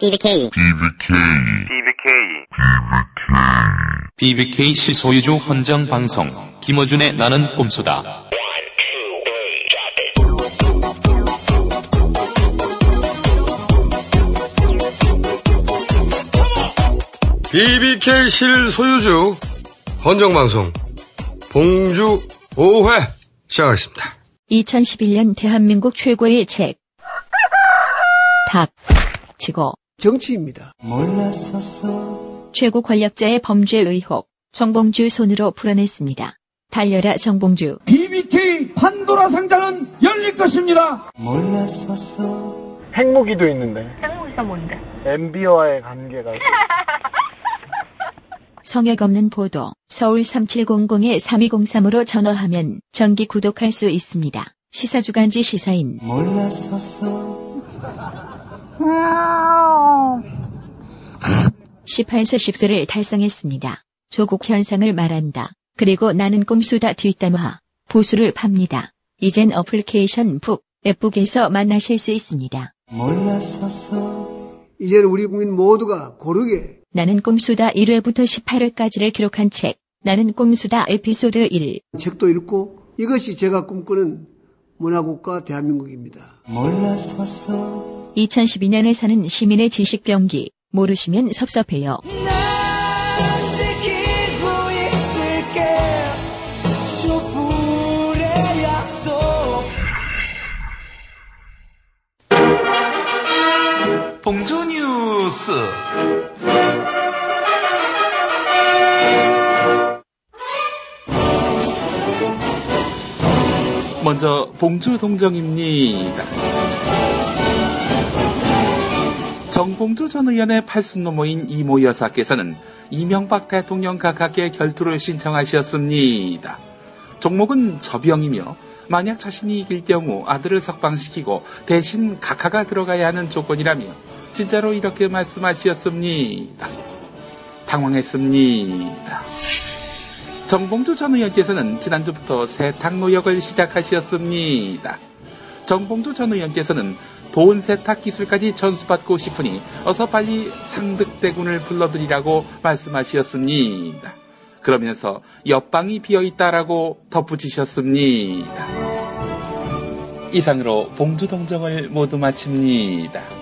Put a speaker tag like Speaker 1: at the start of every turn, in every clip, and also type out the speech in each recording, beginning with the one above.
Speaker 1: BBK.
Speaker 2: BBK 실소유주 헌정 방송 김어준의 나는 꼼수다.
Speaker 3: BBK 실 소유주 헌정 방송 봉주 5회 시작하겠습니다.
Speaker 4: 2011년 대한민국 최고의 책. 닥. 치고.
Speaker 5: 정치입니다.
Speaker 4: 최고 권력자의 범죄 의혹. 정봉주 손으로 풀어냈습니다. 달려라 정봉주.
Speaker 6: BBK 판도라 상자는 열릴 것입니다.
Speaker 7: 핵무기도 있는데
Speaker 8: 행복이가 뭔데?
Speaker 7: MB와의 관계가
Speaker 4: 성역 없는 보도. 서울 3700에 3203으로 전화하면 정기 구독할 수 있습니다. 시사주간지 시사인. 18세 10세를 달성했습니다. 조국 현상을 말한다. 그리고 나는 꼼수다 뒷담화. 보수를 팝니다. 이젠 어플리케이션 북, 앱북에서 만나실 수 있습니다.
Speaker 5: 이제는 우리 국민 모두가 고르게
Speaker 4: 나는 꼼수다 1회부터 18회까지를 기록한 책. 나는 꼼수다 에피소드 1.
Speaker 5: 책도 읽고 이것이 제가 꿈꾸는 문화국가 대한민국입니다.
Speaker 4: 2012년을 사는 시민의 지식병기. 모르시면 섭섭해요.
Speaker 2: 봉주 뉴스. 먼저 봉주 동정입니다. 정봉주 전 의원의 팔순노모인 이모 여사께서는 이명박 대통령 각하께 결투를 신청하셨습니다. 종목은 저병이며 만약 자신이 이길 경우 아들을 석방시키고 대신 각하가 들어가야 하는 조건이라며 진짜로 이렇게 말씀하셨습니다. 당황했습니다. 정봉주 전 의원께서는 지난주부터 세탁 노역을 시작하셨습니다. 정봉주 전 의원께서는 돈 세탁 기술까지 전수받고 싶으니 어서 빨리 상득대군을 불러들이라고 말씀하셨습니다. 그러면서 옆방이 비어있다라고 덧붙이셨습니다. 이상으로 봉주 동정을 모두 마칩니다.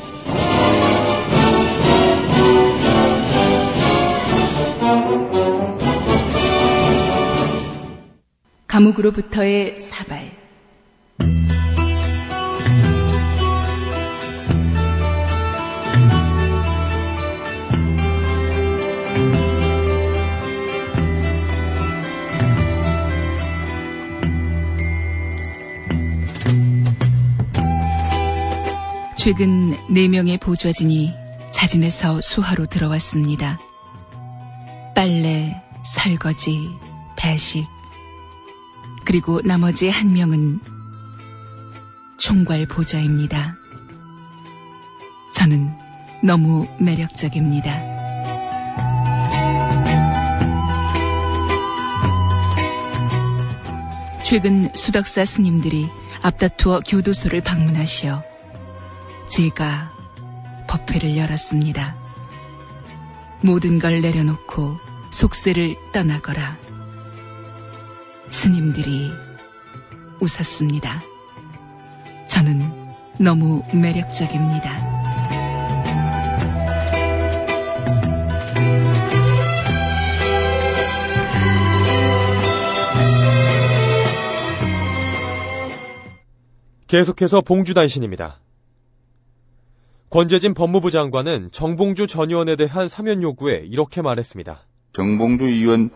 Speaker 9: 감옥으로부터의 사발. 최근 4명의 보좌진이 자진해서 수하로 들어왔습니다. 빨래, 설거지, 배식, 그리고 나머지 한 명은 총괄 보좌입니다. 저는 너무 매력적입니다. 최근 수덕사 스님들이 앞다투어 교도소를 방문하시어 제가 법회를 열었습니다. 모든 걸 내려놓고 속세를 떠나거라. 스님들이 웃었습니다. 저는 너무 매력적입니다.
Speaker 10: 계속해서 봉주단 신입니다. 권재진 법무부 장관은 정봉주 전 의원에 대한 사면 요구에 이렇게 말했습니다.
Speaker 11: 정봉주 의원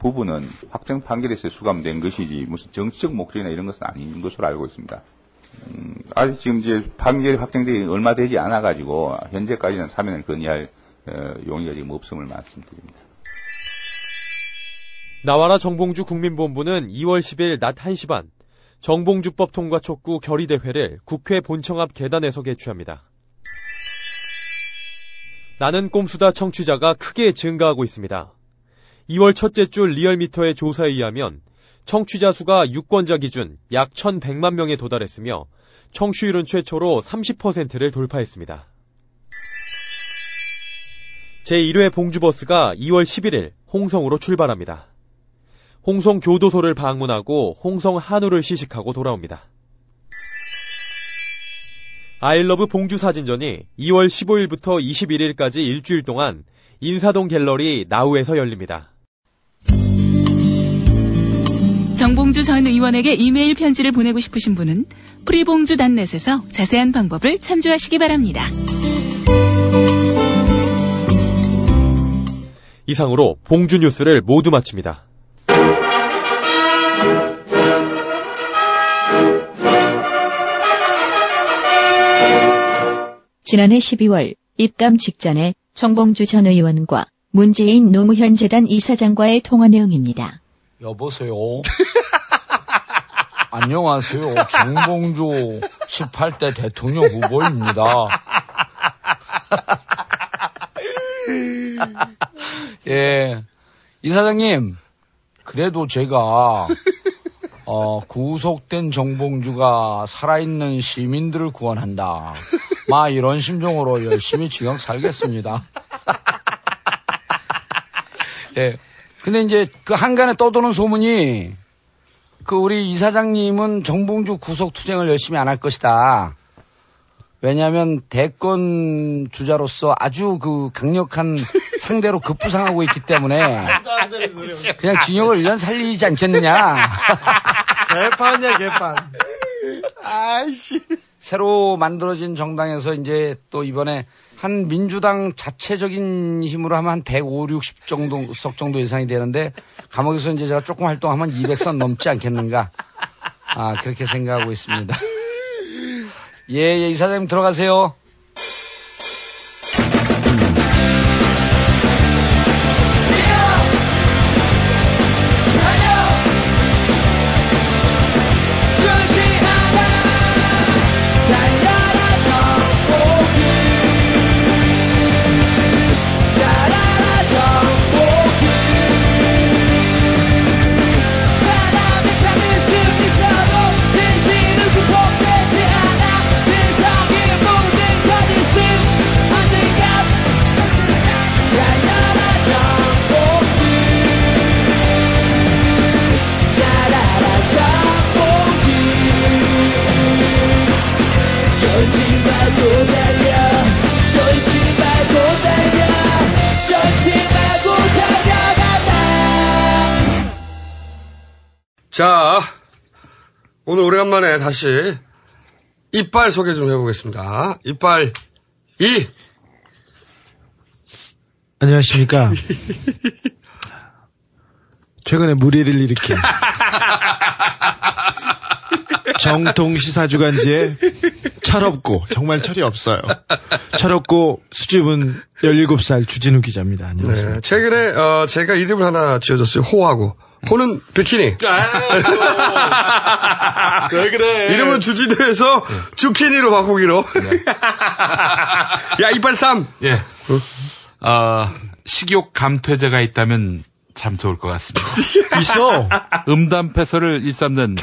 Speaker 11: 부분은 확정 판결에서 수감된 것이지 무슨 정치적 목적이나 이런 것은 아닌 것으로 알고 있습니다. 음, 아직 지금 이제 판결이 확정되기 얼마 되지 않아 가지고 현재까지는 사면을 건의할 어, 용의가 지금 없음을 말씀드립니다.
Speaker 10: 나와라 정봉주 국민본부는 2월 10일 낮 1시 반 정봉주법 통과 촉구 결의대회를 국회 본청 앞 계단에서 개최합니다. 나는 꼼수다 청취자가 크게 증가하고 있습니다. 2월 첫째 주 리얼미터의 조사에 의하면 청취자 수가 유권자 기준 약 1,100만 명에 도달했으며 청취율은 최초로 30%를 돌파했습니다. 제1회 봉주버스가 2월 11일 홍성으로 출발합니다. 홍성 교도소를 방문하고 홍성 한우를 시식하고 돌아옵니다. 아일러브 봉주 사진전이 2월 15일부터 21일까지 일주일 동안 인사동 갤러리 나우에서 열립니다.
Speaker 9: 정봉주 전 의원에게 이메일 편지를 보내고 싶으신 분은 프리봉주 단넷에서 자세한 방법을 참조하시기 바랍니다.
Speaker 10: 이상으로 봉주 뉴스를 모두 마칩니다.
Speaker 4: 지난해 12월 입감 직전에 정봉주 전 의원과 문재인 노무현 재단 이사장과의 통화 내용입니다.
Speaker 12: 여보세요. 안녕하세요. 정봉주 18대 대통령 후보입니다. 예. 이사장님, 그래도 제가, 어, 구속된 정봉주가 살아있는 시민들을 구원한다. 마, 이런 심정으로 열심히 지역 살겠습니다. 예. 근데 이제 그 한간에 떠도는 소문이 그 우리 이사장님은 정봉주 구속 투쟁을 열심히 안 할 것이다. 왜냐하면 대권 주자로서 아주 그 강력한 상대로 급부상하고 있기 때문에 그냥 징역을 1년 살리지 않겠느냐.
Speaker 8: 개판이야 개판. 아이씨.
Speaker 12: 새로 만들어진 정당에서 이제 또 이번에 한 민주당 자체적인 힘으로 하면 한 150, 60 정도 석 정도 예상이 되는데 감옥에서 이제 제가 조금 활동하면 200선 넘지 않겠는가. 아, 그렇게 생각하고 있습니다. 예, 예, 이사장님 들어가세요.
Speaker 3: 자, 오늘 오래간만에 다시 이빨 소개 좀 해보겠습니다. 이빨 2.
Speaker 8: 안녕하십니까. 최근에 무리를 일으킨 정통 시사주간지에 철없고 정말 철이 없어요. 철없고 수줍은 17살 주진우 기자입니다. 안녕하세요.
Speaker 3: 네, 최근에 어, 제가 이름을 하나 지어줬어요. 호하고. 호는 비키니.
Speaker 8: 왜 그래?
Speaker 3: 이름은 주진우에서 주키니로 바꾸기로. 야, 이빨 3.
Speaker 2: 예. 어, 식욕 감퇴제가 있다면 참 좋을 것 같습니다.
Speaker 8: 있어.
Speaker 2: 음담패설을 일삼는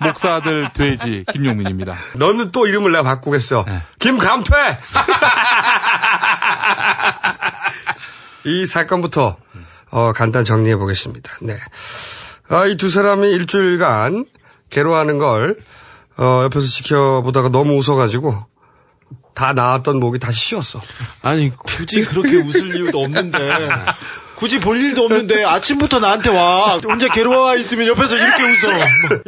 Speaker 2: 목사들 돼지 김용민입니다.
Speaker 3: 너는 또 이름을 내가 바꾸겠어. 김감퇴! 이 사건부터 어, 간단 정리해 보겠습니다. 네. 아, 이 두 사람이 일주일간 괴로워하는 걸 어, 옆에서 지켜보다가 너무 웃어가지고 다 나왔던 목이 다시 쉬었어.
Speaker 8: 아니 굳이 그렇게 웃을 이유도 없는데 굳이 볼 일도 없는데 아침부터 나한테 와 혼자 괴로워 있으면 옆에서 이렇게 웃어.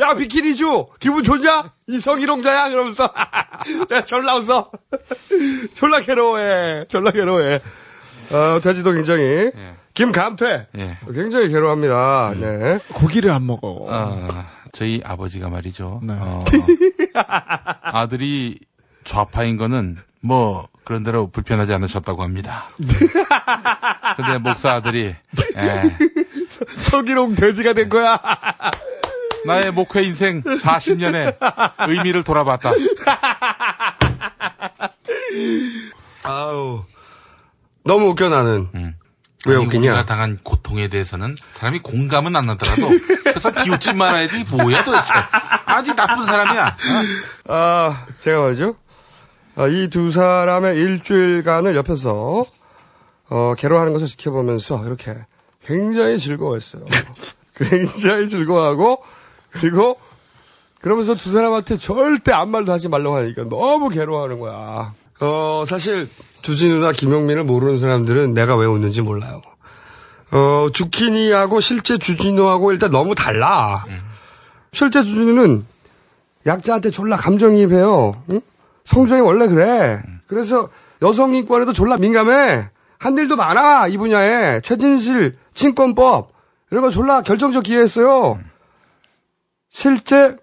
Speaker 3: 야 비키니주 기분 좋냐? 이성희롱자야 그러면서 내가 졸라 웃어. 졸라 괴로워해. 졸라 괴로워해. 어, 돼지도 굉장히 김감퇴
Speaker 2: 예.
Speaker 3: 굉장히 괴로워합니다. 네.
Speaker 8: 고기를 안 먹어.
Speaker 2: 어, 저희 아버지가 말이죠.
Speaker 8: 네.
Speaker 2: 어, 아들이 좌파인 거는 뭐 그런 대로 불편하지 않으셨다고 합니다. 근데 목사 아들이 예,
Speaker 3: 서기롱 돼지가 된 거야.
Speaker 2: 나의 목회 인생 40년의 의미를 돌아봤다.
Speaker 3: 아우 너무 웃겨 나는.
Speaker 2: 음.
Speaker 3: 왜 웃기냐?
Speaker 2: 우리가 당한 고통에 대해서는 사람이 공감은 안 하더라도 그래서 비웃지 말아야지 뭐야 도대체. 아주 나쁜 사람이야.
Speaker 3: 아, 제가 말이죠. 이두 사람의 일주일간을 옆에서 어, 괴로워하는 것을 지켜보면서 이렇게 굉장히 즐거워했어요. 굉장히 즐거워하고 그리고 그러면서 두 사람한테 절대 아무 말도 하지 말라고 하니까 너무 괴로워하는 거야. 어, 사실 주진우나 김용민을 모르는 사람들은 내가 왜 웃는지 몰라요. 어, 주키니하고 실제 주진우하고 일단 너무 달라. 실제 주진우는 약자한테 졸라 감정이입해요. 응? 성정이 원래 그래. 그래서 여성 인권에도 졸라 민감해. 한 일도 많아 이 분야에 최진실 친권법 이런 거 졸라 결정적 기회했어요. 실제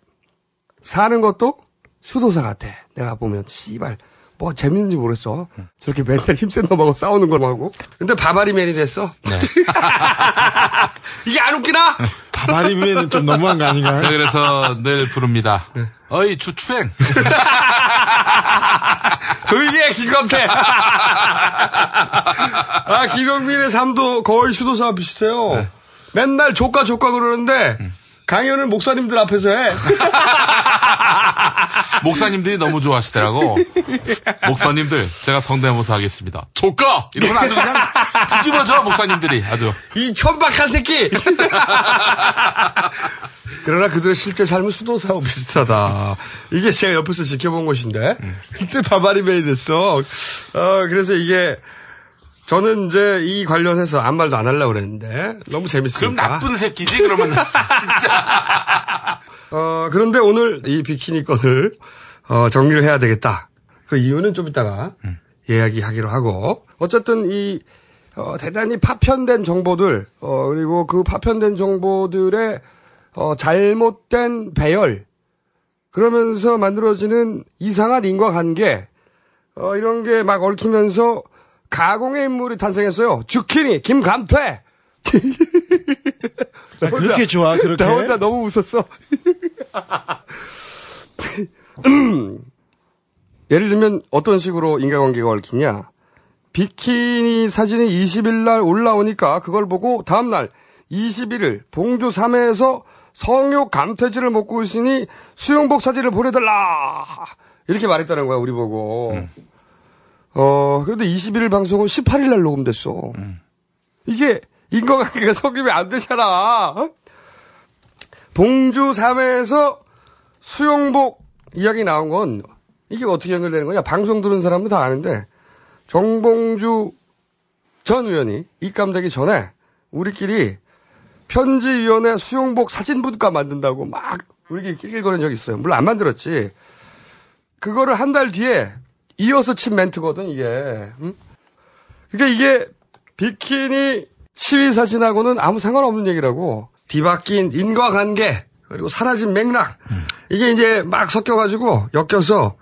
Speaker 3: 사는 것도 수도사 같아. 내가 보면 씨발 뭐 재밌는지 모르겠어. 저렇게 맨날 힘센 놈하고 싸우는 거하고. 근데 바바리맨이 됐어. 이게 안 웃기나?
Speaker 8: 바바리맨은 좀 너무한 거 아닌가요?
Speaker 2: 제가 그래서 늘 부릅니다. 어이 주추행.
Speaker 3: 그게 김감태. 아 김영민의 삶도 거의 수도사와 비슷해요. 맨날 조카 조카 그러는데 강연을 목사님들 앞에서 해.
Speaker 2: 목사님들이 너무 좋아하시더라고. 목사님들, 제가 성대모사 하겠습니다. 조까! 이러면 아주 그냥 뒤집어져, 목사님들이. 아주.
Speaker 3: 이 천박한 새끼! 그러나 그들의 실제 삶은 수도사하고 비슷하다. 이게 제가 옆에서 지켜본 것인데. 그때 바바리맨이 됐어. 어, 그래서 이게, 저는 이제 이 관련해서 아무 말도 안 하려고 그랬는데, 너무 재밌으니까.
Speaker 2: 그럼 나쁜 새끼지, 그러면. 진짜.
Speaker 3: 어, 그런데 오늘 이 비키니 건을, 어, 정리를 해야 되겠다. 그 이유는 좀 이따가 이야기하기로 하고, 어쨌든 이, 어, 대단히 파편된 정보들, 어, 그리고 그 파편된 정보들의, 어, 잘못된 배열, 그러면서 만들어지는 이상한 인과관계, 어, 이런 게 막 얽히면서 가공의 인물이 탄생했어요. 주키니, 김감태!
Speaker 8: 아, 그렇게 좋아, 그렇게?
Speaker 3: 나 혼자 너무 웃었어. 예를 들면 어떤 식으로 인과관계가 얽히냐. 비키니 사진이 20일 날 올라오니까 그걸 보고 다음날 21일 봉주 3회에서 성욕 감퇴지를 먹고 있으니 수영복 사진을 보내달라. 이렇게 말했다는 거야, 우리 보고. 어, 그런데 21일 방송은 18일 날 녹음됐어. 이게 인과관계가 성립이 안 되잖아. 어? 봉주 3회에서 수영복 이야기 나온 건 이게 어떻게 연결되는 거냐? 방송 들은 사람은 다 아는데 정봉주 전 의원이 입감되기 전에 우리끼리 편지위원회 수영복 사진분과 만든다고 막 우리끼리 낄낄거린 적이 있어요. 물론 안 만들었지. 그거를 한 달 뒤에 이어서 친 멘트거든 이게. 응? 그러니까 이게 비키니 시위 사진하고는 아무 상관없는 얘기라고 뒤바뀐 인과관계 그리고 사라진 맥락 이게 이제 막 섞여가지고 엮여서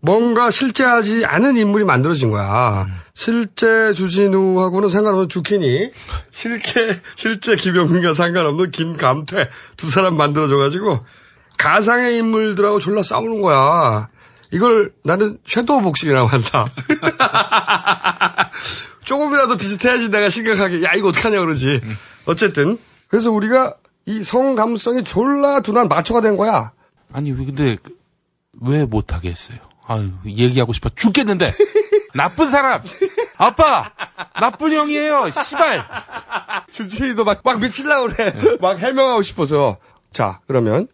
Speaker 3: 뭔가 실제하지 않은 인물이 만들어진 거야. 실제 주진우하고는 상관없는 주키니, 실제, 실제 김영민과 상관없는 김감태 두 사람 만들어줘가지고 가상의 인물들하고 졸라 싸우는 거야. 이걸 나는 섀도우 복싱이라고 한다. 조금이라도 비슷해야지 내가 심각하게, 야, 이거 어떡하냐 그러지. 어쨌든. 그래서 우리가 이 성감성이 졸라 둔한 마초가 된 거야.
Speaker 2: 아니, 근데, 왜 못하겠어요? 아유, 얘기하고 싶어 죽겠는데! 나쁜 사람! 아빠! 나쁜 형이에요! 씨발!
Speaker 3: 주진이도 막, 막 미칠라고 그래. 막 해명하고 싶어서. 자, 그러면,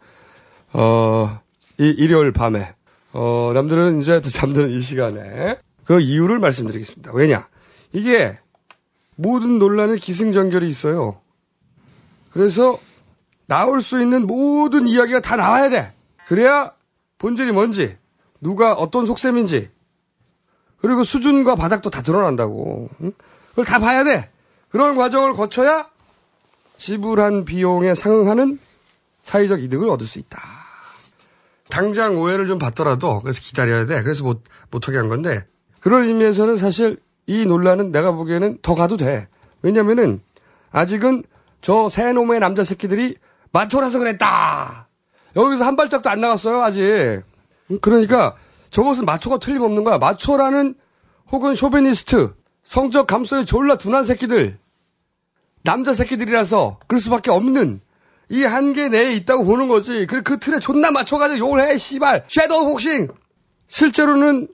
Speaker 3: 어, 이 일요일 밤에, 어, 남들은 이제 잠드는 이 시간에 그 이유를 말씀드리겠습니다. 왜냐? 이게 모든 논란에 기승전결이 있어요. 그래서 나올 수 있는 모든 이야기가 다 나와야 돼. 그래야 본질이 뭔지, 누가 어떤 속셈인지, 그리고 수준과 바닥도 다 드러난다고. 응? 그걸 다 봐야 돼. 그런 과정을 거쳐야 지불한 비용에 상응하는 사회적 이득을 얻을 수 있다. 당장 오해를 좀 받더라도 그래서 기다려야 돼. 그래서 못 못하게 한 건데 그런 의미에서는 사실 이 논란은 내가 보기에는 더 가도 돼. 왜냐면은 아직은 저 새 놈의 남자 새끼들이 마초라서 그랬다. 여기서 한 발짝도 안 나갔어요 아직. 그러니까 저것은 마초가 틀림없는 거야. 마초라는 혹은 chauvinist 성적 감성이 졸라 둔한 새끼들 남자 새끼들이라서 그럴 수밖에 없는 이 한계 내에 있다고 보는 거지. 그, 그 틀에 존나 맞춰가지고 욕을 해, 씨발. 섀도우 복싱! 실제로는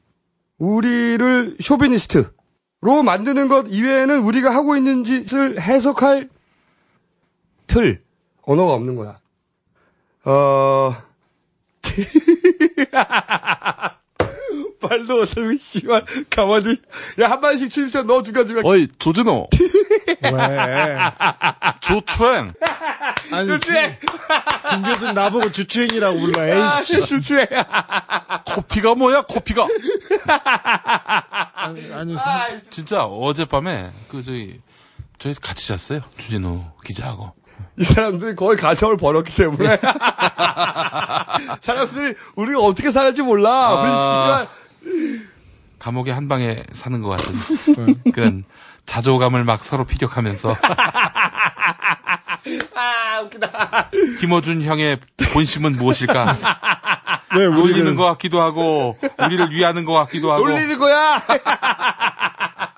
Speaker 3: 우리를 쇼비니스트로 만드는 것 이외에는 우리가 하고 있는 짓을 해석할 틀, 언어가 없는 거야. 어, 말도 못하고, 씨발, 가만히. 야, 한 마디씩 추임새 넣어 주가지고.
Speaker 2: 어이, 조진호.
Speaker 8: 왜?
Speaker 2: 조추행.
Speaker 8: 아니,
Speaker 3: 주추행!
Speaker 8: 김 교수 나보고 주추행이라고 불러. 에이씨.
Speaker 3: 주추행.
Speaker 2: 코피가 뭐야, 코피가?
Speaker 8: 아니, 아니
Speaker 2: 진짜 어젯밤에, 그, 저기, 저희 같이 잤어요. 주진우 기자하고.
Speaker 3: 이 사람들이 거의 가정을 벌었기 때문에. 사람들이 우리가 어떻게 살는지 몰라.
Speaker 2: 아. 감옥에 한 방에 사는 것 같은 그런 자조감을 막 서로 피력하면서
Speaker 3: 아, 웃기다.
Speaker 2: 김어준 형의 본심은 무엇일까?
Speaker 8: 왜
Speaker 2: 놀리는
Speaker 8: 우리는-
Speaker 2: 것 같기도 하고 우리를 위하는 것 같기도 하고.
Speaker 3: 놀리는 거야.
Speaker 2: 아,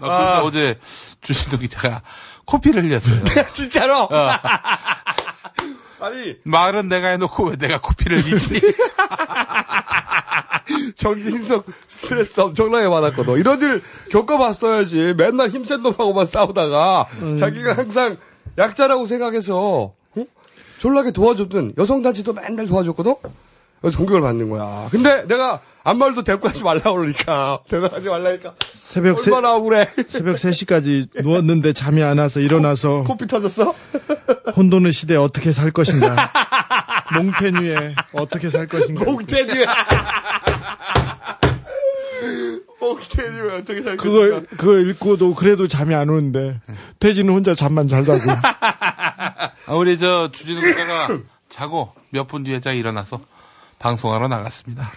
Speaker 2: 그러니까 어제 주신동 기자가 코피를 흘렸어요.
Speaker 3: 진짜로.
Speaker 2: 어.
Speaker 3: 아니
Speaker 2: 말은 내가 해놓고 왜 내가 코피를 흘리지?
Speaker 3: 정진석 스트레스 엄청나게 받았거든. 이런 일 겪어봤어야지. 맨날 힘센 놈하고만 싸우다가 자기가 항상 약자라고 생각해서 어? 졸라게 도와줬던 여성단체도 맨날 도와줬거든. 그래서 공격을 받는 거야. 근데 내가 아무 말도 대꾸 하지 말라 그러니까 대답하지 말라니까
Speaker 8: 새벽 세,
Speaker 3: 얼마나 억울해.
Speaker 8: 새벽 3시까지 누웠는데 잠이 안 와서 일어나서
Speaker 3: 코 피 터졌어?
Speaker 8: 혼돈의 시대에 어떻게 살 것인가. 몽펜 위에 어떻게 살 것인가.
Speaker 3: 몽테뉴. 몽테뉴 어떻게 살
Speaker 8: 그거,
Speaker 3: 것인가.
Speaker 8: 그거 읽고도 그래도 잠이 안 오는데, 태진은 혼자 잠만 잘 자고.
Speaker 2: 아, 우리 저 주진우 기자가 자고 몇 분 뒤에 자 일어나서 방송하러 나갔습니다.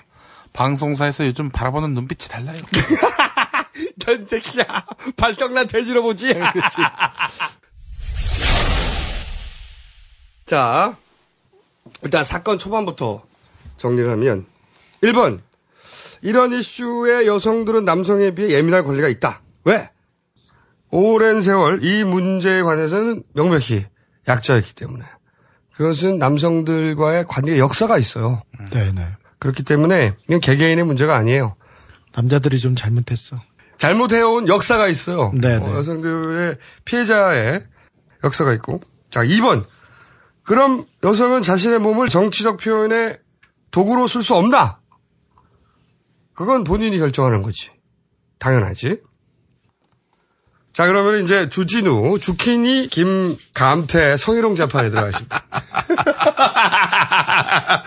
Speaker 2: 방송사에서 요즘 바라보는 눈빛이 달라요.
Speaker 3: 전 새끼야. 발정난 돼지로 보지.
Speaker 2: 그렇지.
Speaker 3: 자, 일단 사건 초반부터 정리를 하면 1번 이런 이슈에 여성들은 남성에 비해 예민할 권리가 있다. 왜? 오랜 세월 이 문제에 관해서는 명백히 약자였기 때문에 그것은 남성들과의 관계의 역사가 있어요.
Speaker 8: 네 네.
Speaker 3: 그렇기 때문에 이건 개개인의 문제가 아니에요.
Speaker 8: 남자들이 좀 잘못했어.
Speaker 3: 잘못해온 역사가 있어요.
Speaker 8: 네네.
Speaker 3: 어, 여성들의 피해자의 역사가 있고. 자, 2번. 그럼 여성은 자신의 몸을 정치적 표현의 도구로 쓸 수 없나? 그건 본인이 결정하는 거지. 당연하지. 자, 그러면 이제 주진우, 주키니, 김감태, 성희롱 재판에 들어가십니다.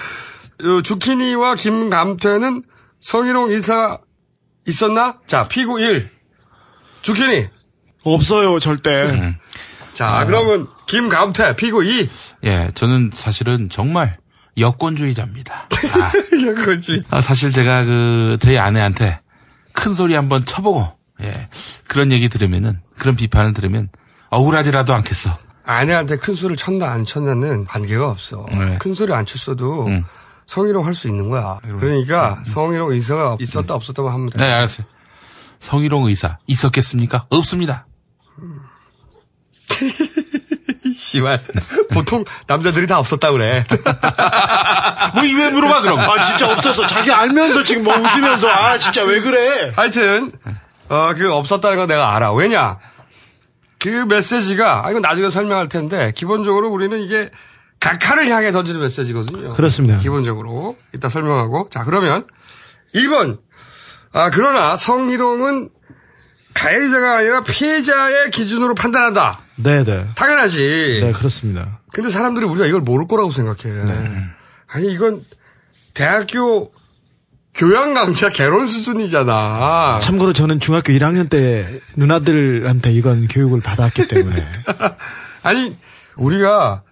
Speaker 3: 요 주키니와 김감태는 성희롱 인사가 있었나? 자, 피고 1. 주키니.
Speaker 8: 없어요, 절대.
Speaker 2: 음.
Speaker 3: 자, 그러면 김감태, 피고 2.
Speaker 2: 예, 저는 사실은 정말 여권주의자입니다. 아,
Speaker 3: 그렇지.
Speaker 2: 아, 사실 제가 그 저희 아내한테 큰 소리 한번 쳐보고 예 그런 얘기 들으면은 그런 비판을 들으면 억울하지라도 않겠어.
Speaker 3: 아내한테 큰 소리를 쳤나 안 쳤나는 관계가 없어.
Speaker 2: 네.
Speaker 3: 큰 소리 안 쳤어도
Speaker 2: 음.
Speaker 3: 성희롱 할 수 있는 거야. 그러니까 성희롱 의사가 있었다 없었다만 하면 돼.
Speaker 2: 네, 알았어요. 성희롱 의사 있었겠습니까? 없습니다.
Speaker 3: 씨발. 보통 남자들이 다 없었다 그래.
Speaker 2: 뭐 이 왜 물어봐 그럼?
Speaker 8: 아, 진짜 없었어. 자기 알면서 지금 뭐 웃으면서, 아, 진짜 왜 그래?
Speaker 3: 하여튼 어, 그 없었다는 거 내가 알아. 왜냐? 그 메시지가 아 이건 나중에 설명할 텐데 기본적으로 우리는 이게 각하를 향해 던지는 메시지거든요.
Speaker 8: 그렇습니다.
Speaker 3: 기본적으로 이따 설명하고 자 그러면 2번 아 그러나 성희롱은 가해자가 아니라 피해자의 기준으로 판단한다.
Speaker 8: 네네.
Speaker 3: 당연하지.
Speaker 8: 네, 그렇습니다.
Speaker 3: 근데 사람들이 우리가 이걸 모를 거라고 생각해. 아니 이건 대학교 교양 강좌 개론 수준이잖아.
Speaker 8: 참고로 저는 중학교 1학년 때 누나들한테 이건 교육을 받았기 때문에.
Speaker 3: 아니 우리가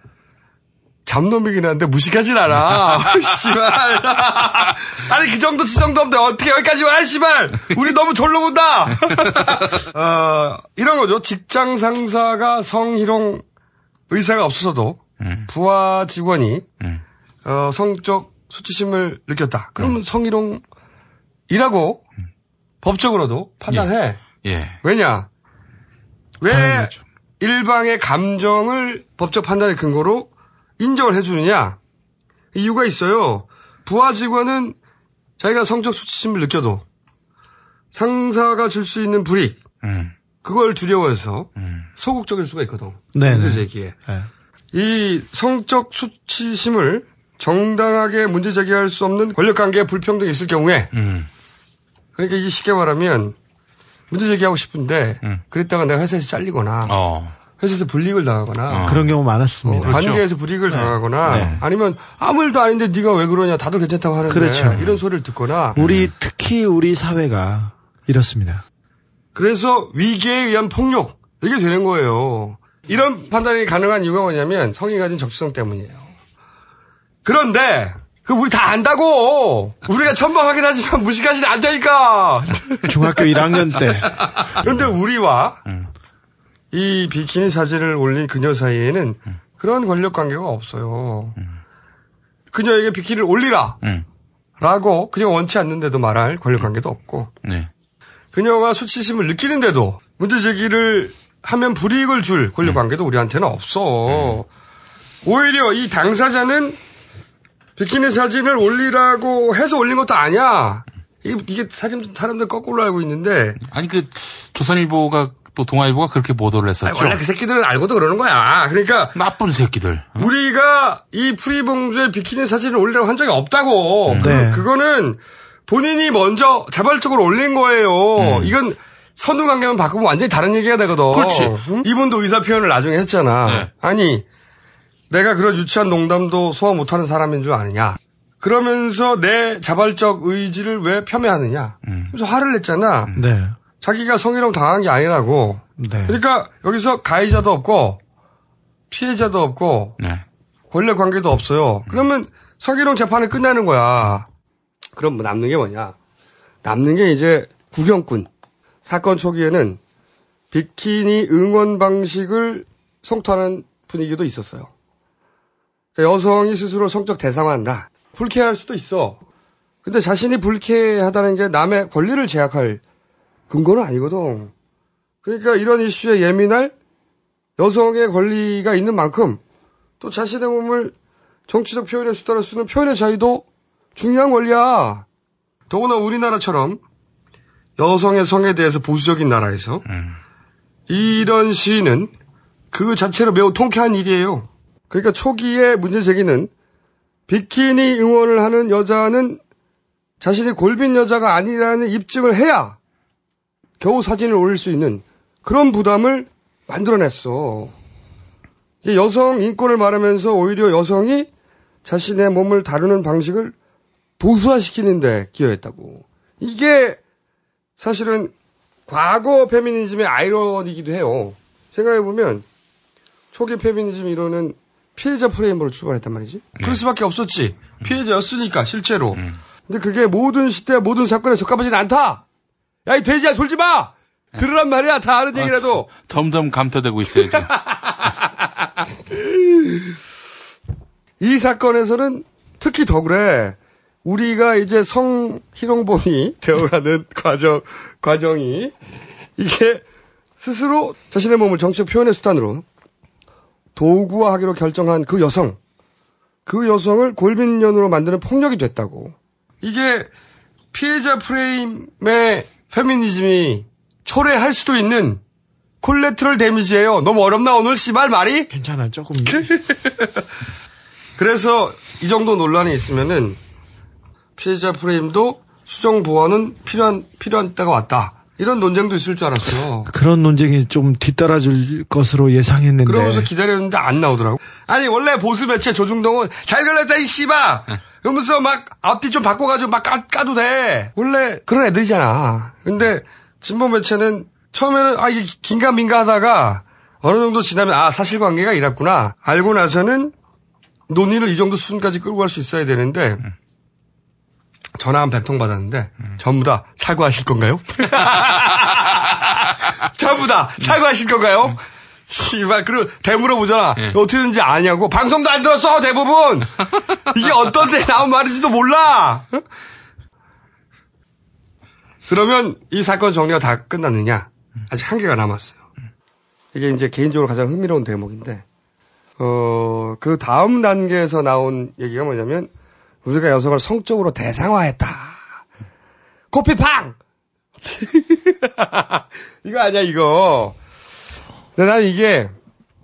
Speaker 3: 잡놈이긴 한데 무식하진 않아. 씨발. 아니 그 정도 지성도 없는데 어떻게 여기까지 와 씨발. 우리 너무 졸로 본다. 어, 이런 거죠. 직장 상사가 성희롱 의사가 없어서도
Speaker 2: 음,
Speaker 3: 부하 직원이
Speaker 2: 음.
Speaker 3: 어, 성적 수치심을 느꼈다. 그러면 성희롱이라고 법적으로도 판단해.
Speaker 2: 예.
Speaker 3: 왜냐? 왜
Speaker 2: 당연하죠.
Speaker 3: 일방의 감정을 법적 판단의 근거로 인정을 해주느냐? 이유가 있어요. 부하 직원은 자기가 성적 수치심을 느껴도 상사가 줄 수 있는 불이익
Speaker 2: 음.
Speaker 3: 그걸 두려워해서
Speaker 2: 음.
Speaker 3: 소극적일 수가 있거든.
Speaker 7: 네네.
Speaker 3: 문제 제기에.
Speaker 7: 네.
Speaker 3: 이 성적 수치심을 정당하게 문제 제기할 수 없는 권력 관계에 불평등이 있을 경우에
Speaker 2: 음.
Speaker 3: 그러니까 이게 쉽게 말하면 문제 제기하고 싶은데
Speaker 2: 음.
Speaker 3: 그랬다가 내가 회사에서 잘리거나
Speaker 2: 어.
Speaker 3: 회사에서 불이익을 당하거나
Speaker 7: 그런 경우
Speaker 3: 어,
Speaker 7: 많았습니다.
Speaker 3: 관계에서 불이익을 당하거나
Speaker 7: 네.
Speaker 3: 아니면 아무 일도 아닌데 네가 왜 그러냐 다들 괜찮다고 하는데
Speaker 7: 그렇죠.
Speaker 3: 이런 소리를 듣거나
Speaker 7: 우리 특히 우리 사회가 이렇습니다.
Speaker 3: 그래서 위기에 의한 폭력 이게 되는 거예요. 이런 판단이 가능한 이유가 뭐냐면 성이 가진 적시성 때문이에요. 그런데 그 우리 다 안다고 우리가 천방하긴 하지만 무식하진 않다니까.
Speaker 7: 중학교 1학년 때
Speaker 3: 그런데 우리와
Speaker 2: 음.
Speaker 3: 이 비키니 사진을 올린 그녀 사이에는 그런 권력 관계가 없어요. 그녀에게 비키니를 올리라.
Speaker 2: 음.
Speaker 3: 라고 그녀가 원치 않는데도 말할 권력 관계도 없고
Speaker 2: 네.
Speaker 3: 그녀가 수치심을 느끼는데도 문제 제기를 하면 불이익을 줄 권력 관계도 우리한테는 없어. 오히려 이 당사자는 비키니 사진을 올리라고 해서 올린 것도 아니야. 이게, 이게 사진 사람들 거꾸로 알고 있는데
Speaker 2: 아니 그 조선일보가 또 동아일보가 그렇게 보도를 했었죠.
Speaker 3: 아니, 원래 그 새끼들은 알고도 그러는 거야. 그러니까
Speaker 2: 나쁜 새끼들. 어?
Speaker 3: 우리가 이 프리봉주의 비키니 사진을 올리라고 한 적이 없다고.
Speaker 7: 네.
Speaker 3: 그, 거는 본인이 먼저 자발적으로 올린 거예요.
Speaker 2: 음.
Speaker 3: 이건 선후 관계만 바꾸면 완전히 다른 얘기가 되거든.
Speaker 2: 그렇지.
Speaker 3: 응? 이분도 의사 표현을 나중에 했잖아.
Speaker 2: 네.
Speaker 3: 아니, 내가 그런 유치한 농담도 소화 못하는 사람인 줄 아느냐. 그러면서 내 자발적 의지를 왜 폄훼하느냐.
Speaker 2: 음.
Speaker 3: 그래서 화를 냈잖아.
Speaker 7: 네.
Speaker 3: 자기가 성희롱 당한 게 아니라고.
Speaker 7: 네.
Speaker 3: 그러니까 여기서 가해자도 없고 피해자도 없고
Speaker 2: 네.
Speaker 3: 권력 관계도 없어요. 그러면 성희롱 재판이 끝나는 거야. 그럼 뭐 남는 게 뭐냐? 남는 게 이제 구경꾼. 사건 초기에는 비키니 응원 방식을 성토하는 분위기도 있었어요. 그러니까 여성이 스스로 성적 대상화한다. 불쾌할 수도 있어. 근데 자신이 불쾌하다는 게 남의 권리를 제약할 근거는 아니거든. 그러니까 이런 이슈에 예민할 여성의 권리가 있는 만큼 또 자신의 몸을 정치적 표현의 수단으로 쓰는 표현의 자유도 중요한 권리야. 더구나 우리나라처럼 여성의 성에 대해서 보수적인 나라에서
Speaker 2: 음.
Speaker 3: 이런 시위는 그 자체로 매우 통쾌한 일이에요. 그러니까 초기에 문제 제기는 비키니 응원을 하는 여자는 자신이 골빈 여자가 아니라는 입증을 해야 겨우 사진을 올릴 수 있는 그런 부담을 만들어냈어. 여성 인권을 말하면서 오히려 여성이 자신의 몸을 다루는 방식을 보수화시키는데 기여했다고. 이게 사실은 과거 페미니즘의 아이러니이기도 해요. 생각해보면 초기 페미니즘 이론은 피해자 프레임으로 출발했단 말이지. 그럴 수밖에 없었지. 피해자였으니까 실제로. 근데 그게 모든 시대 모든 사건에 적합하진 않다. 야 이 돼지야 졸지 마. 그러란 말이야 다 아는 얘기라도.
Speaker 2: 점점 감퇴되고 있어요 지금.
Speaker 3: 이 사건에서는 특히 더 그래. 우리가 이제 성희롱범이 되어가는 과정, 과정이 이게 스스로 자신의 몸을 정치적 표현의 수단으로 도구화하기로 결정한 그 여성, 그 여성을 골빈년으로 만드는 폭력이 됐다고. 이게 피해자 프레임의 페미니즘이 초래할 수도 있는 콜레트럴 데미지예요. 너무 어렵나 오늘 씨발 말이?
Speaker 7: 괜찮아요. 조금.
Speaker 3: 그래서 이 정도 논란이 있으면은 피해자 프레임도 수정 보완은 필요한 필요한 때가 왔다. 이런 논쟁도 있을 줄 알았어요.
Speaker 7: 그런 논쟁이 좀 뒤따라줄 것으로 예상했는데.
Speaker 3: 그러면서 기다렸는데 안 나오더라고. 아니 원래 보수 매체 조중동은 잘 걸렸다 이 씨바. 그러면서 막 앞뒤 좀 바꿔가지고 막 까, 까도 돼. 원래 그런 애들이잖아. 근데 진보 매체는 처음에는 아 이게 긴가민가 하다가 어느 정도 지나면 아 사실관계가 이랬구나 알고 나서는 논의를 이 정도 수준까지 끌고 갈 수 있어야 되는데 전화 한 100통 받았는데 전부 다 사과하실 건가요? 전부 다 사과하실 건가요? 씨발 그리고 대물어 보잖아. 어떻게 되는지 아냐고. 방송도 안 들었어 대부분. 이게 어떤 데 나온 말인지도 몰라. 그러면 이 사건 정리가 다 끝났느냐? 아직 한 개가 남았어요. 이게 이제 개인적으로 가장 흥미로운 대목인데, 어, 그 다음 단계에서 나온 얘기가 뭐냐면, 우리가 여성을 성적으로 대상화했다. 코피팡! 이거 아니야, 이거. 근데 난 이게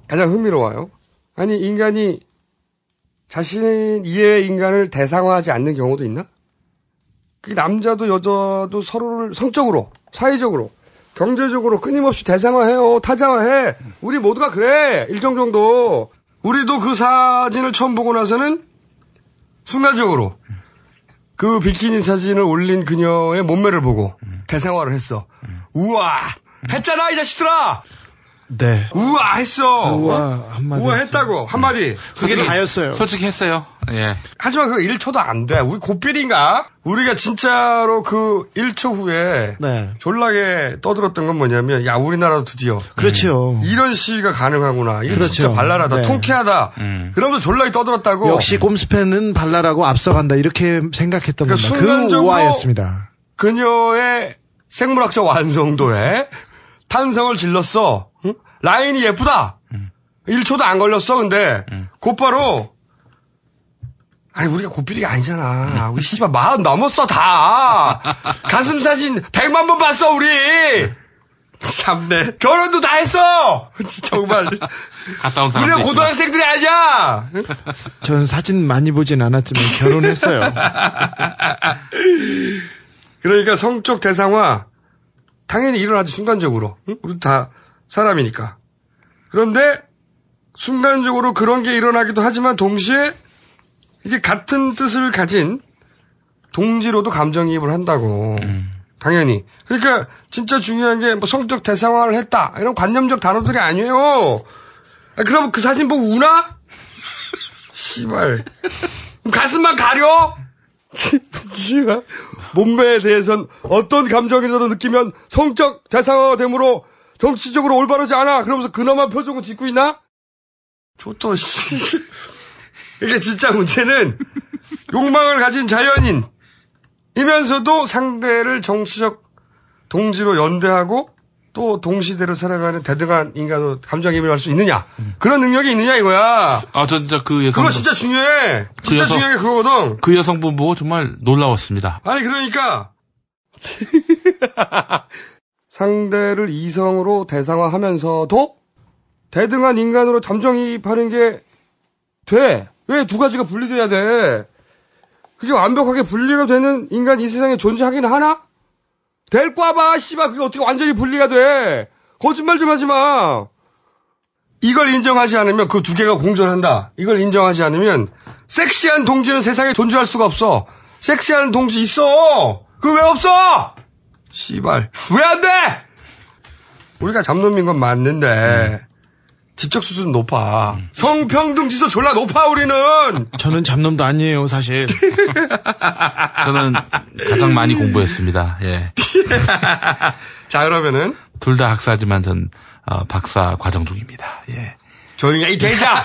Speaker 3: 가장 흥미로워요. 아니, 인간이 자신 이의 인간을 대상화하지 않는 경우도 있나? 그 남자도 여자도 서로를 성적으로, 사회적으로, 경제적으로 끊임없이 대상화해요. 타자화해. 우리 모두가 그래. 일정 정도. 우리도 그 사진을 처음 보고 나서는 순간적으로 그 비키니 사진을 올린 그녀의 몸매를 보고 대상화를 했어. 우와! 했잖아, 이 자식들아!
Speaker 7: 네.
Speaker 3: 우와! 했어!
Speaker 7: 우와, 한마디.
Speaker 3: 우와, 했다고. 한마디.
Speaker 2: 솔직히-
Speaker 7: 다였어요.
Speaker 2: 솔직히 했어요. 예.
Speaker 3: 하지만 그거 1초도 안 돼. 우리 고삐리인가? 우리가 진짜로 그 1초 후에
Speaker 7: 네.
Speaker 3: 졸라게 떠들었던 건 뭐냐면, 야, 우리나라도 드디어.
Speaker 7: 그렇죠.
Speaker 3: 이런 시위가 가능하구나. 이거
Speaker 7: 그렇죠.
Speaker 3: 진짜 발랄하다.
Speaker 7: 네.
Speaker 3: 통쾌하다.
Speaker 2: 음.
Speaker 3: 그러면서 졸라게 떠들었다고.
Speaker 7: 역시 꼼수팬은 발랄하고 앞서간다 이렇게 생각했던
Speaker 3: 그러니까
Speaker 7: 겁니다. 그
Speaker 3: 순간적으로
Speaker 7: 오화였습니다.
Speaker 3: 그녀의 생물학적 완성도에 탄성을 질렀어. 응? 라인이 예쁘다. 1초도 안 걸렸어, 근데. 곧바로. 아니, 우리가 고삐리가 아니잖아. 우리 씨발 마흔 넘었어, 다. 가슴 사진 100만 번 봤어, 우리. 참네. 결혼도 다 했어! 정말.
Speaker 2: 갔다 온 사람도
Speaker 3: 우리가. 고등학생들이 아니야!
Speaker 7: 저는 사진 많이 보진 않았지만 결혼했어요.
Speaker 3: 그러니까 성적 대상화 당연히 일어나지 순간적으로. 응? 우리 다 사람이니까. 그런데 순간적으로 그런 게 일어나기도 하지만 동시에 이게 같은 뜻을 가진 동지로도 감정이입을 한다고. 당연히. 그러니까 진짜 중요한 게 뭐 성적 대상화를 했다. 이런 관념적 단어들이 아니에요. 아, 그럼 그 사진 보고 우나? 씨발. 가슴만 가려? 씨발. 몸매에 대해선 어떤 감정이라도 느끼면 성적 대상화됨으로 정치적으로 올바르지 않아. 그러면서 근엄한 표정을 짓고 있나? 좋다, 씨. 이게 진짜 문제는 욕망을 가진 자연인. 이면서도 상대를 정치적 동지로 연대하고 또 동시대로 살아가는 대등한 인간으로 감정이입을 할 수 있느냐. 그런 능력이 있느냐 이거야.
Speaker 2: 아, 저 진짜 그 여성.
Speaker 3: 그거 진짜 중요해.
Speaker 2: 그
Speaker 3: 진짜
Speaker 2: 여성-
Speaker 3: 중요한 게 그거거든.
Speaker 2: 그 여성분 보고 정말 놀라웠습니다.
Speaker 3: 아니 그러니까 상대를 이성으로 대상화하면서도 대등한 인간으로 감정이입하는 게 돼. 왜 두 가지가 분리돼야 돼? 그게 완벽하게 분리가 되는 인간 이 세상에 존재하긴 하나? 될 꽈봐, 씨발. 그게 어떻게 완전히 분리가 돼? 거짓말 좀 하지 마. 이걸 인정하지 않으면 그 두 개가 공존한다. 이걸 인정하지 않으면 섹시한 동지는 세상에 존재할 수가 없어. 섹시한 동지 있어. 그 왜 없어? 씨발. 왜 안 돼? 우리가 잡놈인 건 맞는데 지적 수준 높아. 성평등 지수 졸라 높아 우리는.
Speaker 7: 저는 잡놈도 아니에요, 사실.
Speaker 2: 저는 가장 많이 공부했습니다. 예.
Speaker 3: 자 그러면은
Speaker 2: 둘 다 학사지만 전 어, 박사 과정 중입니다. 예.
Speaker 3: 조용히 해, 이 대자!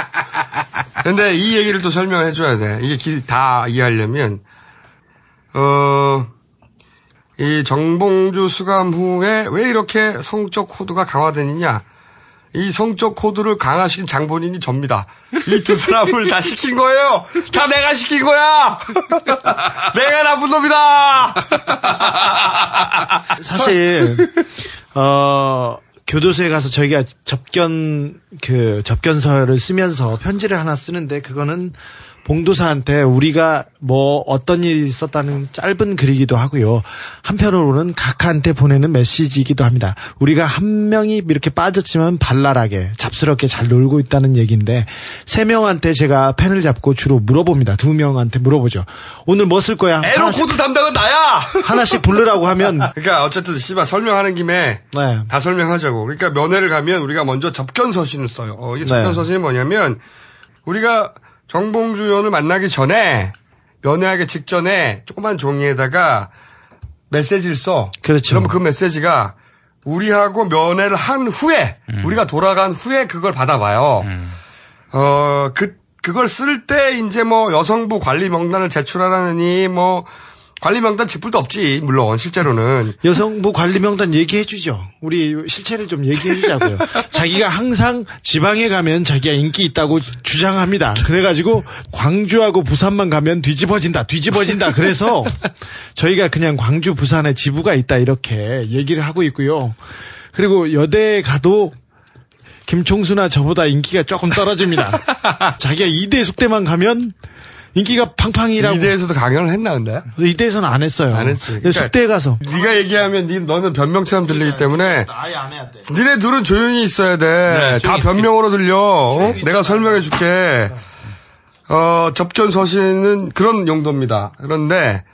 Speaker 3: 근데 이 얘기를 또 설명해 줘야 돼. 이게 기- 다 이해하려면, 어, 이 정봉주 수감 후에 왜 이렇게 성적 코드가 강화되느냐. 이 성적 코드를 강화시킨 장본인이 접니다. 이 두 사람을 다 시킨 거예요. 다 내가 시킨 거야. 내가 나쁜 놈이다.
Speaker 7: 사실 어 교도소에 가서 저희가 접견 그 접견서를 쓰면서 편지를 하나 쓰는데 그거는 봉도사한테 우리가 뭐 어떤 일이 있었다는 짧은 글이기도 하고요. 한편으로는 각하한테 보내는 메시지이기도 합니다. 우리가 한 명이 이렇게 빠졌지만 발랄하게 잡스럽게 잘 놀고 있다는 얘기인데 세 명한테 제가 펜을 잡고 주로 물어봅니다. 두 명한테 물어보죠. 오늘 뭐 쓸 거야? 에로틱
Speaker 3: 코드 담당은 나야.
Speaker 7: 하나씩 부르라고 하면
Speaker 3: 그러니까 어쨌든 씨발 설명하는 김에
Speaker 7: 네.
Speaker 3: 다 설명하자고. 그러니까 면회를 가면 우리가 먼저 접견 서신을 써요. 어, 이게
Speaker 7: 네.
Speaker 3: 접견서신이 뭐냐면 우리가 정봉주 의원을 만나기 전에 면회하기 직전에 조그만 종이에다가 메시지를 써.
Speaker 7: 그렇죠.
Speaker 3: 그러면 그 메시지가 우리하고 면회를 한 후에 우리가 돌아간 후에 그걸 받아봐요. 어, 그, 그걸 쓸 때 이제 뭐 여성부 관리 명단을 제출하라느니 뭐 관리 명단 짚을 도 없지. 물론 실제로는
Speaker 7: 여성부 관리 명단 얘기해 주죠. 우리 실체를 좀 얘기해 주자고요. 자기가 항상 지방에 가면 자기가 인기 있다고 주장합니다. 그래 가지고 광주하고 부산만 가면 뒤집어진다, 뒤집어진다. 그래서 저희가 그냥 광주, 부산에 지부가 있다 이렇게 얘기를 하고 있고요. 그리고 여대에 가도 김총수나 저보다 인기가 조금 떨어집니다. 자기가 이대 숙대만 가면 인기가 팡팡이라고.
Speaker 3: 이대에서도 강연을 했나 근데?
Speaker 7: 이대에서는 안 했어요.
Speaker 3: 안 했지.
Speaker 7: 근데 숙대에 가서.
Speaker 3: 네가 얘기하면 니, 너는 변명처럼 들리기 때문에
Speaker 7: 아예 안 해야 돼.
Speaker 3: 니네 둘은 조용히 있어야 돼.
Speaker 2: 네,
Speaker 3: 다 변명으로 들려. 어? 내가 설명해 줄게. 어, 접견 서신은 그런 용도입니다. 그런데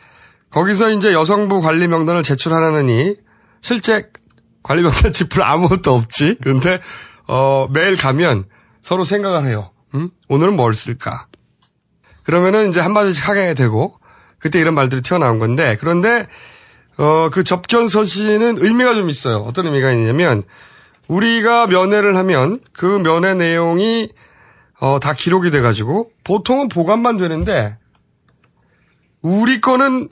Speaker 3: 거기서 이제 여성부 관리 명단을 제출하느니 실제 관리 명단 지풀 아무것도 없지. 그런데 어, 매일 가면 서로 생각을 해요. 음? 오늘은 뭘 쓸까? 그러면은 이제 한마디씩 하게 되고 그때 이런 말들이 튀어나온 건데 그런데 어, 그 접견 서신은 의미가 좀 있어요. 어떤 의미가 있냐면 우리가 면회를 하면 그 면회 내용이 어, 다 기록이 돼가지고 보통은 보관만 되는데 우리 거는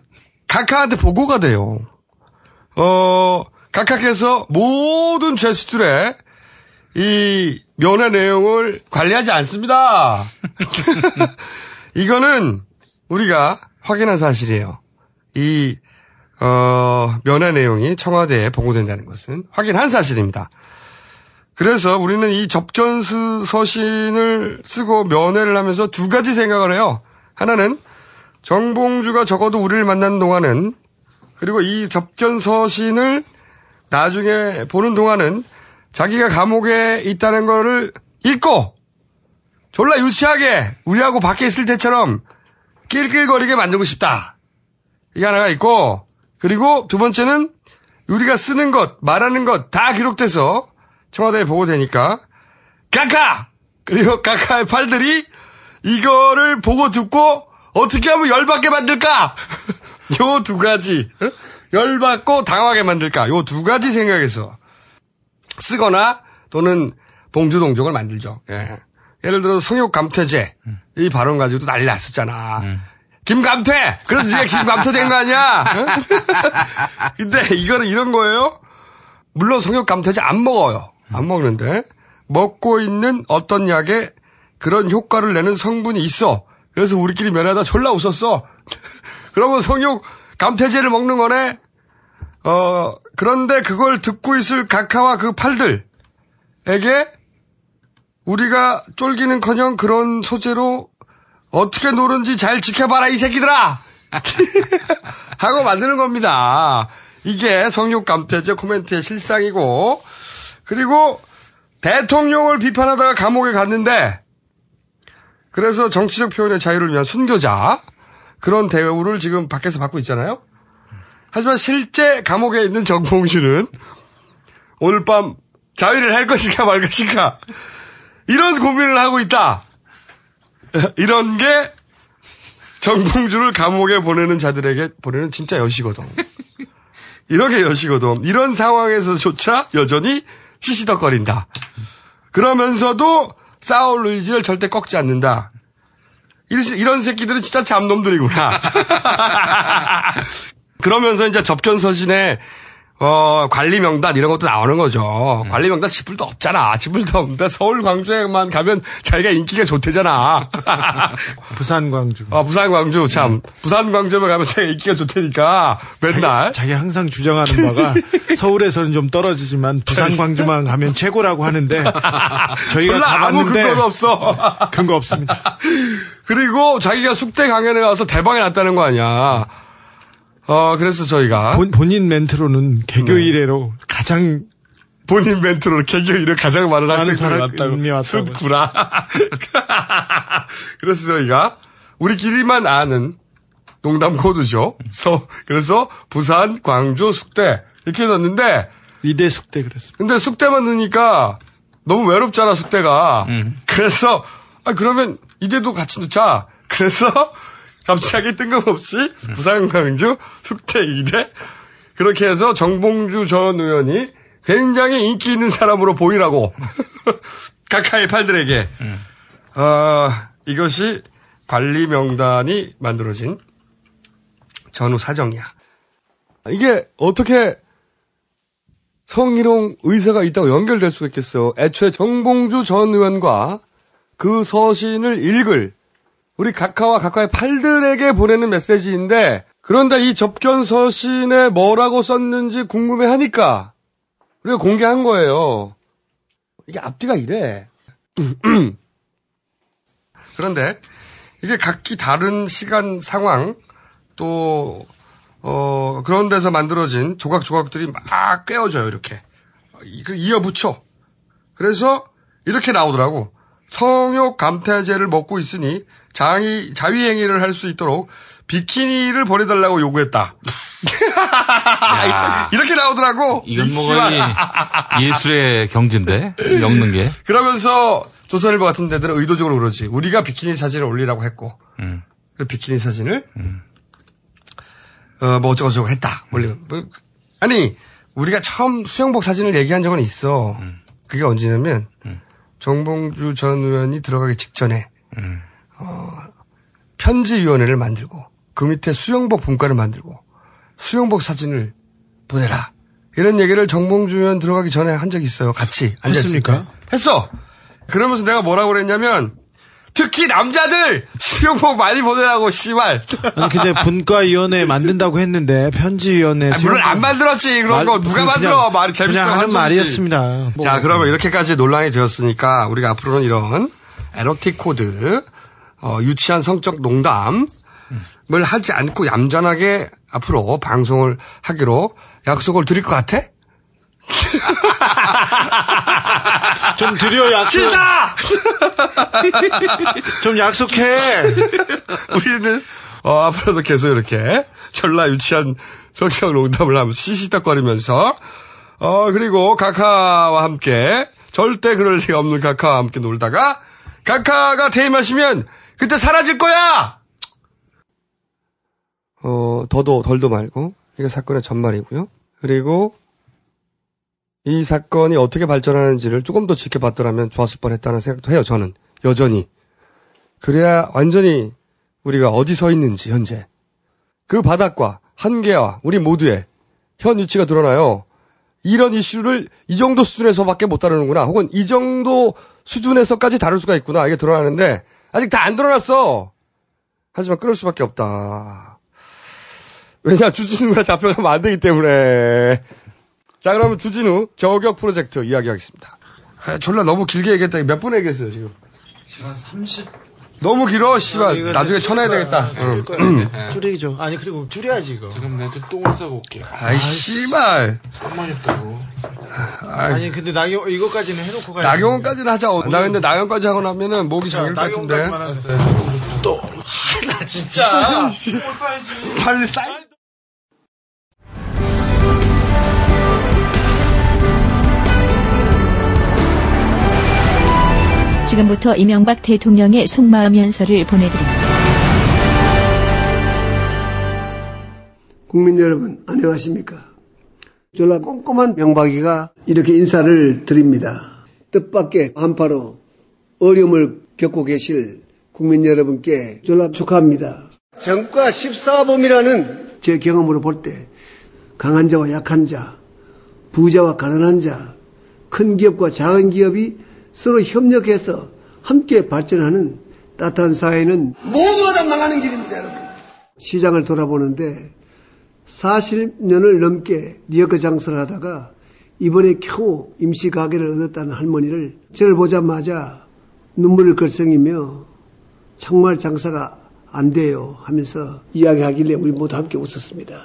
Speaker 3: 각하한테 보고가 돼요. 어, 각하께서 모든 제스툴에 이 면회 내용을 관리하지 않습니다. 이거는 우리가 확인한 사실이에요. 이 어, 면회 내용이 청와대에 보고된다는 것은 확인한 사실입니다. 그래서 우리는 이 접견 수- 서신을 쓰고 면회를 하면서 두 가지 생각을 해요. 하나는 정봉주가 적어도 우리를 만나는 동안은 그리고 이 접견 서신을 나중에 보는 동안은 자기가 감옥에 있다는 거를 읽고 졸라 유치하게 우리하고 밖에 있을 때처럼 낄낄거리게 만들고 싶다. 이게 하나가 있고 그리고 두 번째는 우리가 쓰는 것, 말하는 것 다 기록돼서 청와대에 보고되니까 까까 그리고 까까의 팔들이 이거를 보고 듣고 어떻게 하면 열받게 만들까? 요 두 가지 어? 열받고 당하게 만들까? 요 두 가지 생각에서 쓰거나 또는 봉주 동족을 만들죠. 예. 예를 들어 성욕 감퇴제 이 발언 가지고도 난리 났었잖아. 김감퇴! 그래서 네가 김감퇴 된 거 아니야? 어? 근데 이거는 이런 거예요. 물론 성욕 감퇴제 안 먹어요. 안 먹는데 먹고 있는 어떤 약에 그런 효과를 내는 성분이 있어. 그래서 우리끼리 면하다 졸라 웃었어. 그러면 성욕 감퇴제를 먹는 거네. 어 그런데 그걸 듣고 있을 각하와 그 팔들에게 우리가 쫄기는커녕 그런 소재로 어떻게 노는지 잘 지켜봐라 이 새끼들아 하고 만드는 겁니다. 이게 성욕 감퇴제 코멘트의 실상이고 그리고 대통령을 비판하다가 감옥에 갔는데 그래서 정치적 표현의 자유를 위한 순교자 그런 대우를 지금 밖에서 받고 있잖아요. 하지만 실제 감옥에 있는 정봉주는 오늘 밤 자위를 할 것인가 말 것인가 이런 고민을 하고 있다. 이런 게 정봉주를 감옥에 보내는 자들에게 보내는 진짜 여시거든. 이렇게 여시거든. 이런 상황에서조차 여전히 시시덕거린다. 그러면서도 싸울 의지를 절대 꺾지 않는다. 이런, 새끼들은 진짜 잡놈들이구나. 그러면서 이제 접견 서신에 어, 관리 명단 이런 것도 나오는 거죠. 관리 명단 지불도 없잖아. 지불도 없는데 서울 광주에만 가면 자기가 인기가 좋대잖아.
Speaker 7: 부산 광주.
Speaker 3: 아, 부산 광주 참. 부산 광주에 가면 자기가 인기가 좋다니까 맨날.
Speaker 7: 자기, 자기 항상 주장하는 바가 서울에서는 좀 떨어지지만 부산 광주만 가면 최고라고 하는데 저희가
Speaker 3: 졸라 아무
Speaker 7: 가봤는데
Speaker 3: 근거가 없어.
Speaker 7: 근거 없습니다.
Speaker 3: 그리고 자기가 숙대 강연에 가서 대박이 났다는 거 아니야. 어, 그래서 저희가.
Speaker 7: 본, 본인 멘트로는 개교 이래로 가장
Speaker 3: 본인 멘트로 개교 이래 가장 많은
Speaker 7: 많은
Speaker 3: 학생들이
Speaker 7: 사람이
Speaker 3: 왔다고. 순구라. 그래서 저희가 우리끼리만 아는 농담 코드죠. 서, 그래서 부산, 광주, 숙대 이렇게 넣었는데
Speaker 7: 이대 숙대 그랬습니다.
Speaker 3: 근데 숙대만 넣으니까 너무 외롭잖아 숙대가. 그래서 아 그러면 이대도 같이 넣자. 그래서 갑자기 뜬금없이 부산, 광주, 숙대 이대 그렇게 해서 정봉주 전 의원이 굉장히 인기 있는 사람으로 보이라고 각하의 팔들에게 어, 이것이 관리 명단이 만들어진 전후 사정이야. 이게 어떻게 성희롱 의사가 있다고 연결될 수가 있겠어요. 애초에 정봉주 전 의원과 그 서신을 읽을 우리 각하와 각하의 팔들에게 보내는 메시지인데 그런데 이 접견 서신에 뭐라고 썼는지 궁금해 하니까 우리가 공개한 거예요. 이게 앞뒤가 이래. 그런데 이게 각기 다른 시간 상황 또 어, 그런 데서 만들어진 조각조각들이 막 꿰어져요, 이렇게. 그 이어붙여. 그래서 이렇게 나오더라고. 성욕 감퇴제를 먹고 있으니 자위, 자위행위를 할 수 있도록 비키니를 보내달라고 요구했다. 이렇게 나오더라고.
Speaker 2: 이건 뭐 거의 예술의 경지인데 엮는 게.
Speaker 3: 그러면서 조선일보 같은 데들은 의도적으로 그러지. 우리가 비키니 사진을 올리라고 했고
Speaker 2: 음.
Speaker 3: 그 비키니 사진을 어, 뭐 어쩌고저쩌고 했다. 올리면 뭐, 아니 우리가 처음 수영복 사진을 얘기한 적은 있어. 그게 언제냐면 정봉주 전 의원이 들어가기 직전에 어, 편지위원회를 만들고 그 밑에 수영복 분과를 만들고 수영복 사진을 보내라. 이런 얘기를 정봉주 의원 들어가기 전에 한 적이 있어요. 같이. 때. 했어. 그러면서 내가 뭐라고 그랬냐면 특히 남자들 수영복 많이 보내라고 씨발.
Speaker 7: 아니 근데 분과위원회 만든다고 했는데 편지위원회
Speaker 3: 아, 물론 안 만들었지 그런 거 누가 만들어 말이 재밌어
Speaker 7: 하는 말이었습니다. 뭐.
Speaker 3: 자 그러면 이렇게까지 논란이 되었으니까 우리가 앞으로는 이런 에로틱 코드 어, 유치한 성적 농담을 하지 않고 얌전하게 앞으로 방송을 하기로 약속을 드릴 것 같아?
Speaker 7: 좀 드려 약속.
Speaker 3: 진짜!
Speaker 7: 좀 약속해.
Speaker 3: 우리는 어, 앞으로도 계속 이렇게 전라 유치한 성적 농담을 하면서 시시덕거리면서 어 그리고 카카와 함께 절대 그럴 리가 없는 카카와 함께 놀다가 카카가 퇴임하시면 그때 사라질 거야. 어 더도 덜도 말고 이게 사건의 전말이고요. 그리고 이 사건이 어떻게 발전하는지를 조금 더 지켜봤더라면 좋았을 뻔했다는 생각도 해요. 저는 여전히 그래야 완전히 우리가 어디 서 있는지 현재 그 바닥과 한계와 우리 모두의 현 위치가 드러나요. 이런 이슈를 이 정도 수준에서밖에 못 다루는구나. 혹은 이 정도 수준에서까지 다룰 수가 있구나. 이게 드러나는데 아직 다 안 드러났어. 하지만 끊을 수밖에 없다. 왜냐 주진우가 잡혀가면 안 되기 때문에. 자 그러면 주진우 저격 프로젝트 이야기하겠습니다. 아, 졸라 너무 길게 얘기했다. 몇 분 얘기했어요 지금?
Speaker 7: 한 30.
Speaker 3: 너무 길어, 씨발. 나중에 쳐내야 되겠다. 응.
Speaker 7: 줄이죠. 아니 그리고 줄여야지 이거.
Speaker 2: 지금 내가 좀 똥을 싸고 올게요.
Speaker 3: 아이, 씨발.
Speaker 2: 똥만이 없다고.
Speaker 7: 아니 근데 나경 이거까지는 해놓고 가야
Speaker 3: 나경원까지는 하자. 나 근데 나경원까지 하고 나면은 목이 잠길 것 같은데.
Speaker 7: 또. 나 진짜.
Speaker 3: 빨리 싸.
Speaker 4: 지금부터 이명박 대통령의 속마음 연설을 보내드립니다.
Speaker 5: 국민 여러분, 안녕하십니까. 졸라 꼼꼼한 명박이가 이렇게 인사를 드립니다. 뜻밖의 한파로 어려움을 겪고 계실 국민 여러분께 졸라 축하합니다. 정과 14범이라는 제 경험으로 볼 때 강한 자와 약한 자, 부자와 가난한 자, 큰 기업과 작은 기업이 서로 협력해서 함께 발전하는 따뜻한 사회는 모두가 다 망하는 길입니다, 여러분. 시장을 돌아보는데 40년을 넘게 리어커 장사를 하다가 이번에 겨우 임시 가게를 얻었다는 할머니를 저를 보자마자 눈물을 걸썽이며 정말 장사가 안 돼요 하면서 이야기하길래 우리 모두 함께 웃었습니다.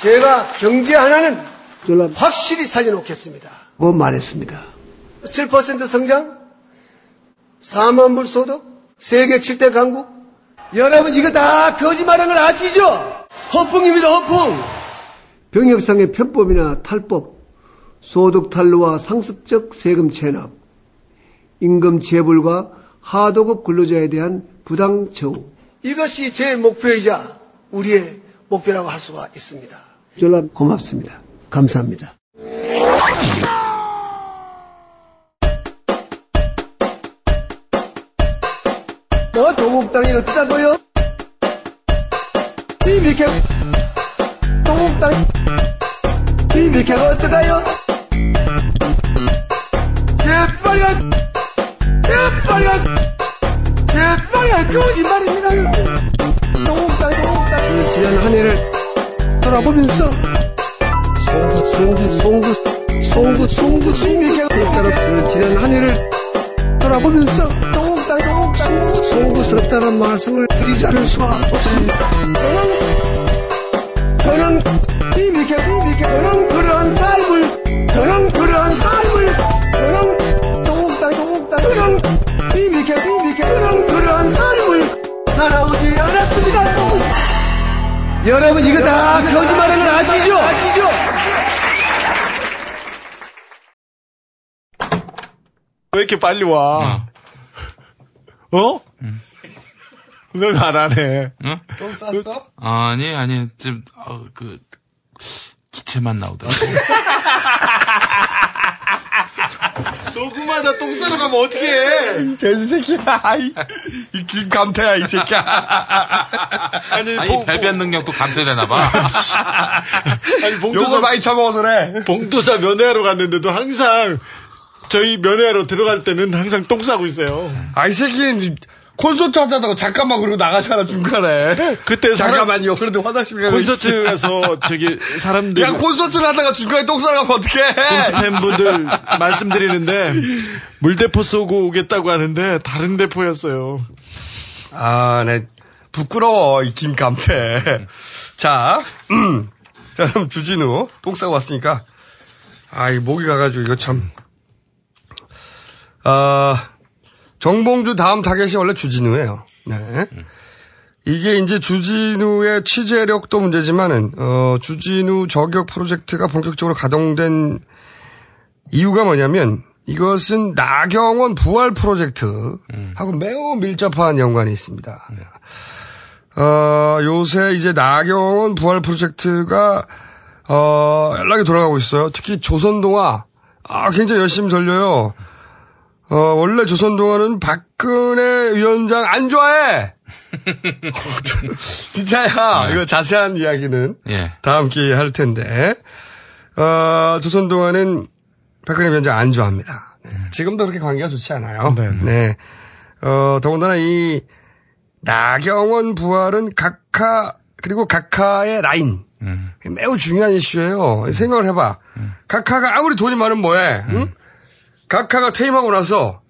Speaker 5: 제가 경제 하나는 확실히 살려놓겠습니다. 고 말했습니다. 7% 성장, 4만 불 소득, 세계 7대 강국. 여러분 이거 다 거짓말한 걸 아시죠? 허풍입니다, 허풍. 병역상의 편법이나 탈법, 소득 탈루와 상습적 세금 체납, 임금 재불과 하도급 근로자에 대한 부당 처우. 이것이 제 목표이자 우리의 목표라고 할 수가 있습니다. 졸라 고맙습니다. 감사합니다. 뭐 조국당이 어쩌고요? 비비켜 똥땅 비비켜가 어떡하요 재빨간 재빨간 재빨간 거짓말입니다 똥땅 똥땅 지난 한 해를 돌아보면서 송구 송구 송구 송구 송구 송구 따라 지난 한 해를 돌아보면서 똥땅 똥땅 송구 송구 스럽다는 말씀을 드리지 않을 수가 없습니다. 저는 비비켜 비비켜 저는 그러한 삶을 저는 그러한 삶을 저는 똥땅 똥땅 저는 비비켜 비비켜 저는 그러한 삶을 살아오지 않았습니다. 여러분 이거 다 거짓말하는 거 아시죠? 아시죠?
Speaker 7: 왜 이렇게 빨리 와? 어? 왜말안 해?
Speaker 2: 응?
Speaker 5: 똥 쌌어?
Speaker 2: 아니, 아니, 좀, 어, 그, 기체만 나오더라고.
Speaker 7: 녹음하다 똥 싸러 가면 어떻게 해?
Speaker 3: 돼지 새끼야. 아이, 이 김감태야, 이 새끼야.
Speaker 7: 아니,
Speaker 2: 아니,
Speaker 7: 봉-
Speaker 2: 배변 능력도 감퇴되나봐.
Speaker 7: 아니, 봉도사
Speaker 3: 욕을 많이 처먹어서 그래.
Speaker 7: 봉도사 면회하러 갔는데도 항상 저희 면회하러 들어갈 때는 항상 똥 싸고 있어요.
Speaker 3: 아이 새끼는 콘서트 하다가 잠깐만 그러고 나가잖아, 중간에.
Speaker 7: 그때 사람-
Speaker 3: 잠깐만요. 그런데 화장실 가고
Speaker 7: 콘서트
Speaker 3: 있지.
Speaker 7: 가서 저기 사람들
Speaker 3: 야, 콘서트를 하다가 중간에 똥 싸러 가면 어떡해.
Speaker 7: 팬분들 말씀드리는데 물대포 쏘고 오겠다고 하는데 다른 대포였어요.
Speaker 3: 아, 네. 부끄러워, 이 김감태. 자, 음. 자, 그럼 주진우, 똥 싸고 왔으니까. 아, 이 목이 가가지고, 이거 참. 아, 정봉주 다음 타겟이 원래 주진우예요. 네. 이게 이제 주진우의 취재력도 문제지만은, 어, 주진우 저격 프로젝트가 본격적으로 가동된 이유가 뭐냐면, 이것은 나경원 부활 프로젝트하고 매우 밀접한 연관이 있습니다. 어, 요새 이제 나경원 부활 프로젝트가, 어, 연락이 돌아가고 있어요. 특히 조선동화, 아, 굉장히 열심히 돌려요. 어, 원래 조선동화는 박근혜 위원장 안 좋아해! 진짜야. 이거 자세한 이야기는
Speaker 2: 예.
Speaker 3: 다음 기회에 할 텐데, 어, 조선동화는 박근혜 위원장 안 좋아합니다. 네, 지금도 그렇게 관계가 좋지 않아요.
Speaker 7: 네,
Speaker 3: 네. 어, 더군다나 이 나경원 부활은 각하, 그리고 각하의 라인.
Speaker 2: 음.
Speaker 3: 매우 중요한 이슈예요. 생각을 해봐. 각하가 아무리 돈이 많으면 뭐해? 응? 각하가 퇴임하고 나서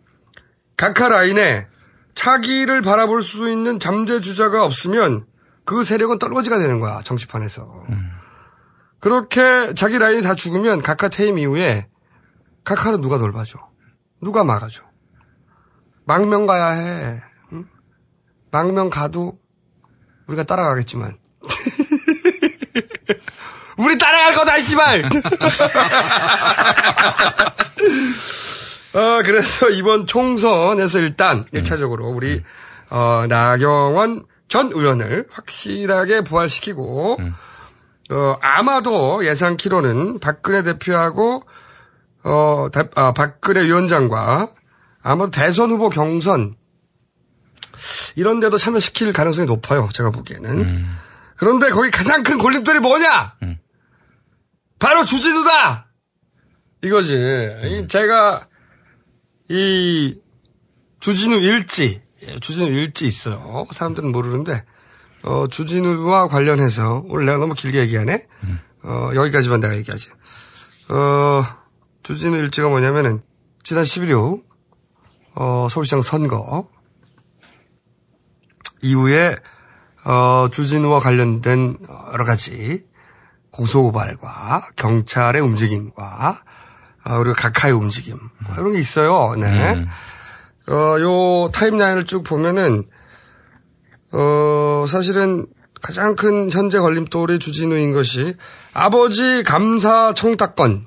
Speaker 3: 각하 라인에 차기를 바라볼 수 있는 잠재 주자가 없으면 그 세력은 떨거지가 되는 거야 정치판에서. 그렇게 자기 라인이 다 죽으면 각하 퇴임 이후에 각하를 누가 돌봐줘? 누가 막아줘? 망명 가야 해. 응? 망명 가도 우리가 따라가겠지만. 우리 따라갈 거다, 씨발! 어, 그래서 이번 총선에서 일단 1차적으로 우리, 어, 나경원 전 의원을 확실하게 부활시키고, 어, 아마도 예상키로는 박근혜 대표하고, 어, 대- 아, 박근혜 위원장과 아마도 대선 후보 경선, 이런 데도 참여시킬 가능성이 높아요, 제가 보기에는. 그런데 거기 가장 큰 골림돌이 뭐냐? 바로 주진우다! 이거지. 이 제가, 이, 주진우 일지, 예, 주진우 일지 있어요. 사람들은 모르는데, 어, 주진우와 관련해서, 오늘 내가 너무 길게 얘기하네? 어, 여기까지만 내가 얘기하지. 어, 주진우 일지가 뭐냐면은, 지난 11일, 어, 서울시장 선거, 이후에, 어, 주진우와 관련된 여러 가지 고소고발과 경찰의 움직임과 어, 그리고 각하의 움직임 뭐 이런 게 있어요. 네. 어, 요 타임라인을 쭉 보면은 어, 사실은 가장 큰 현재 걸림돌이 주진우인 것이 아버지 감사 청탁권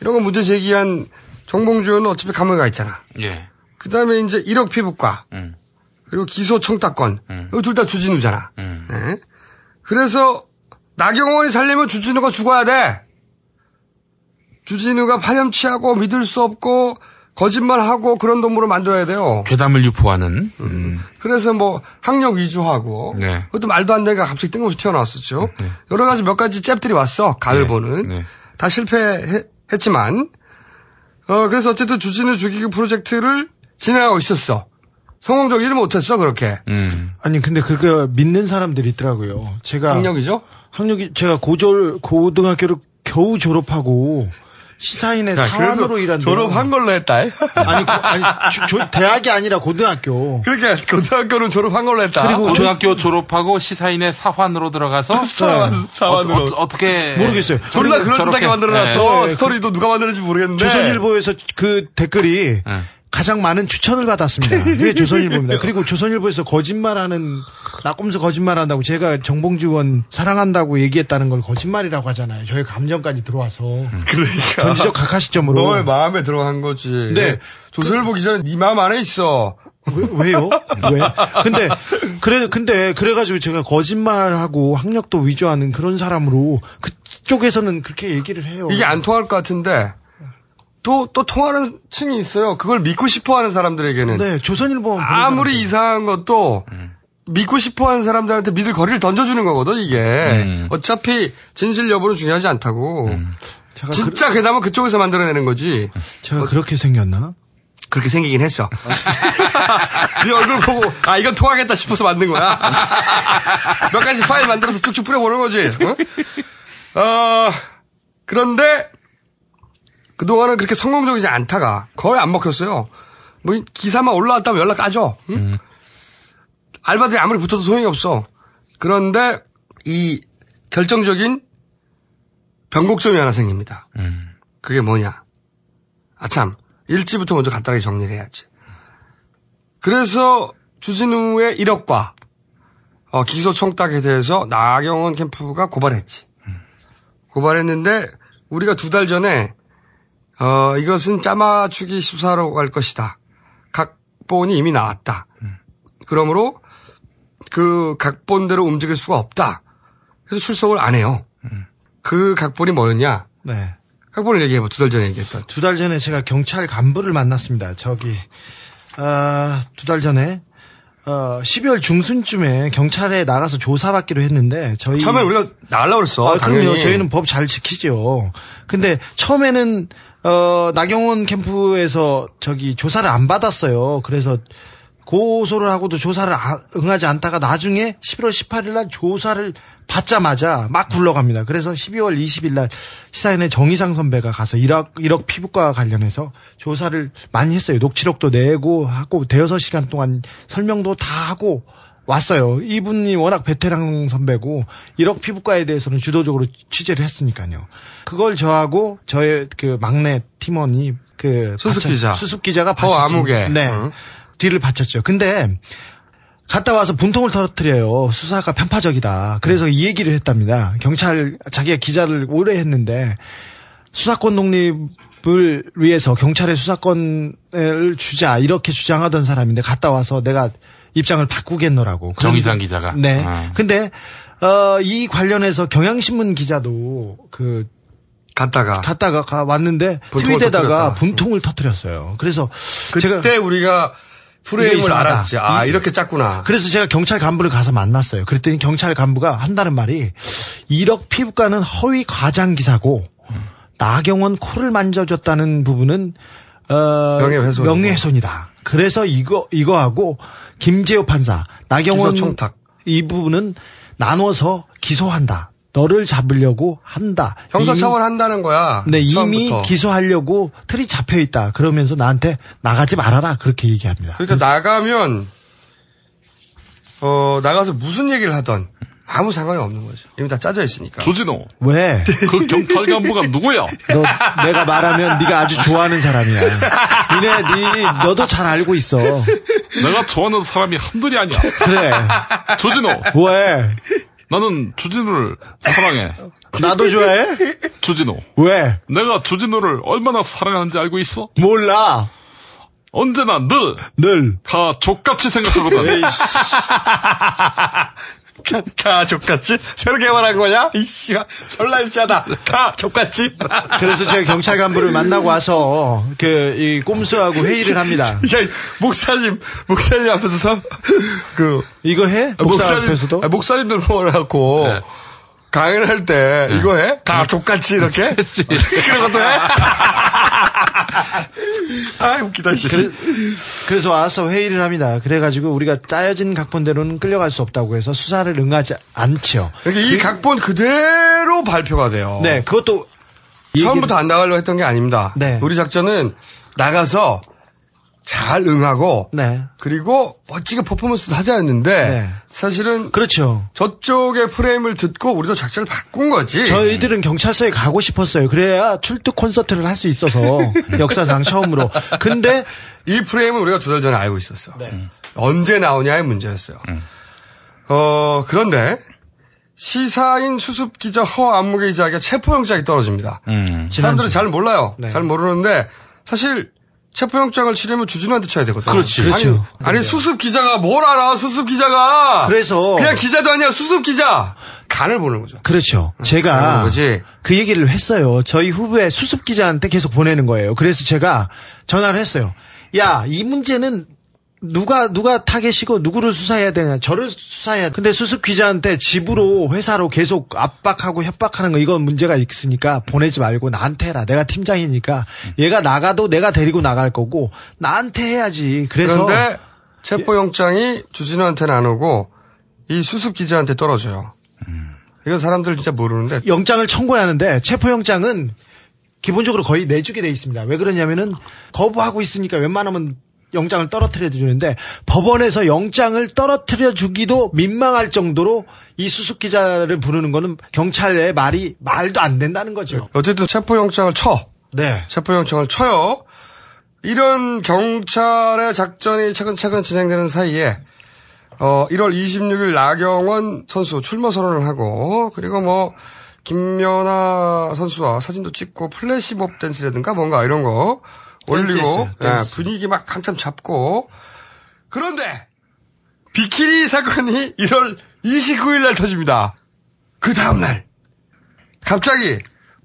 Speaker 3: 이런 거 문제 제기한 정봉주 의원은 어차피 감옥에 가 있잖아.
Speaker 2: 예.
Speaker 3: 그 다음에 이제 1억 피부과
Speaker 2: 음.
Speaker 3: 그리고 기소 청탁권 이거 둘 다 주진우잖아.
Speaker 2: 음.
Speaker 3: 네. 그래서 나경원이 살려면 주진우가 죽어야 돼. 주진우가 파렴치하고 믿을 수 없고 거짓말하고 그런 동물을 만들어야 돼요.
Speaker 2: 괴담을 유포하는. 음.
Speaker 3: 그래서 뭐 학력 위주하고
Speaker 2: 네.
Speaker 3: 그것도 말도 안 되니까 갑자기 뜬금없이 튀어나왔었죠.
Speaker 2: 네.
Speaker 3: 여러 가지 몇 가지 잽들이 왔어. 가을
Speaker 2: 네.
Speaker 3: 보는.
Speaker 2: 네.
Speaker 3: 다 실패했지만 어 그래서 어쨌든 주진우 죽이기 프로젝트를 진행하고 있었어. 성공적이지 못했어 그렇게.
Speaker 2: 음.
Speaker 7: 아니 근데 그거 믿는 사람들이 있더라고요. 제가
Speaker 3: 학력이죠?
Speaker 7: 학력이 제가 고졸 고등학교를 겨우 졸업하고 시사인의
Speaker 3: 야,
Speaker 7: 사원으로 일한
Speaker 3: 졸업한 걸로 했다.
Speaker 7: 아니, 고- 아니 조- 조- 대학이 아니라 고등학교.
Speaker 3: 그러니까 고등학교는 졸업한 걸로 했다.
Speaker 7: 그리고
Speaker 2: 고등학교 졸업하고 시사인의 사환으로 들어가서
Speaker 3: 사환, 사환으로.
Speaker 2: 어, 어, 떻게
Speaker 7: 모르겠어요.
Speaker 3: 졸라 그럴듯하게 만들어놨어.
Speaker 7: 네.
Speaker 3: 스토리도 누가 만들었는지 모르겠는데.
Speaker 7: 조선일보에서 그 댓글이
Speaker 2: 네.
Speaker 7: 가장 많은 추천을 받았습니다. 이게 조선일보입니다. 그리고 조선일보에서 거짓말하는 나꼼수 거짓말한다고 제가 정봉주 의원 사랑한다고 얘기했다는 걸 거짓말이라고 하잖아요. 저의 감정까지 들어와서
Speaker 3: 그러니까.
Speaker 7: 전지적 각하 시점으로
Speaker 3: 너의 마음에 들어간 거지.
Speaker 7: 네.
Speaker 3: 조선일보 기자는 네 마음 안에 있어.
Speaker 7: 왜, 요 왜? 근데 그래 근데 그래가지고 제가 거짓말하고 학력도 위조하는 그런 사람으로 그쪽에서는 그렇게 얘기를 해요.
Speaker 3: 이게 안 통할 것 같은데 또 또 통하는 층이 있어요. 그걸 믿고 싶어 하는 사람들에게는
Speaker 7: 네, 조선일보
Speaker 3: 아무리 이상한 것도
Speaker 2: 음.
Speaker 3: 믿고 싶어 하는 사람들한테 믿을 거리를 던져주는 거거든 이게.
Speaker 2: 음.
Speaker 3: 어차피 진실 여부는 중요하지 않다고.
Speaker 2: 음.
Speaker 7: 제가
Speaker 3: 진짜 괴담은 그쪽에서 만들어내는 거지.
Speaker 7: 제가 그렇게 생겼나?
Speaker 3: 그렇게 생기긴 했어. 네 얼굴 보고 아 이건 통하겠다 싶어서 만든 거야. 몇 가지 파일 만들어서 쭉쭉 뿌려보는 거지. 어? 어, 그런데 그동안은 그렇게 성공적이지 않다가 거의 안 먹혔어요. 뭐 기사만 올라왔다면 연락 까죠. 응?
Speaker 2: 음.
Speaker 3: 알바들이 아무리 붙어도 소용이 없어. 그런데 이 결정적인 변곡점이 하나 생깁니다.
Speaker 2: 음.
Speaker 3: 그게 뭐냐? 아참 일지부터 먼저 간단하게 정리를 해야지. 그래서 주진우의 1억과 어, 기소 총딱에 대해서 나경원 캠프가 고발했지. 고발했는데 우리가 두 달 전에 어, 이것은 짜맞추기 수사로 갈 것이다. 각본이 이미 나왔다. 그러므로 그 각본대로 움직일 수가 없다. 그래서 출석을 안 해요. 그 각본이 뭐였냐?
Speaker 7: 네.
Speaker 3: 각본을 얘기해봐. 두 달 전에 얘기했던.
Speaker 7: 두 달 전에 제가 경찰 간부를 만났습니다. 저기 아, 두달 전에 어, 12월 중순쯤에 경찰에 나가서 조사받기로 했는데 저희
Speaker 3: 처음에 우리가 나가려고 그랬어.
Speaker 7: 아, 그럼요. 저희는 법 잘 지키죠. 근데 처음에는 어, 나경원 캠프에서 저기 조사를 안 받았어요. 그래서 고소를 하고도 조사를 아- 응하지 않다가 나중에 11월 18일 날 조사를 받자마자 막 굴러갑니다. 그래서 12월 20일 날 시사인의 정희상 선배가 가서 1억, 1억 피부과 관련해서 조사를 많이 했어요. 녹취록도 내고 하고 대여섯 시간 동안 설명도 다 하고 왔어요. 이분이 워낙 베테랑 선배고 1억 피부과에 대해서는 주도적으로 취재를 했으니까요. 그걸 저하고 저의 그 막내 팀원이 그
Speaker 3: 수습
Speaker 7: 받쳐-
Speaker 3: 기자.
Speaker 7: 수습 기자가
Speaker 3: 허
Speaker 7: 받쳤습니다.
Speaker 3: 아무개.
Speaker 7: 네.
Speaker 3: 응.
Speaker 7: 뒤를 받쳤죠. 근데 갔다 와서 분통을 터뜨려요. 수사가 편파적이다. 그래서 이 얘기를 했답니다. 경찰 자기가 기자를 오래 했는데 수사권 독립을 위해서 경찰의 수사권을 주자 이렇게 주장하던 사람인데 갔다 와서 내가 입장을 바꾸겠노라고.
Speaker 2: 정의상 기자가.
Speaker 7: 네.
Speaker 2: 아.
Speaker 7: 근데 어, 이 관련해서 경향신문 기자도 그
Speaker 3: 갔다가
Speaker 7: 갔다가 가 왔는데 트윗에다가
Speaker 3: 터뜨렸다.
Speaker 7: 분통을 터뜨렸어요. 그래서
Speaker 3: 그때
Speaker 7: 제가
Speaker 3: 우리가 프레임을. 알았지. 아
Speaker 7: 이-
Speaker 3: 이렇게 짰구나.
Speaker 7: 그래서 제가 경찰 간부를 가서 만났어요. 그랬더니 경찰 간부가 한다는 말이 1억 피부과는 허위 과장 기사고 나경원 코를 만져줬다는 부분은 어. 명예훼손이다. 그래서 이거 이거하고 김재호 판사 나경원
Speaker 3: 총탁.
Speaker 7: 이 부분은 나눠서 기소한다. 너를 잡으려고 한다.
Speaker 3: 형사처벌 한다는 거야.
Speaker 7: 네, 이미
Speaker 3: 처음부터.
Speaker 7: 기소하려고 틀이 잡혀 있다. 그러면서 나한테 나가지 말아라. 그렇게 얘기합니다.
Speaker 3: 그러니까 나가면 어 나가서 무슨 얘기를 하던 아무 상관이 없는 거죠. 이미 다 짜져 있으니까.
Speaker 2: 조진호.
Speaker 7: 왜?
Speaker 2: 그 경찰 간부가 누구야?
Speaker 7: 너 내가 말하면 네가 아주 좋아하는 사람이야. 니네 네 너도 잘 알고 있어.
Speaker 2: 내가 좋아하는 사람이 한둘이 아니야.
Speaker 7: 그래.
Speaker 2: 조진호.
Speaker 7: 왜?
Speaker 2: 나는 주진우를 사랑해.
Speaker 7: 나도 좋아해?
Speaker 2: 주진우.
Speaker 7: 왜?
Speaker 2: 내가 주진우를 얼마나 사랑하는지 알고 있어?
Speaker 7: 몰라.
Speaker 2: 언제나 늘,
Speaker 7: 늘.
Speaker 2: 가 족같이 생각하거든.
Speaker 3: 가, 족같이? 새로 개발한 거냐? 이씨, 졸라 유치하다. 가, 족같이?
Speaker 7: 그래서 제가 경찰 간부를 만나고 와서 그 이 꼼수하고 회의를 합니다.
Speaker 3: 야, 목사님, 목사님 앞에서 서, 그.
Speaker 7: 이거 해? 목사 앞에서도?
Speaker 3: 아, 목사님들 모아갖고.
Speaker 2: 네.
Speaker 3: 강연을 할 때, 이거 해? 가, 족같이, 이렇게? 그런 것도 해? 아, 웃기다, 씨.
Speaker 7: 그래, 그래서 와서 회의를 합니다. 그래가지고 우리가 짜여진 각본대로는 끌려갈 수 없다고 해서 수사를 응하지 않죠.
Speaker 3: 그러니까 이 각본 그대로 발표가 돼요.
Speaker 7: 네, 그것도
Speaker 3: 처음부터 안 나가려고 했던 게 아닙니다.
Speaker 7: 네.
Speaker 3: 우리 작전은 나가서 잘 응하고
Speaker 7: 네.
Speaker 3: 그리고 멋지게 퍼포먼스도 하자였는데
Speaker 7: 네.
Speaker 3: 사실은
Speaker 7: 그렇죠.
Speaker 3: 저쪽의 프레임을 듣고 우리도 작전을 바꾼 거지.
Speaker 7: 저희들은 경찰서에 가고 싶었어요. 그래야 출두 콘서트를 할 수 있어서 역사상 처음으로. 근데
Speaker 3: 이 프레임은 우리가 두 달 전에 알고 있었어.
Speaker 7: 네.
Speaker 3: 언제 나오냐의 문제였어요. 어 그런데 시사인 수습 기자 허 안무계 기자에게 체포영장이 떨어집니다.
Speaker 2: 음.
Speaker 3: 사람들은 잘 몰라요.
Speaker 7: 네.
Speaker 3: 잘 모르는데 사실 체포영장을 치려면 주진우한테 쳐야 되거든.
Speaker 2: 그렇지.
Speaker 3: 아니,
Speaker 7: 그렇죠.
Speaker 3: 아니 수습 기자가 뭘 알아? 수습 기자가.
Speaker 7: 그래서
Speaker 3: 그냥 기자도 아니야. 수습 기자. 간을 보는 거죠.
Speaker 7: 그렇죠. 제가
Speaker 3: 거지.
Speaker 7: 그 얘기를 했어요. 저희 후배 수습 기자한테 계속 보내는 거예요. 그래서 제가 전화를 했어요. 야, 이 문제는 누가 누가 타겟이고 누구를 수사해야 되냐? 저를 수사해야. 근데 수습 기자한테 집으로 회사로 계속 압박하고 협박하는 거 이건 문제가 있으니까 보내지 말고 나한테 해라. 내가 팀장이니까 얘가 나가도 내가 데리고 나갈 거고 나한테 해야지. 그래서
Speaker 3: 그런데 체포영장이 주진우한테는 안 오고 이 수습 기자한테 떨어져요. 이건 사람들 진짜 모르는데
Speaker 7: 영장을 청구하는데 체포영장은 기본적으로 거의 내주게 돼 있습니다. 왜 그러냐면은 거부하고 있으니까 웬만하면 영장을 떨어뜨려 주는데 법원에서 영장을 떨어뜨려 주기도 민망할 정도로 이 수습 기자를 부르는 거는 경찰의 말이 말도 안 된다는 거죠.
Speaker 3: 어쨌든 체포영장을 쳐.
Speaker 7: 네.
Speaker 3: 체포영장을 쳐요. 이런 경찰의 작전이 차근차근 진행되는 사이에 어 1월 26일 나경원 선수 출마 선언을 하고 그리고 뭐 김연아 선수와 사진도 찍고 플래시몹 댄스라든가 뭔가 이런 거 올리고
Speaker 7: 댄스,
Speaker 3: 예. 분위기 막 한참 잡고 그런데 비키니 사건이 1월 29일 날 터집니다. 그 다음 날 갑자기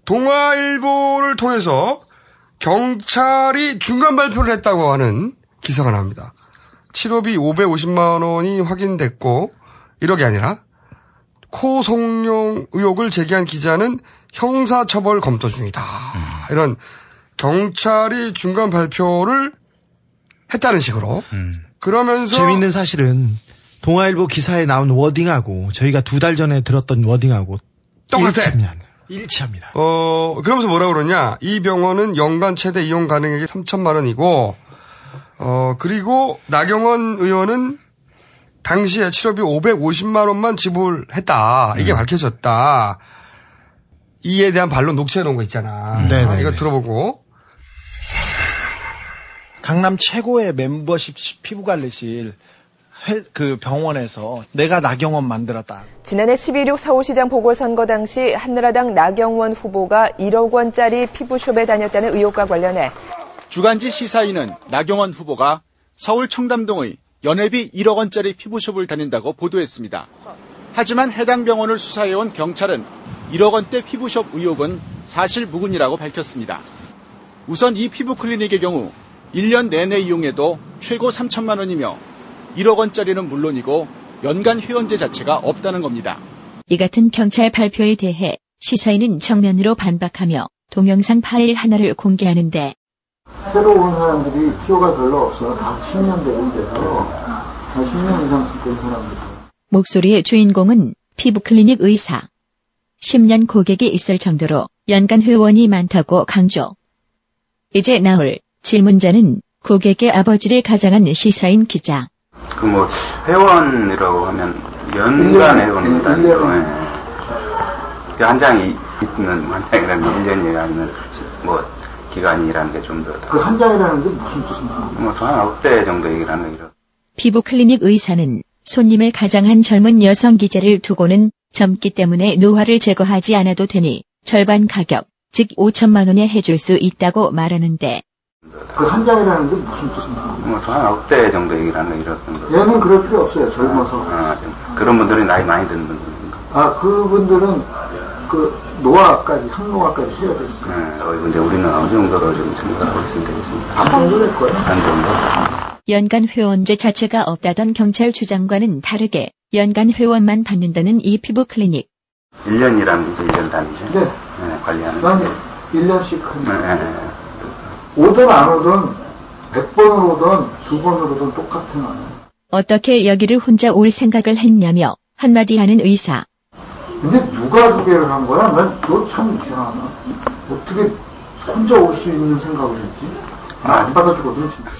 Speaker 3: 동아일보를 통해서 경찰이 중간 발표를 했다고 하는 기사가 나옵니다. 7업이 550만 원이 확인됐고 1억이 아니라 코송용 의혹을 제기한 기자는 형사처벌 검토 중이다. 이런 경찰이 중간 발표를 했다는 식으로 그러면서
Speaker 7: 재밌는 사실은 동아일보 기사에 나온 워딩하고 저희가 두 달 전에 들었던 워딩하고
Speaker 3: 똑같아.
Speaker 7: 일치합니다. 일치합니다.
Speaker 3: 어, 그러면서 뭐라 그러냐. 이 병원은 연간 최대 이용 가능액이 3천만 원이고, 어, 그리고 나경원 의원은 당시에 치료비 550만 원만 지불했다. 이게 밝혀졌다. 이에 대한 반론 녹취해 놓은 거 있잖아.
Speaker 7: 네네.
Speaker 3: 이거 들어보고.
Speaker 13: 강남 최고의 멤버십 피부관리실 회- 그 병원에서 내가 나경원 만들었다.
Speaker 14: 지난해 12.6 서울시장 보궐선거 당시 한나라당 나경원 후보가 1억 원짜리 피부숍에 다녔다는 의혹과 관련해
Speaker 15: 주간지 시사인은 나경원 후보가 서울 청담동의 연회비 1억 원짜리 피부숍을 다닌다고 보도했습니다. 하지만 해당 병원을 수사해온 경찰은 1억 원대 피부숍 의혹은 사실 무근이라고 밝혔습니다. 우선 이 피부 클리닉의 경우 1년 내내 이용해도 최고 3천만 원이며 1억 원짜리는 물론이고 연간 회원제 자체가 없다는 겁니다.
Speaker 4: 이 같은 경찰 발표에 대해 시사인은 정면으로 반박하며 동영상 파일 하나를 공개하는데
Speaker 16: 새로 온 사람들이 티오가 별로 없어요. 다 10년 된 데서 다 10년 이상씩 된 사람들.
Speaker 4: 목소리의 주인공은 피부 클리닉 의사. 10년 고객이 있을 정도로 연간 회원이 많다고 강조. 이제 나올 질문자는 고객의 아버지를 가장한 시사인 기자.
Speaker 17: 그 뭐 회원이라고 하면 연간 회원입니다. 예. 그한 장이 있는 한 장이라면 1년이 아니면 뭐 기간이라는 게 좀 더.
Speaker 16: 그 한 장이라는 게 무슨 뜻입니까?
Speaker 17: 뭐한 9대 정도 얘기를 하는 거죠.
Speaker 4: 피부 클리닉 의사는 손님을 가장한 젊은 여성 기자를 두고는 젊기 때문에 노화를 제거하지 않아도 되니 절반 가격, 즉 5천만 원에 해줄 수 있다고 말하는데
Speaker 16: 그 한 장이라는 게 무슨 뜻입니까?
Speaker 17: 뭐한 9대 정도 얘기를 하는 거 이렇던 거.
Speaker 16: 얘는 그럴 필요 없어요. 젊어서.
Speaker 17: 아, 좀 그런 분들이 나이 많이 드는 분들인가?
Speaker 16: 아, 그분들은 그 노화까지, 항노화까지 해야 됐어요.
Speaker 17: 네, 어, 근데 우리는 어느 정도로 좀 생각하고 있으면 되겠습니다.
Speaker 16: 한 정도 될 거예요.
Speaker 17: 한 정도?
Speaker 4: 연간 회원제 자체가 없다던 경찰 주장과는 다르게 연간 회원만 받는다는 이 피부 클리닉.
Speaker 17: 1년이라는 게 1년 단위죠?
Speaker 16: 네.
Speaker 17: 네, 관리하는
Speaker 16: 난
Speaker 17: 게.
Speaker 16: 1년씩 한
Speaker 17: 네, 네.
Speaker 16: 오든 안 오든 100번을 오든 두 번을 오든 똑같은 거예요.
Speaker 4: 어떻게 여기를 혼자 올 생각을 했냐며 한마디 하는 의사.
Speaker 16: 근데 누가 두 개를 한 거야? 난 그거 참 이상하다. 어떻게 혼자 올 수 있는 생각을 했지? 나안 받아주거든, 진짜.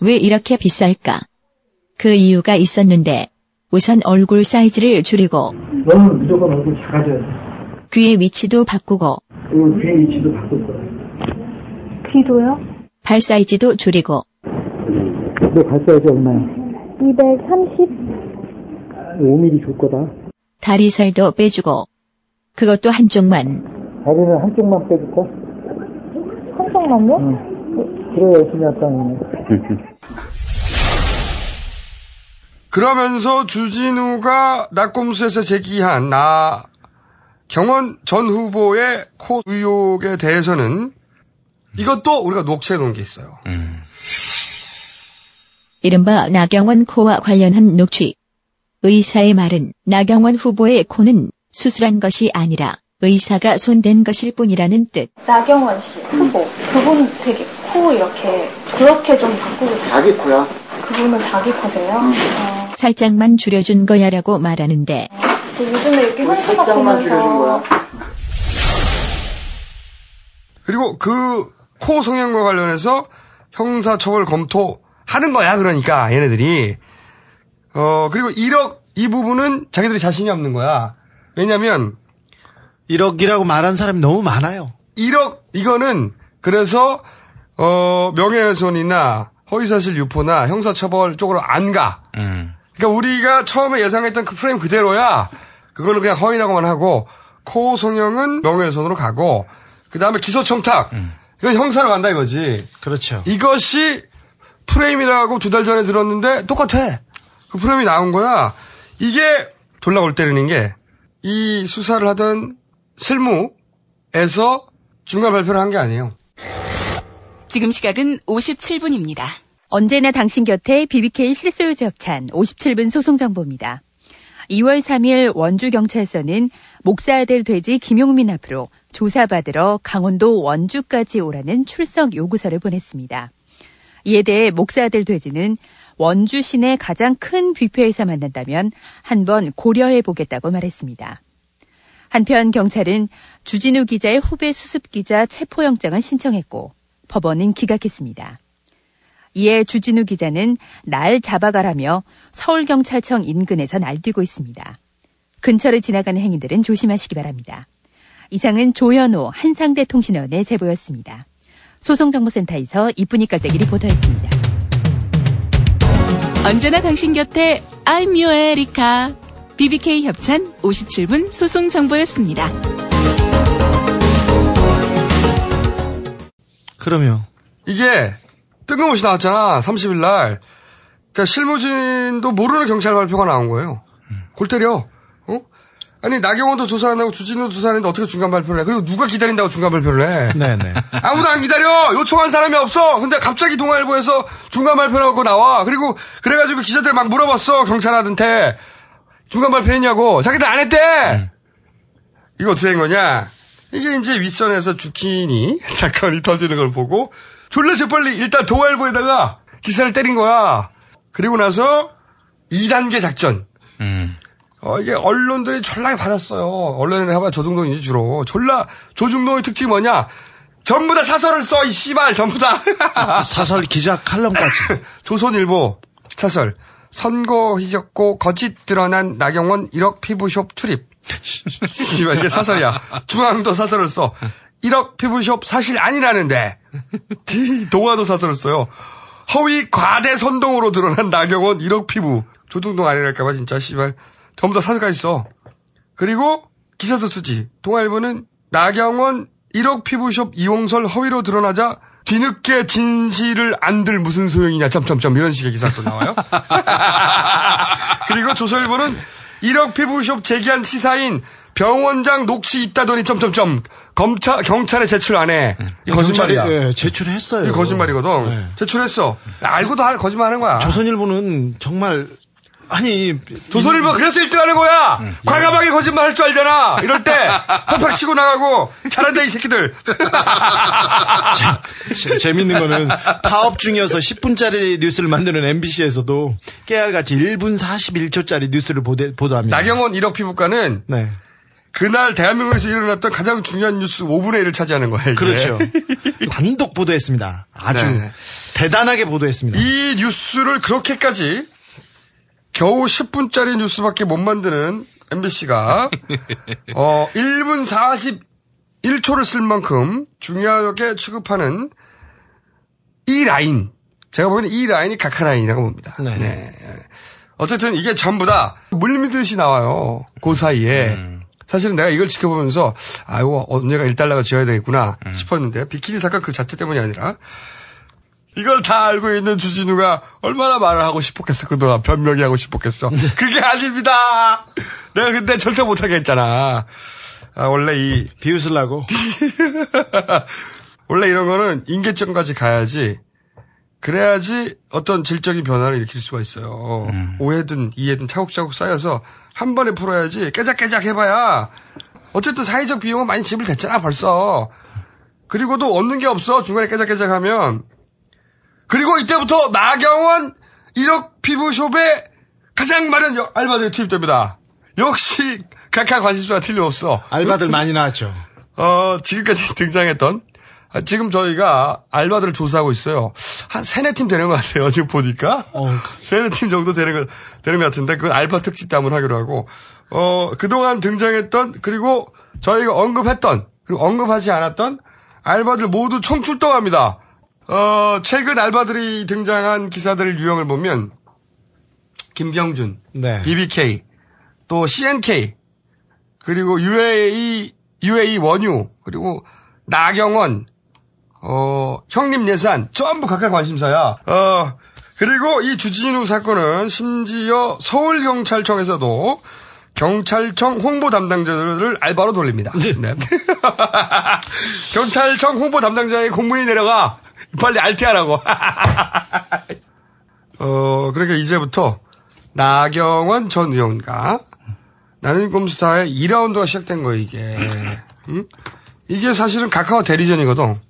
Speaker 4: 왜 이렇게 비쌀까? 그 이유가 있었는데 우선 얼굴 사이즈를 줄이고
Speaker 16: 너는 무조건 얼굴 작아져야 돼.
Speaker 4: 귀의 위치도 바꾸고
Speaker 16: 그리고 귀 위치도 바꿀 거야.
Speaker 18: 귀도요?
Speaker 4: 발 사이즈도 줄이고
Speaker 16: 너 발 사이즈 얼마야?
Speaker 18: 230?
Speaker 16: 5mm 줄 거다.
Speaker 4: 다리 살도 빼주고 그것도 한쪽만
Speaker 16: 다리는 한쪽만 빼줄까?
Speaker 18: 한쪽만요?
Speaker 16: 그래, 열심히 했다니.
Speaker 3: 그러면서 주진우가 낙곰수에서 제기한 나 경원 전 후보의 코 의혹에 대해서는 이것도 우리가 녹취해 놓은 게 있어요.
Speaker 4: 이른바 나경원 코와 관련한 녹취. 의사의 말은 나경원 후보의 코는 수술한 것이 아니라 의사가 손댄 것일 뿐이라는 뜻.
Speaker 18: 나경원 씨, 후보. 그분 되게 코 이렇게, 그렇게 좀 바꾸고.
Speaker 16: 자기 코야.
Speaker 18: 그분은 자기 코세요? 어,
Speaker 4: 살짝만 줄여준 거야라고 말하는데
Speaker 18: 저 요즘에 이렇게 현수막
Speaker 16: 살짝만 줄여준
Speaker 18: 보면서.
Speaker 16: 거야.
Speaker 3: 그리고 그 코 성형과 관련해서 형사처벌 검토하는 거야. 그러니까 얘네들이 어 그리고 1억 이 부분은 자기들이 자신이 없는 거야. 왜냐면
Speaker 7: 1억이라고 말한 사람이 너무 많아요.
Speaker 3: 1억 이거는 그래서 어 명예훼손이나 허위사실 유포나 형사처벌 쪽으로 안 가. 그러니까 우리가 처음에 예상했던 그 프레임 그대로야. 그거는 그냥 허위라고만 하고 코 성형은 명예훼손으로 가고 그 다음에 기소청탁 이건 형사로 간다 이거지.
Speaker 7: 그렇죠.
Speaker 3: 이것이 프레임이라고 두 달 전에 들었는데 똑같아. 그 프레임이 나온 거야. 이게 졸라 골 때리는 게 이 수사를 하던 실무에서 중간 발표를 한 게 아니에요.
Speaker 9: 지금 시각은 57분입니다.
Speaker 19: 언제나 당신 곁에 BBK 실소유주 협찬 57분 소송 정보입니다. 2월 3일 원주 경찰서는 목사 아들 돼지 김용민 앞으로 조사받으러 강원도 원주까지 오라는 출석 요구서를 보냈습니다. 이에 대해 목사아들 돼지는 원주 시내 가장 큰 뷔페에서 만난다면 한번 고려해 보겠다고 말했습니다. 한편 경찰은 주진우 기자의 후배 수습 기자 체포영장을 신청했고 법원은 기각했습니다. 이에 주진우 기자는 날 잡아가라며 서울경찰청 인근에서 날뛰고 있습니다. 근처를 지나가는 행인들은 조심하시기 바랍니다. 이상은 조현호 한상대 통신원의 제보였습니다. 소송정보센터에서 이쁜이 깔때기 리포터였습니다.
Speaker 9: 언제나 당신 곁에 I'm your 에리카. BBK 협찬 57분 소송 정보였습니다.
Speaker 7: 그러면
Speaker 3: 이게 뜬금없이 나왔잖아. 30일 날. 그러니까 실무진도 모르는 경찰 발표가 나온 거예요. 골 때려. 어? 아니 나경원도 조사한다고 주진우도 조사하는데 어떻게 중간 발표를 해? 그리고 누가 기다린다고 중간 발표를 해?
Speaker 7: 네네.
Speaker 3: 아무도 안 기다려. 요청한 사람이 없어. 근데 갑자기 동아일보에서 중간 발표라고 나와. 그리고 그래가지고 기자들 막 물어봤어 경찰한테 중간 발표했냐고. 자기들 안 했대. 이거 어떻게 된 거냐? 이게 이제 윗선에서 주키니 사건이 터지는 걸 보고 졸라 재빨리 일단 동아일보에다가 기사를 때린 거야. 그리고 나서 2단계 작전. 어, 이게 언론들이 졸라게 받았어요. 언론에 해봐 조중동이지 주로. 졸라 조중동의 특징이 뭐냐? 전부 다 사설을 써, 이 씨발, 전부 다.
Speaker 7: 사설 기자 칼럼까지.
Speaker 3: 조선일보 사설. 선거 희적고 거짓 드러난 나경원 1억 피부숍 출입. 씨발, 이게 사설이야. 중앙도 사설을 써. 1억 피부숍 사실 아니라는데. 동화도 사설을 써요. 허위 과대 선동으로 드러난 나경원 1억 피부. 조중동 아니랄까봐 진짜 씨발. 전부 다 사설까지 써. 그리고 기사도 쓰지. 동아일보는 나경원 1억 피부숍 이용설 허위로 드러나자 뒤늦게 진실을 안 들 무슨 소용이냐, 점점점 이런 식의 기사도 나와요. 그리고 조선일보는 1억 피부숍 제기한 시사인 병원장 녹취 있다더니 점점점 검찰 경찰에 제출 안 해. 이 거짓말이야.
Speaker 7: 경찰이, 예, 제출했어요.
Speaker 3: 이 거짓말이거든.
Speaker 7: 네.
Speaker 3: 제출했어. 알고도 할 거짓말하는 거야.
Speaker 7: 조선일보는 정말 아니
Speaker 3: 조선일보 그래서 1등 하는 거야! 과감하게 거짓말 할 줄 알잖아! 이럴 때, 팍팍 치고 나가고, 잘한다, 이 새끼들!
Speaker 7: 재- 재밌는 거는 파업 중이어서 10분짜리 뉴스를 만드는 MBC에서도 깨알같이 1분 41초짜리 뉴스를 보도, 보도합니다.
Speaker 3: 나경원 1억 피부과는,
Speaker 7: 네.
Speaker 3: 그날 대한민국에서 일어났던 가장 중요한 뉴스 5분의 1을 차지하는 이게.
Speaker 7: 그렇죠. 단독 보도했습니다. 아주
Speaker 3: 네.
Speaker 7: 대단하게 보도했습니다.
Speaker 3: 이 뉴스를 그렇게까지 겨우 10분짜리 뉴스밖에 못 만드는 MBC가 어 1분 41초를 쓸 만큼 중요하게 취급하는 이 라인 제가 보기에는 이 라인이 각하 라인이라고 봅니다. 네. 어쨌든 이게 전부 다 물밀듯이 나와요. 그 사이에 사실은 내가 이걸 지켜보면서 아이고 언제가 1달러가 지어야 되겠구나 싶었는데 비키니 사건 그 자체 때문이 아니라 이걸 다 알고 있는 주진우가 얼마나 말을 하고 싶었겠어, 그동안. 변명이 하고 싶었겠어. 그게 아닙니다! 내가 근데 절대 못하게 했잖아. 아, 원래 이.
Speaker 7: 비웃으려고?
Speaker 3: 원래 이런 거는 인계점까지 가야지. 그래야지 어떤 질적인 변화를 일으킬 수가 있어요. 오해든 이해든 차곡차곡 쌓여서 한 번에 풀어야지 깨작깨작 해봐야 어쨌든 사회적 비용은 많이 지불됐잖아 벌써. 그리고도 얻는 게 없어 중간에 깨작깨작 하면 그리고 이때부터 나경원 1억 피부숍에 가장 많은 여- 알바들이 투입됩니다. 역시 각하 관심사가 틀림없어.
Speaker 7: 알바들 많이 나왔죠.
Speaker 3: 어, 지금까지 등장했던 아, 지금 저희가 알바들을 조사하고 있어요. 한 세네 팀 되는 것 같아요. 지금 보니까 세네 팀 정도 되는 것 되는 것 같은데 그건 알바 특집도 한번 하기로 하고 어 그동안 등장했던 그리고 저희가 언급했던 그리고 언급하지 않았던 알바들 모두 총출동합니다. 어 최근 알바들이 등장한 기사들의 유형을 보면 김경준,
Speaker 7: 네.
Speaker 3: BBK, 또 CNK, 그리고 UAE, UAE 원유, 그리고 나경원, 어, 형님 예산, 전부 각각 관심사야. 어, 그리고 이 주진우 사건은 심지어 서울경찰청에서도 경찰청 홍보 담당자들을 알바로 돌립니다. 네. 경찰청 홍보 담당자의 공문이 내려가. 빨리 알티하라고. 어, 그러니까 이제부터 나경원 전 의원과 나는 꼼수타의 2라운드가 시작된 거예요, 이게. 응? 이게 사실은 카카오 대리전이거든.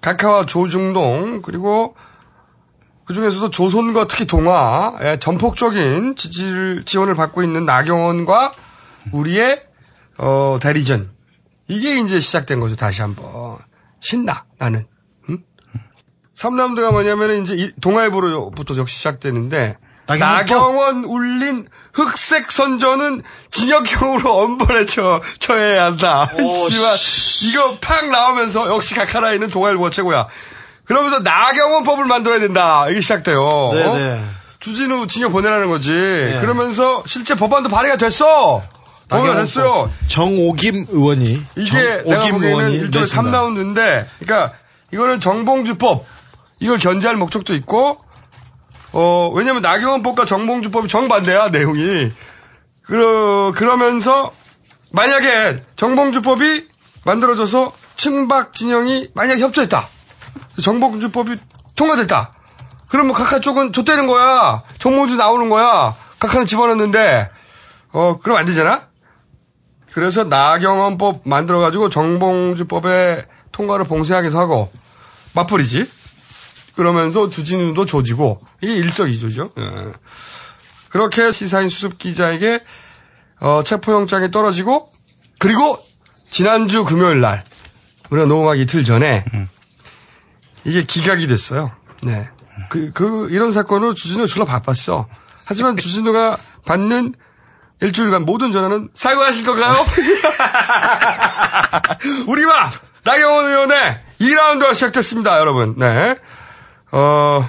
Speaker 3: 카카오 조중동, 그리고 그 중에서도 조선과 특히 동아의 전폭적인 지지를, 지원을 받고 있는 나경원과 우리의, 어, 대리전. 이게 이제 시작된 거죠, 다시 한 번. 신나, 나는. 응? 3라운드가 뭐냐면은 이제 이- 동아일보로부터 역시 시작되는데,
Speaker 7: 나경원
Speaker 3: 나경원 울린 흑색 선전은 징역형으로 엄벌에 처, 처해야 한다. 씨발, 이거 팍 나오면서 역시 각하라인은 동아일보가 최고야. 그러면서 나경원 법을 만들어야 된다. 이게 시작돼요.
Speaker 7: 네네.
Speaker 3: 어? 주진우 징역 보내라는 거지. 그러면서 실제 법안도 발의가 됐어. 동의가 됐어요.
Speaker 7: 정오김 의원이
Speaker 3: 이게 내가
Speaker 7: 정오김
Speaker 3: 보기에는
Speaker 7: 의원이
Speaker 3: 일종의
Speaker 7: 냈습니다.
Speaker 3: 3라운드인데, 그러니까 이거는 정봉주법 이걸 견제할 목적도 있고, 어 왜냐면 나경원법과 정봉주법이 정반대야 내용이. 그러 그러면서 만약에 정봉주법이 만들어져서 친박 진영이 만약 협조했다, 정봉주법이 통과됐다. 그러면 각하 쪽은 좆되는 거야. 정봉주 나오는 거야. 각하는 집어넣는데, 어 그럼 안 되잖아. 그래서 나경원법 만들어가지고 정봉주법의 통과를 봉쇄하기도 하고 맞벌이지. 그러면서 주진우도 조지고 이게 일석이조죠. 예. 그렇게 시사인 수습 기자에게 어, 체포영장이 떨어지고 그리고 지난주 금요일 날 우리가 녹음하기 이틀 전에 이게 기각이 됐어요. 네. 그, 그, 이런 사건으로 주진우가 졸라 바빴어. 하지만 주진우가 받는 일주일간 모든 전화는 사과하실 건가요? 우리와 나경원 의원의 2라운드가 시작됐습니다, 여러분. 네. 어,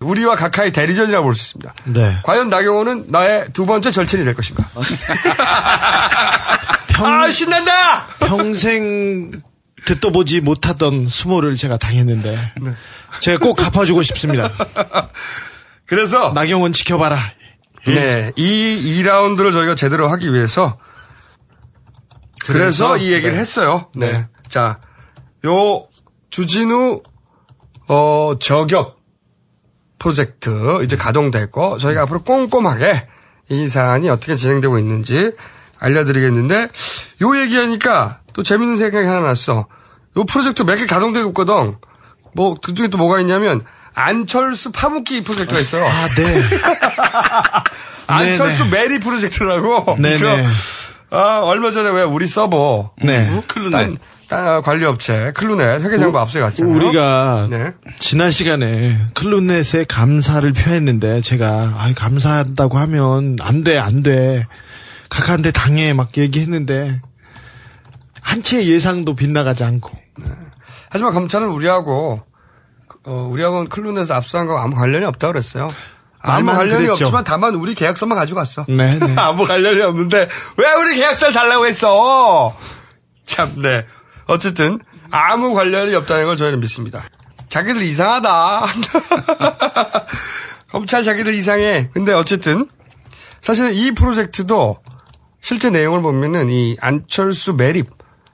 Speaker 3: 우리와 각하의 대리전이라고 볼 수 있습니다.
Speaker 7: 네.
Speaker 3: 과연 나경원은 나의 두 번째 절친이 될 것인가? 아, 신난다!
Speaker 7: 평생 듣도 보지 못하던 수모를 제가 당했는데 제가 꼭 갚아주고 싶습니다.
Speaker 3: 그래서
Speaker 7: 나경원 지켜봐라.
Speaker 3: 네, 이 2라운드를 저희가 제대로 하기 위해서 그래서,
Speaker 7: 그래서,
Speaker 3: 이 얘기를
Speaker 7: 네.
Speaker 3: 했어요. 네.
Speaker 7: 네.
Speaker 3: 자, 요 주진우 어 저격 프로젝트 이제 가동됐고 저희가 앞으로 꼼꼼하게 이 사안이 어떻게 진행되고 있는지 알려드리겠는데 요 얘기하니까 또 재밌는 생각이 하나 났어. 요 프로젝트 몇 개 가동되고 있거든. 뭐 그중에 또 뭐가 있냐면 안철수 파묻기 프로젝트가 있어요.
Speaker 7: 아, 네.
Speaker 3: 안철수 매립 프로젝트라고.
Speaker 7: 네네.
Speaker 3: 그, 아, 얼마 전에 왜 우리 서버.
Speaker 7: 네.
Speaker 3: 음, 딴, 딴 관리업체, 클루넷, 회계장부 압수해 갔잖아요.
Speaker 7: 우리가
Speaker 3: 네.
Speaker 7: 지난 시간에 클루넷에 감사를 표했는데 제가 아 감사한다고 하면 안 돼, 안 돼. 각하한테 당해 막 얘기했는데 한 채의 예상도 빗나가지 않고
Speaker 3: 하지만 검찰은 우리하고, 어, 우리하고는 클루넷에서 압수한 거하고 아무 관련이 없다고 그랬어요. 아무 관련이
Speaker 7: 그랬죠.
Speaker 3: 없지만 다만 우리 계약서만 가지고 갔어.
Speaker 7: 네, 네.
Speaker 3: 아무 관련이 없는데 왜 우리 계약서를 달라고 했어? 참, 네. 어쨌든 아무 관련이 없다는 걸 저희는 믿습니다. 자기들 이상하다. 검찰 자기들 이상해. 근데 어쨌든 사실은 이 프로젝트도 실제 내용을 보면은 이 안철수 매립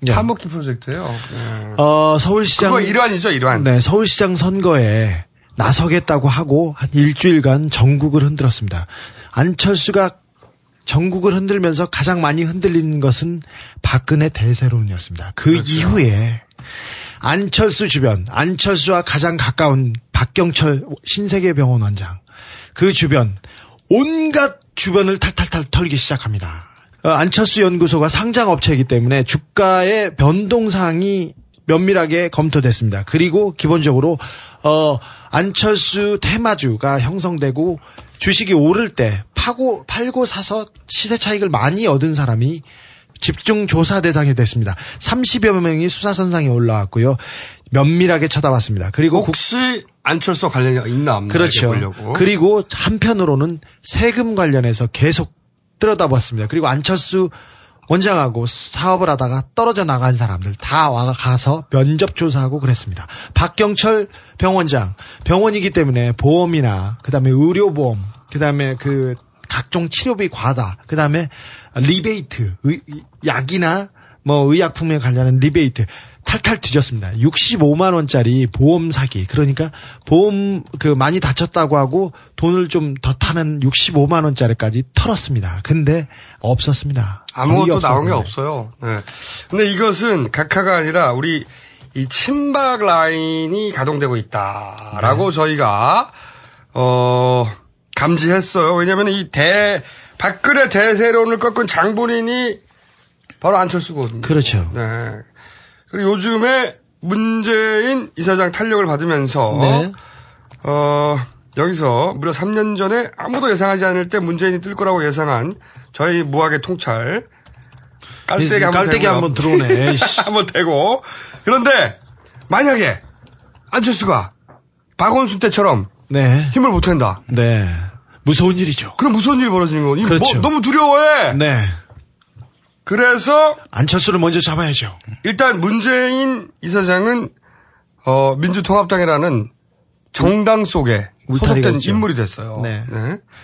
Speaker 3: 파먹기 프로젝트예요. 네.
Speaker 7: 어, 서울시장
Speaker 3: 그거 일환이죠, 일환.
Speaker 7: 네, 서울시장 선거에 나서겠다고 하고 한 일주일간 전국을 흔들었습니다. 안철수가 전국을 흔들면서 가장 많이 흔들린 것은 박근혜 대세론이었습니다. 그
Speaker 3: 그렇죠.
Speaker 7: 이후에 안철수 주변, 안철수와 가장 가까운 박경철 신세계병원 원장, 그 주변, 온갖 주변을 탈탈탈 털기 시작합니다. 어, 안철수 연구소가 상장 업체이기 때문에 주가의 변동사항이 면밀하게 검토됐습니다. 그리고 기본적으로 어 안철수 테마주가 형성되고 주식이 오를 때 파고 팔고 사서 시세 차익을 많이 얻은 사람이 집중 조사 대상이 됐습니다. 30여 명이 수사 선상에 올라왔고요. 면밀하게 쳐다봤습니다. 그리고
Speaker 3: 혹시 안철수 관련이 있나 없나
Speaker 7: 그렇죠.
Speaker 3: 보려고.
Speaker 7: 그리고 한편으로는 세금 관련해서 계속 들여다봤습니다. 그리고 안철수 원장하고 사업을 하다가 떨어져 나간 사람들 다 와가서 면접 조사하고 그랬습니다. 박경철 병원장 병원이기 때문에 보험이나 그다음에 의료보험 그다음에 그 각종 치료비 과다 그다음에 리베이트 의- 약이나 뭐 의약품에 관련한 리베이트 탈탈 뒤졌습니다. 65만 원짜리 보험 사기. 그러니까 보험 그 많이 다쳤다고 하고 돈을 좀 더 타는 65만 원짜리까지 털었습니다. 근데 없었습니다.
Speaker 3: 아무것도 나온 게. 없어요. 네. 근데 이것은 각하가 아니라 우리 이 친박 라인이 가동되고 있다라고
Speaker 7: 네.
Speaker 3: 저희가 어 감지했어요. 왜냐하면 이 대 박근혜 대세론을 꺾은 장본인이 바로 안철수거든요.
Speaker 7: 그렇죠.
Speaker 3: 네. 그리고 요즘에 문재인 이사장 탄력을 받으면서
Speaker 7: 네.
Speaker 3: 어, 여기서 무려 3년 전에 아무도 예상하지 않을 때 문재인이 뜰 거라고 예상한 저희 무학의 통찰 깔때기 한번
Speaker 7: 깔때기. 한번 들어오네.
Speaker 3: 한번 대고 그런데 만약에 안철수가 박원순 때처럼
Speaker 7: 네.
Speaker 3: 힘을 못 낸다.
Speaker 7: 네. 무서운 일이죠.
Speaker 3: 그럼 무서운 일이 벌어지는 거. 이거
Speaker 7: 그렇죠.
Speaker 3: 뭐, 너무 두려워해.
Speaker 7: 네.
Speaker 3: 그래서
Speaker 7: 안철수를 먼저 잡아야죠.
Speaker 3: 일단 문재인 이사장은 어, 민주통합당이라는 정당 속에 소속된
Speaker 7: 있죠.
Speaker 3: 인물이 됐어요.
Speaker 7: 네.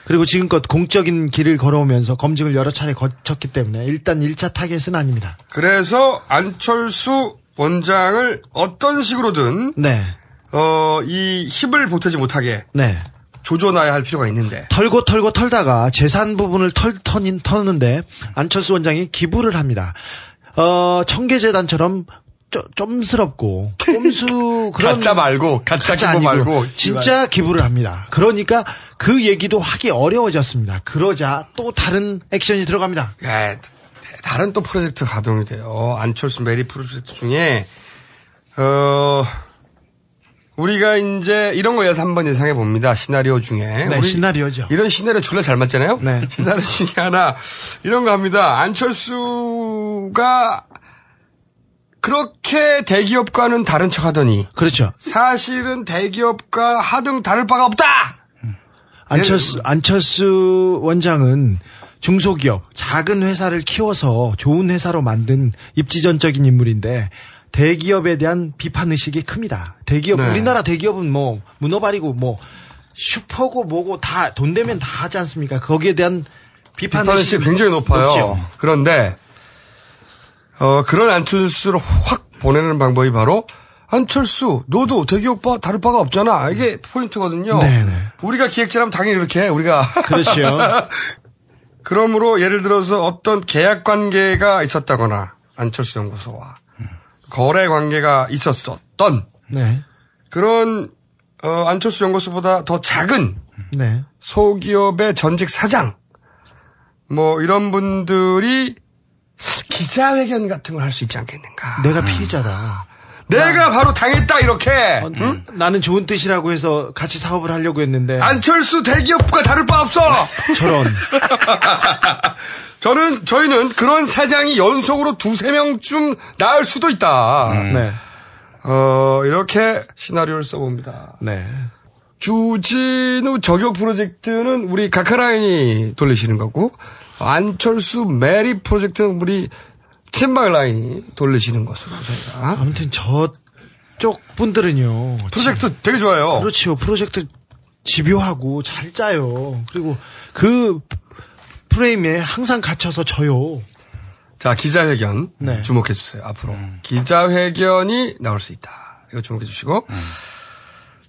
Speaker 7: 그리고 지금껏 공적인 길을 걸어오면서 검증을 여러 차례 거쳤기 때문에 일단 1차 타겟은 아닙니다.
Speaker 3: 그래서 안철수 원장을 어떤 식으로든
Speaker 7: 네.
Speaker 3: 어, 이 힘을 보태지 못하게
Speaker 7: 네.
Speaker 3: 조져놔야 할 필요가 있는데
Speaker 7: 털고 털고 털다가 재산 부분을 털, 터닌, 터는데 안철수 원장이 기부를 합니다. 어, 청계재단처럼 좀, 좀스럽고 꼼수 그런
Speaker 3: 가짜 말고 가짜 기부
Speaker 7: 아니고
Speaker 3: 말고
Speaker 7: 진짜 기부를 합니다. 그러니까 그 얘기도 하기 어려워졌습니다. 그러자 또 다른 액션이 들어갑니다.
Speaker 3: 예, 다른 또 프로젝트 가동이 돼요. 안철수 메리 프로젝트 중에 어 우리가 이제 이런 거 예서 한번 예상해 봅니다. 시나리오 중에.
Speaker 7: 네, 시나리오죠.
Speaker 3: 이런 시나리오 졸라 잘 맞잖아요.
Speaker 7: 네.
Speaker 3: 시나리오 중에 하나 이런 거 합니다. 안철수가 그렇게 대기업과는 다른 척 하더니
Speaker 7: 그렇죠.
Speaker 3: 사실은 대기업과 하등 다를 바가 없다.
Speaker 7: 안철수 안철수 원장은 중소기업 작은 회사를 키워서 좋은 회사로 만든 입지전적인 인물인데 대기업에 대한 비판 의식이 큽니다. 대기업
Speaker 3: 네.
Speaker 7: 우리나라 대기업은 뭐 문어발이고 뭐 슈퍼고 뭐고 다 돈 되면 다 하지 않습니까? 거기에 대한 비판
Speaker 3: 의식이 굉장히 높아요.
Speaker 7: 높죠.
Speaker 3: 그런데 어, 그런 안철수를 확 보내는 방법이 바로 안철수, 너도 대기업 바 다를 바가 없잖아. 이게 포인트거든요.
Speaker 7: 네네.
Speaker 3: 우리가 기획자라면 당연히 이렇게 해. 우리가.
Speaker 7: 그렇죠.
Speaker 3: 그러므로 예를 들어서 어떤 계약 관계가 있었다거나 안철수 연구소와 거래 관계가 있었었던
Speaker 7: 네.
Speaker 3: 그런 어, 안철수 연구소보다 더 작은
Speaker 7: 네.
Speaker 3: 소기업의 전직 사장 뭐 이런 분들이 기자회견 같은 걸 할 수 있지 않겠는가.
Speaker 7: 내가 피해자다.
Speaker 3: 내가 바로 당했다 이렇게.
Speaker 7: 어, 나는 좋은 뜻이라고 해서 같이 사업을 하려고 했는데
Speaker 3: 안철수 대기업과 다를 바 없어.
Speaker 7: 저런.
Speaker 3: 저는 저희는 그런 사장이 연속으로 두세 명쯤 나올 수도 있다.
Speaker 7: 네.
Speaker 3: 어 이렇게 시나리오를 써봅니다.
Speaker 7: 네.
Speaker 3: 주진우 저격 프로젝트는 우리 가카라인이 돌리시는 거고 안철수 매립 프로젝트는 우리 친박 라인이 돌리시는 것으로 저희가
Speaker 7: 아무튼 저쪽 분들은요.
Speaker 3: 프로젝트 되게 좋아요.
Speaker 7: 그렇죠. 프로젝트 집요하고 잘 짜요. 그리고 그 프레임에 항상 갇혀서 져요.
Speaker 3: 자 기자회견
Speaker 7: 네.
Speaker 3: 주목해 주세요 앞으로 기자회견이 나올 수 있다 이거 주목해 주시고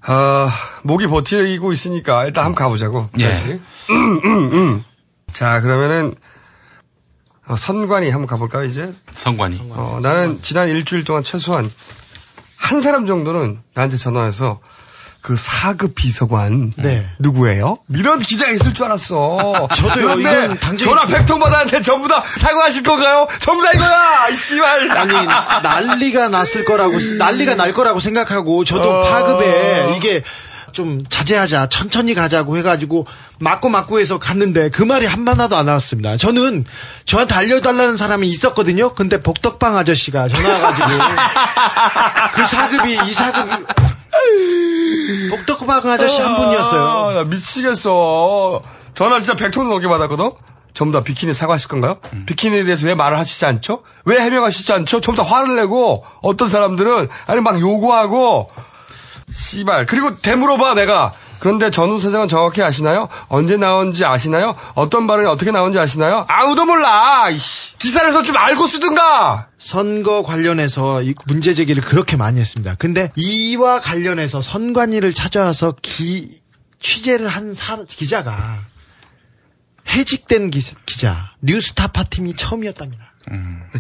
Speaker 3: 아 목이 버티고 있으니까 일단 한번 가보자고
Speaker 2: 예.
Speaker 3: 음, 음, 음. 자 그러면은 어, 선관위 한번 가볼까요 이제
Speaker 2: 선관위.
Speaker 3: 어, 나는 지난 일주일 동안 최소한 한 사람 정도는 나한테 전화해서 그 사급 비서관
Speaker 7: 네.
Speaker 3: 누구예요? 이런 기자가 있을 줄 알았어.
Speaker 7: 저도요.
Speaker 3: 그런데
Speaker 7: 당장에-
Speaker 3: 전화 100통 받았는데 전부 다 사과하실 건가요? 전부 다 이거야. 이 씨발.
Speaker 7: 아니 난리가 났을 거라고 난리가 날 거라고 생각하고 저도
Speaker 3: 어.
Speaker 7: 파급에 이게 좀 자제하자 천천히 가자고 해가지고 맞고 맞고 해서 갔는데 그 말이 한 마나도 안 나왔습니다. 저는 저한테 알려달라는 사람이 있었거든요. 근데 복덕방 아저씨가 전화 와가지고 그 사급이 이 사급이 복덕방 아저씨 한 분이었어요.
Speaker 3: 아, 나 미치겠어. 전화 진짜 100통 넘게 받았거든? 전부 다 비키니 사과하실 건가요?
Speaker 7: 음.
Speaker 3: 비키니에 대해서 왜 말을 하시지 않죠? 왜 해명하시지 않죠? 전부 다 화를 내고, 어떤 사람들은, 아니, 막 요구하고, 씨발. 그리고 되물어봐, 내가. 그런데 전우 사장은 정확히 아시나요? 언제 나온지 아시나요? 어떤 발언이 어떻게 나온지 아시나요? 아무도 몰라! 이씨. 기사에서 좀 알고 쓰든가!
Speaker 7: 선거 관련해서 이 문제 제기를 그렇게 많이 했습니다. 근데 이와 관련해서 선관위를 찾아와서 기, 취재를 한 사- 기자가 해직된 기, 자 뉴스타파 팀이 처음이었답니다.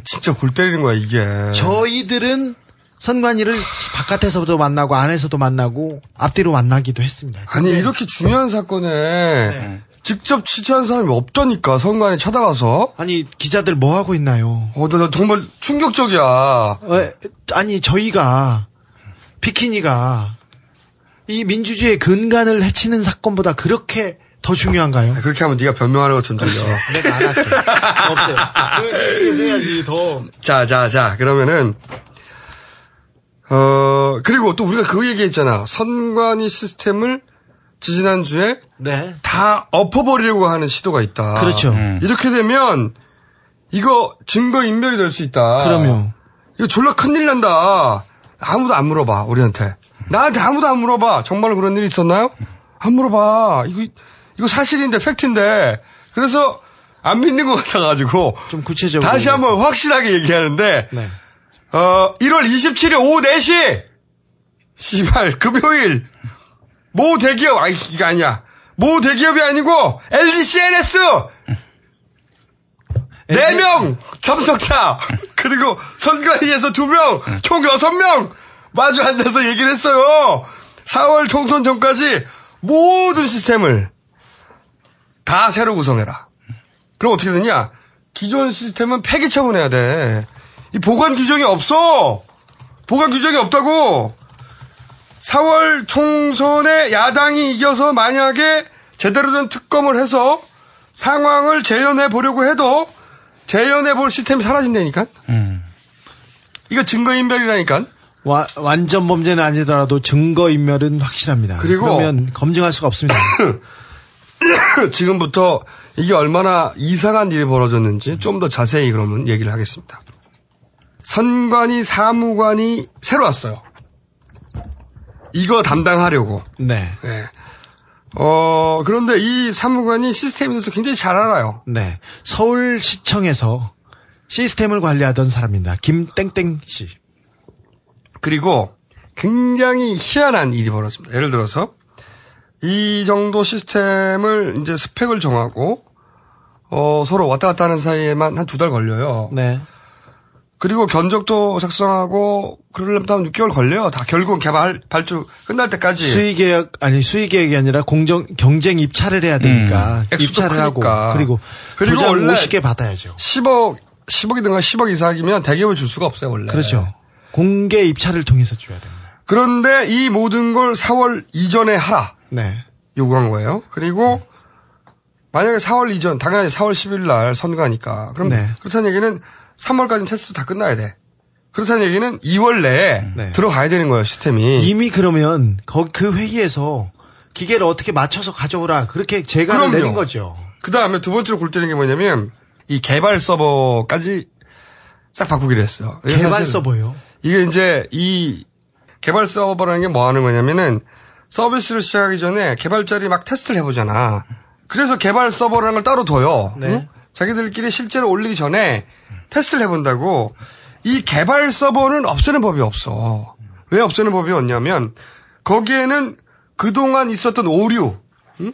Speaker 3: 진짜 골 때리는 거야, 이게.
Speaker 7: 저희들은 선관위를 바깥에서도 만나고 안에서도 만나고 앞뒤로 만나기도 했습니다.
Speaker 3: 아니,
Speaker 7: 근데
Speaker 3: 이렇게 중요한 사건에 직접 취재한 사람이 없다니까, 선관위 찾아가서.
Speaker 7: 아니 기자들 뭐 하고 있나요?
Speaker 3: 어, 나, 나 정말 충격적이야.
Speaker 7: 어, 아니 저희가 비키니가 이 민주주의의 근간을 해치는 사건보다 그렇게 더 중요한가요?
Speaker 3: 그렇게 하면 네가 변명하는 것좀 들려.
Speaker 7: 내가 안 할게. 없어요. 그, 해야지 더.
Speaker 3: 자, 자, 자, 그러면은, 어, 그리고 또 우리가 그 얘기했잖아. 선관위 시스템을 지지난주에
Speaker 7: 네.
Speaker 3: 다 엎어버리려고 하는 시도가 있다.
Speaker 7: 그렇죠.
Speaker 3: 이렇게 되면 이거 증거 인멸이 될 수 있다.
Speaker 7: 그럼요.
Speaker 3: 이거 졸라 큰일 난다. 아무도 안 물어봐, 우리한테. 나한테 아무도 안 물어봐. 정말로 그런 일이 있었나요? 안 물어봐. 이거, 이거 사실인데, 팩트인데. 그래서 안 믿는 것 같아가지고.
Speaker 7: 좀 구체적으로.
Speaker 3: 다시 한번 확실하게 얘기하는데.
Speaker 7: 네.
Speaker 3: 어, 1월 27일 오후 4시! 씨발, 금요일. 모 대기업, 아이, 이게 아니야. 모 대기업이 아니고, LGCNS! 4명 참석자! 그리고 선관위에서 2명, 총 6명! 마주 앉아서 얘기를 했어요! 4월 총선 전까지 모든 시스템을 다 새로 구성해라. 그럼 어떻게 되냐? 기존 시스템은 폐기 처분해야 돼. 이 보관 규정이 없어! 보관 규정이 없다고! 4월 총선에 야당이 이겨서 만약에 제대로 된 특검을 해서 상황을 재현해 보려고 해도 재현해 볼 시스템이 사라진다니까? 이거 증거인멸이라니까?
Speaker 7: 와- 완전 범죄는 아니더라도 증거 인멸은 확실합니다.
Speaker 3: 그리고-
Speaker 7: 그러면 검증할 수가 없습니다.
Speaker 3: 지금부터 이게 얼마나 이상한 일이 벌어졌는지 좀 더 자세히 그러면 얘기를 하겠습니다. 선관위 사무관이 새로 왔어요. 이거 담당하려고.
Speaker 7: 네.
Speaker 3: 네. 어, 그런데 이 사무관이 시스템에 대해서 굉장히 잘 알아요.
Speaker 7: 네. 서울시청에서 시스템을 관리하던 사람입니다. 김땡땡 씨.
Speaker 3: 그리고 굉장히 희한한 일이 벌어집니다. 예를 들어서 이 정도 시스템을 이제 스펙을 정하고 어, 서로 왔다 갔다 하는 사이에만 한 두 달 걸려요.
Speaker 7: 네.
Speaker 3: 그리고 견적도 작성하고 그러려면 한 6개월 걸려요. 다 결국 개발 발주 끝날 때까지.
Speaker 7: 수의 계약 아니 수의 계약이 아니라 공정 경쟁 입찰을 해야 되니까
Speaker 3: 음,
Speaker 7: 입찰을 하고. 그리고
Speaker 3: 그리고 원래
Speaker 7: 50개 받아야죠.
Speaker 3: 10억 10억이든가 10억 이상이면 대기업을 줄 수가 없어요 원래.
Speaker 7: 그렇죠. 공개 입찰을 통해서 줘야 됩니다.
Speaker 3: 그런데 이 모든 걸 4월 이전에 하라
Speaker 7: 네.
Speaker 3: 요구한 거예요. 그리고 만약에 4월 이전 당연히 4월 10일 날 선거하니까 그럼
Speaker 7: 네.
Speaker 3: 그렇다는 얘기는 3월까지 테스트 다 끝나야 돼. 그렇다는 얘기는 2월 내에
Speaker 7: 네.
Speaker 3: 들어가야 되는 거예요 시스템이.
Speaker 7: 이미 그러면 그 회의에서 기계를 어떻게 맞춰서 가져오라 그렇게
Speaker 3: 그럼요.
Speaker 7: 내린 거죠.
Speaker 3: 그 다음에 두 번째로 골 때리는 게 뭐냐면 이 개발 서버까지 싹 바꾸기로 했어요.
Speaker 7: 개발 서버요.
Speaker 3: 이게 이제 이 개발 서버라는 게 뭐 하는 거냐면은 서비스를 시작하기 전에 개발자들이 막 테스트를 해보잖아. 그래서 개발 서버라는 걸 따로 둬요.
Speaker 7: 네.
Speaker 3: 응? 자기들끼리 실제로 올리기 전에 테스트를 해본다고 이 개발 서버는 없애는 법이 없어. 왜 없애는 법이 없냐면 거기에는 그동안 있었던 오류, 응?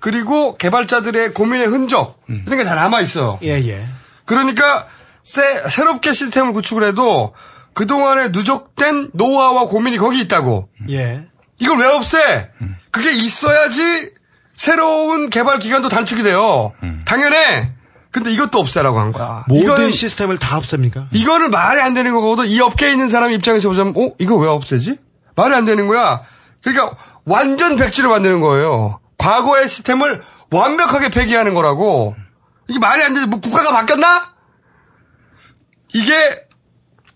Speaker 3: 그리고 개발자들의 고민의 흔적 이런 게 다 남아 있어요.
Speaker 7: 예 예.
Speaker 3: 그러니까 새, 새롭게 시스템을 구축을 해도 그 동안에 누적된 노하우와 고민이 거기 있다고.
Speaker 7: 예.
Speaker 3: 이걸 왜 없애? 그게 있어야지 새로운 개발 기간도 단축이 돼요. 당연해. 근데 이것도 없애라고 한 거야.
Speaker 7: 모든
Speaker 3: 이거는,
Speaker 7: 시스템을 다 없앱니까?
Speaker 3: 이거는 말이 안 되는 거거든. 이 업계에 있는 사람 입장에서 보자면, 어? 이거 왜 없애지? 말이 안 되는 거야. 그러니까 완전 백지를 만드는 거예요. 과거의 시스템을 완벽하게 폐기하는 거라고. 이게 말이 안 되지. 뭐 국가가 바뀌었나? 이게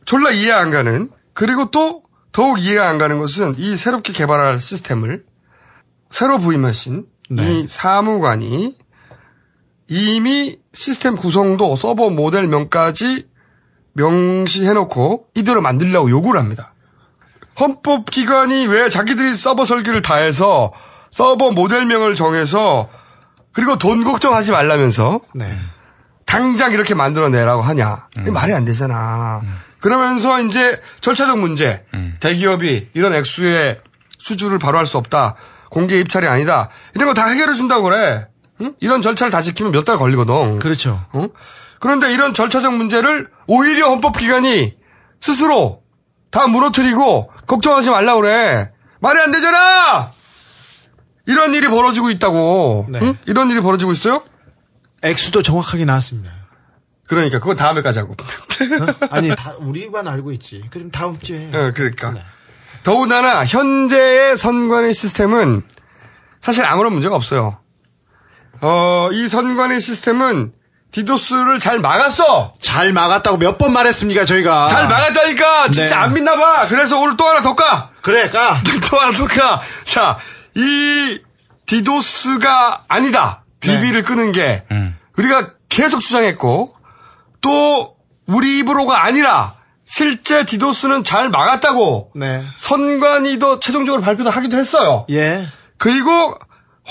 Speaker 3: 졸라 이해 안 가는 그리고 또 더욱 이해가 안 가는 것은 이 새롭게 개발할 시스템을 새로 부임하신 이 사무관이 이미 시스템 구성도 서버 모델명까지 명시해놓고 이대로 만들려고 요구를 합니다. 헌법기관이 왜 자기들이 서버 설계를 다 해서 서버 모델명을 정해서 그리고 돈 걱정하지 말라면서
Speaker 7: 네.
Speaker 3: 당장 이렇게 만들어내라고 하냐. 이게 말이 안 되잖아. 그러면서 이제 절차적 문제, 대기업이 이런 액수의 수주를 바로 할 수 없다. 공개 입찰이 아니다. 이런 거 다 해결해 준다고 그래. 응? 이런 절차를 다 지키면 몇 달 걸리거든.
Speaker 7: 그렇죠.
Speaker 3: 응? 그런데 이런 절차적 문제를 오히려 헌법기관이 스스로 다 무너뜨리고 걱정하지 말라 그래. 말이 안 되잖아! 이런 일이 벌어지고 있다고.
Speaker 7: 네.
Speaker 3: 응? 이런 일이 벌어지고 있어요?
Speaker 7: 액수도 정확하게 나왔습니다.
Speaker 3: 그러니까 그건 다음에까지 하고.
Speaker 7: 아니 다 우리만 알고 있지. 그럼 다음 주에.
Speaker 3: 어, 그러니까. 더군다나 현재의 선관위 시스템은 사실 아무런 문제가 없어요. 어, 이 선관위 시스템은 디도스를 잘 막았어.
Speaker 7: 잘 막았다고 몇 번 말했습니까 저희가.
Speaker 3: 잘 막았다니까 진짜
Speaker 7: 네.
Speaker 3: 안 믿나 봐. 그래서 오늘 또 하나 더 까.
Speaker 7: 그래 까.
Speaker 3: 또 하나 더 까. 자, 이 디도스가 아니다. DB를 끄는 게 우리가 계속 주장했고 또 우리 입으로가 아니라 실제 디도스는 잘 막았다고
Speaker 7: 네.
Speaker 3: 선관위도 최종적으로 발표도 하기도 했어요.
Speaker 7: 예.
Speaker 3: 그리고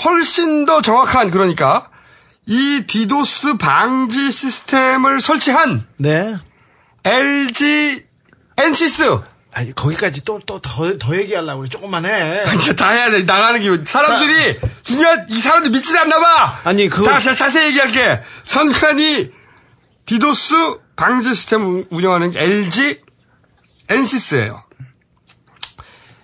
Speaker 3: 훨씬 더 정확한 그러니까 이 디도스 방지 시스템을 설치한
Speaker 7: 네.
Speaker 3: LG 엔시스
Speaker 7: 아니 거기까지 또 또 더 더 얘기하려고 그래. 조금만 해.
Speaker 3: 이제 다 해야 돼 나가는 게 사람들이 중요한 이 사람들 믿지 않나 봐.
Speaker 7: 아니
Speaker 3: 그다 자, 자세히 얘기할게. 선관위 디도스 방지 시스템 운영하는 게 LG 엔시스예요.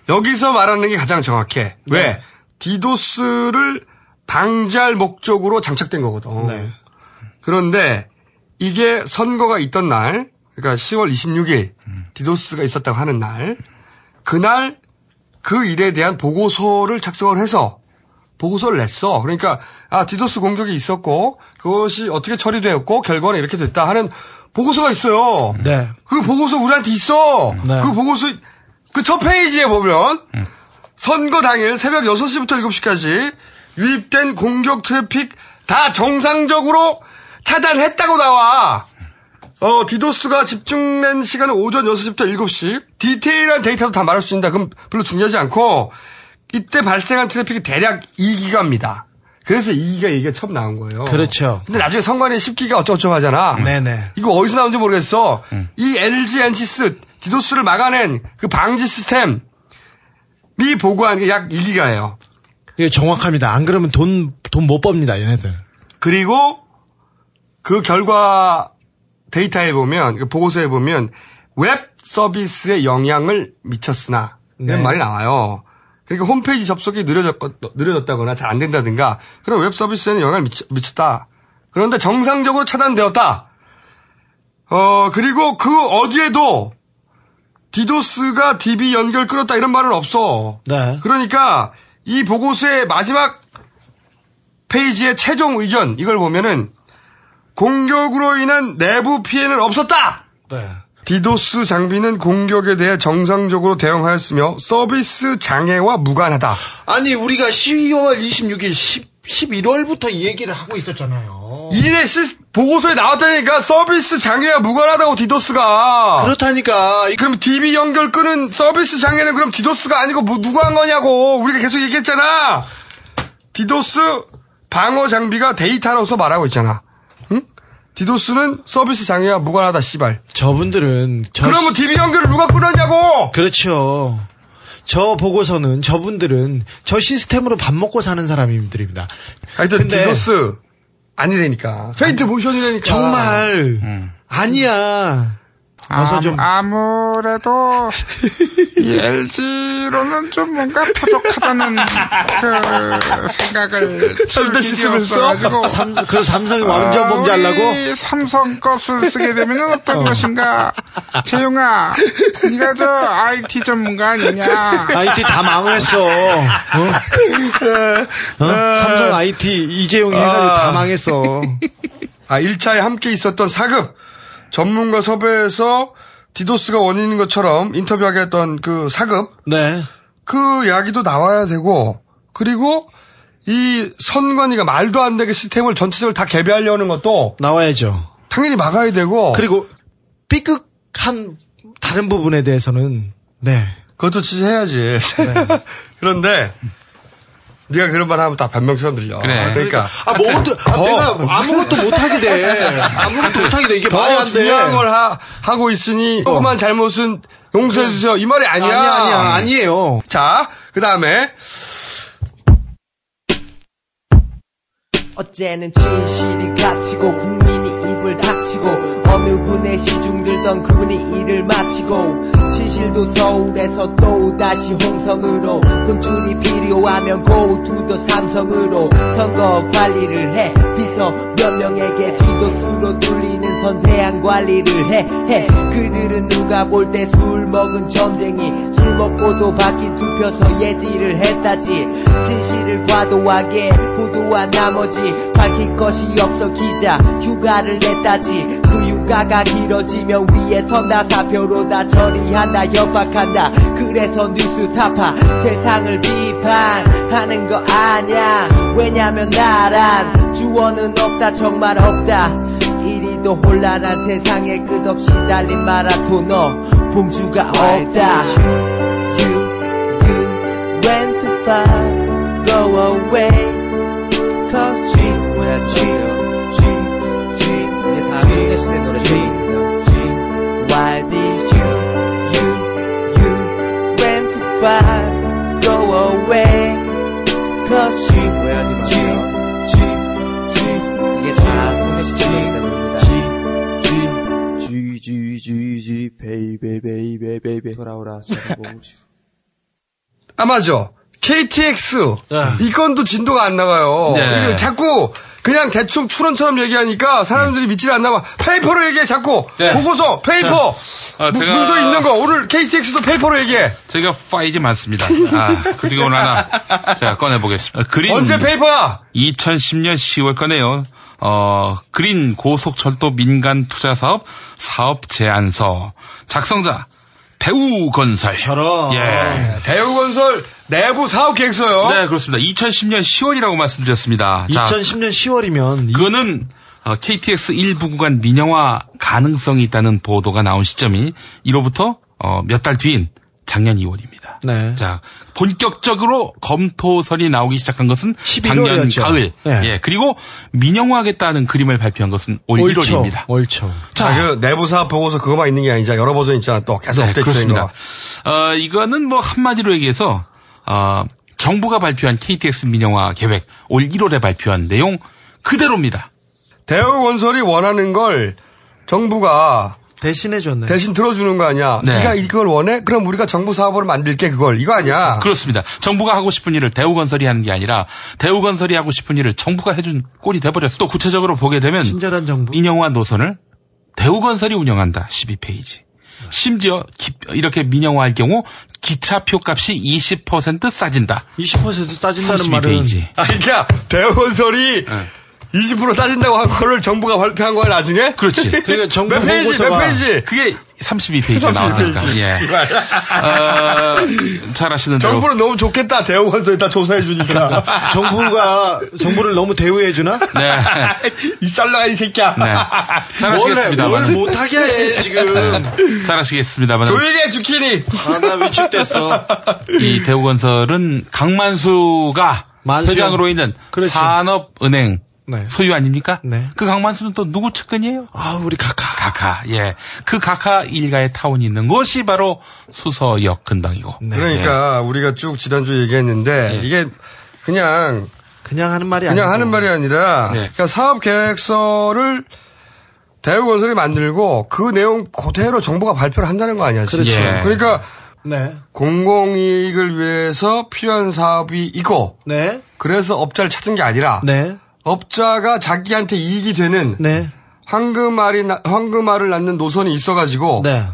Speaker 3: 여기서 말하는 게 가장 정확해. 왜? 디도스를 방지할 목적으로 장착된 거거든.
Speaker 7: 네.
Speaker 3: 그런데 이게 선거가 있던 날, 그러니까 10월 26일 디도스가 있었다고 하는 날, 그날 그 일에 대한 보고서를 작성을 해서 보고서를 냈어. 그러니까 아 디도스 공격이 있었고 그것이 어떻게 처리되었고 결과는 이렇게 됐다 하는 보고서가 있어요.
Speaker 7: 네.
Speaker 3: 그 보고서 우리한테 있어.
Speaker 7: 네.
Speaker 3: 그 보고서 그 첫 페이지에 보면 선거 당일 새벽 6시부터 7시까지 유입된 공격 트래픽 다 정상적으로 차단했다고 나와. 어, 디도스가 집중된 시간은 오전 6시부터 7시. 디테일한 데이터도 다 말할 수 있다. 그럼 별로 중요하지 않고, 이때 발생한 트래픽이 대략 2기가입니다. 그래서 2기가 얘기가 처음 나온 거예요.
Speaker 7: 그렇죠.
Speaker 3: 근데 나중에 선관위 10기가 어쩌고저쩌고 하잖아.
Speaker 7: 네네.
Speaker 3: 이거 어디서 나온지 모르겠어. 이 LG 엔시스 디도스를 막아낸 그 방지 시스템 이 보고한 게 약 1기가예요.
Speaker 7: 이게 정확합니다. 안 그러면 돈, 돈 못 법니다, 얘네들.
Speaker 3: 그리고 그 결과 데이터에 보면, 그 보고서에 보면 웹 서비스에 영향을 미쳤으나 이런
Speaker 7: 네.
Speaker 3: 말이 나와요. 그러니까 홈페이지 접속이 느려졌, 느려졌다거나 잘 안 된다든가 그런 웹 서비스에는 영향을 미치, 미쳤다. 그런데 정상적으로 차단되었다. 어, 그리고 그 어디에도 디도스가 DB 연결 끊었다 이런 말은 없어.
Speaker 7: 네.
Speaker 3: 그러니까 이 보고서의 마지막 페이지의 최종 의견 이걸 보면은 공격으로 인한 내부 피해는 없었다.
Speaker 7: 네.
Speaker 3: 디도스 장비는 공격에 대해 정상적으로 대응하였으며 서비스 장애와 무관하다.
Speaker 7: 아니, 우리가 12월 26일, 10, 11월부터 이 얘기를 하고 있었잖아요.
Speaker 3: 이래 시 보고서에 나왔다니까 서비스 장애와 무관하다고 디도스가.
Speaker 7: 그렇다니까.
Speaker 3: 그럼 DB 연결 끊은 서비스 장애는 그럼 디도스가 아니고 뭐 누가 한 거냐고. 우리가 계속 얘기했잖아. 디도스 방어 장비가 데이터로서 말하고 있잖아. 응? 디도스는 서비스 장애와 무관하다, 씨발.
Speaker 7: 저분들은. 저
Speaker 3: 그러면 DB 연결을 누가 끊었냐고!
Speaker 7: 그렇죠. 저 보고서는 저분들은 저 시스템으로 밥 먹고 사는 사람들입니다.
Speaker 3: 하여튼
Speaker 7: 근데
Speaker 3: 디도스 아니라니까. 페인트 모션이라니까.
Speaker 7: 정말 아니야. 와서 좀
Speaker 2: 아무래도 이 LG로는 좀 뭔가 부족하다는 그 생각을
Speaker 3: 절대 씻으면서?
Speaker 2: 없어가지고
Speaker 7: 삼, 그 삼성이 완전 범죄하려고?
Speaker 2: 우리 삼성 것을 쓰게 되면 어떤 것인가 재용아 네가 저 IT 전문가 아니냐
Speaker 7: IT 다 망했어. 어? 어? 삼성 IT 이재용이 해가지고
Speaker 3: 아.
Speaker 7: 다 망했어.
Speaker 3: 아, 1차에 함께 있었던 사급 전문가 섭외해서 디도스가 원인인 것처럼 인터뷰하게 했던 그 사급
Speaker 7: 네.
Speaker 3: 그 이야기도 나와야 되고 그리고 이 선관위가 말도 안 되게 시스템을 전체적으로 다 개별하려는 것도
Speaker 7: 나와야죠.
Speaker 3: 당연히 막아야 되고
Speaker 7: 그리고 삐끗한 다른 부분에 대해서는 네.
Speaker 3: 그것도 지지해야지. 그런데 네가 그런 말 하면 다 변명처럼 들려.
Speaker 2: 그래.
Speaker 3: 그러니까
Speaker 7: 아, 뭐, 어떠- 아,
Speaker 3: 더-
Speaker 7: 내가 아무것도 못하게 돼. 아무것도 못하게 돼. 이게
Speaker 3: 더
Speaker 7: 말이 안 돼.
Speaker 3: 중요한 걸 하, 고 있으니 조그만 잘못은 용서해 주세요. 이 말이 아니야.
Speaker 7: 아니야, 아니야, 아니에요.
Speaker 3: 자, 그 다음에
Speaker 20: 어째는 진실이 갇히고 국민이 입을 닥치고 어느 분의 시중 들던 그분이 일을 마치고 진실도 서울에서 또 다시 홍성으로 돈줄이 필요하면 고투도 삼성으로 선거 관리를 해 비서 몇 명에게 디도스로 뚫리는 선세한 관리를 해, 해. 그들은 누가 볼 때 술 먹은 점쟁이 술 먹고도 바뀐 투표서 예지를 했다지. 진실을 과도하게 보도한 나머지 밝힐 것이 없어 기자 휴가를 냈다지. 그 휴가가 길어지면 위에서 나 사표로 다 처리한다 협박한다. 그래서 뉴스 타파 세상을 비판하는 거 아냐 왜냐면 나란 주어는 없다 정말 없다 이리도 혼란한 세상에 끝없이 달린 마라토너 봉주가 없다 You, you went too far Go away Cause G 뭐야 G G G 이게 다 소녀시대 노래 G G Why did you you you went too far Go away Cause G G G G 베이베 베이베 베이베 돌아오라
Speaker 3: 아 맞아. KTX 이 건도 진도가 안 나가요.
Speaker 2: 네.
Speaker 3: 자꾸 그냥 대충 추론처럼 얘기하니까 사람들이 믿질 않나 봐. 페이퍼로 얘기해 자꾸.
Speaker 2: 네.
Speaker 3: 보고서 페이퍼.
Speaker 2: 아,
Speaker 3: 문-
Speaker 2: 제가-
Speaker 3: 문서 있는 거 오늘 KTX도 페이퍼로 얘기해.
Speaker 2: 저희가 파일이 많습니다. 아, 그 중에 오늘 하나 제가 꺼내 보겠습니다. 그건
Speaker 3: 언제 페이퍼야?
Speaker 2: 2010년 10월 거네요. 어, 그린 고속철도 민간 투자 사업 사업 제안서 작성자 배우건설.
Speaker 7: 저런.
Speaker 2: 예.
Speaker 3: 대우건설 내부 사업 계획서요.
Speaker 2: 네, 그렇습니다. 2010년 10월이라고 말씀드렸습니다. 자,
Speaker 7: 2010년 10월이면
Speaker 2: 그거는 어, KTX 일부 구간 민영화 가능성이 있다는 보도가 나온 시점이 이로부터 어, 몇달 뒤인 작년 2월입니다.
Speaker 7: 네.
Speaker 2: 자, 본격적으로 검토설이 나오기 시작한 것은 작년
Speaker 7: 11월이었죠.
Speaker 2: 가을.
Speaker 7: 네.
Speaker 2: 예. 그리고 민영화하겠다는 그림을 발표한 것은 올
Speaker 7: 옳죠.
Speaker 2: 1월입니다.
Speaker 7: 옳죠.
Speaker 3: 자, 그 내부 사업 보고서 그거만 있는 게 아니잖아. 여러 버전 있잖아. 또 계속
Speaker 2: 네, 그렇습니다.
Speaker 3: 거.
Speaker 2: 어, 이거는 뭐 한마디로 얘기해서 어, 정부가 발표한 KTX 민영화 계획 올 1월에 발표한 내용 그대로입니다.
Speaker 3: 대우건설이 원하는 걸 정부가
Speaker 7: 대신해 줬네.
Speaker 3: 대신 들어주는 거 아니야.
Speaker 2: 네.
Speaker 3: 네가 이걸 원해? 그럼 우리가 정부 사업으로 만들게 그걸. 이거 아니야.
Speaker 2: 그렇습니다. 정부가 하고 싶은 일을 대우건설이 하는 게 아니라 대우건설이 하고 싶은 일을 정부가 해준 꼴이 돼버렸어. 또 구체적으로 보게 되면
Speaker 7: 친절한 정부.
Speaker 2: 민영화 노선을 대우건설이 운영한다. 12페이지. 심지어 기- 이렇게 민영화할 경우 기차표 값이 20% 싸진다.
Speaker 7: 20% 싸진다는
Speaker 2: 32
Speaker 7: 말은
Speaker 2: 페이지.
Speaker 3: 아, 그러니까 대우건설이
Speaker 2: 네.
Speaker 3: 20% 싸진다고 한 거를 정부가 발표한 거야 나중에?
Speaker 2: 그렇지.
Speaker 7: 그러니까 정부
Speaker 3: 몇 페이지? 몇 페이지?
Speaker 2: 그게 32페이지에 나왔다니까. 예. 어, 잘 아시는 대로.
Speaker 3: 정부는 너무 좋겠다. 대우건설이 다 조사해 주니까.
Speaker 7: 정부가 정부를 너무 대우해 주나?
Speaker 2: 네.
Speaker 3: 이 썰렁아 이 새끼야.
Speaker 2: 네. 잘 아시겠습니다만.
Speaker 7: 뭘 못하게 해 지금.
Speaker 2: 잘 아시겠습니다만.
Speaker 3: 조용히 해 주키니.
Speaker 7: 아나 위축됐어.
Speaker 2: 이 대우건설은 강만수가
Speaker 7: 만수요.
Speaker 2: 회장으로 있는
Speaker 7: 그렇죠.
Speaker 2: 산업은행
Speaker 7: 네.
Speaker 2: 소유 아닙니까?
Speaker 7: 네.
Speaker 2: 그 강만수는 또 누구 측근이에요?
Speaker 7: 아 우리 카카.
Speaker 2: 가카. 예. 그 가카 일가의 타운이 있는 곳이 바로 수서역 근방이고.
Speaker 7: 네.
Speaker 3: 그러니까 우리가 쭉 지난주 얘기했는데
Speaker 2: 예.
Speaker 3: 이게 그냥
Speaker 7: 그냥 하는 말이
Speaker 3: 그냥
Speaker 7: 아니고.
Speaker 3: 하는 말이 아니라
Speaker 2: 네.
Speaker 3: 그러니까 사업 계획서를 대우건설이 만들고 그 내용 그대로 정부가 발표를 한다는 거 아니야 지금.
Speaker 2: 그렇죠. 예.
Speaker 3: 그러니까
Speaker 7: 네.
Speaker 3: 공공이익을 위해서 필요한 사업이 있고
Speaker 7: 네.
Speaker 3: 그래서 업자를 찾은 게 아니라
Speaker 7: 네.
Speaker 3: 업자가 자기한테 이익이 되는
Speaker 7: 네.
Speaker 3: 황금알이 나- 황금알을 낳는 노선이 있어가지고
Speaker 7: 네.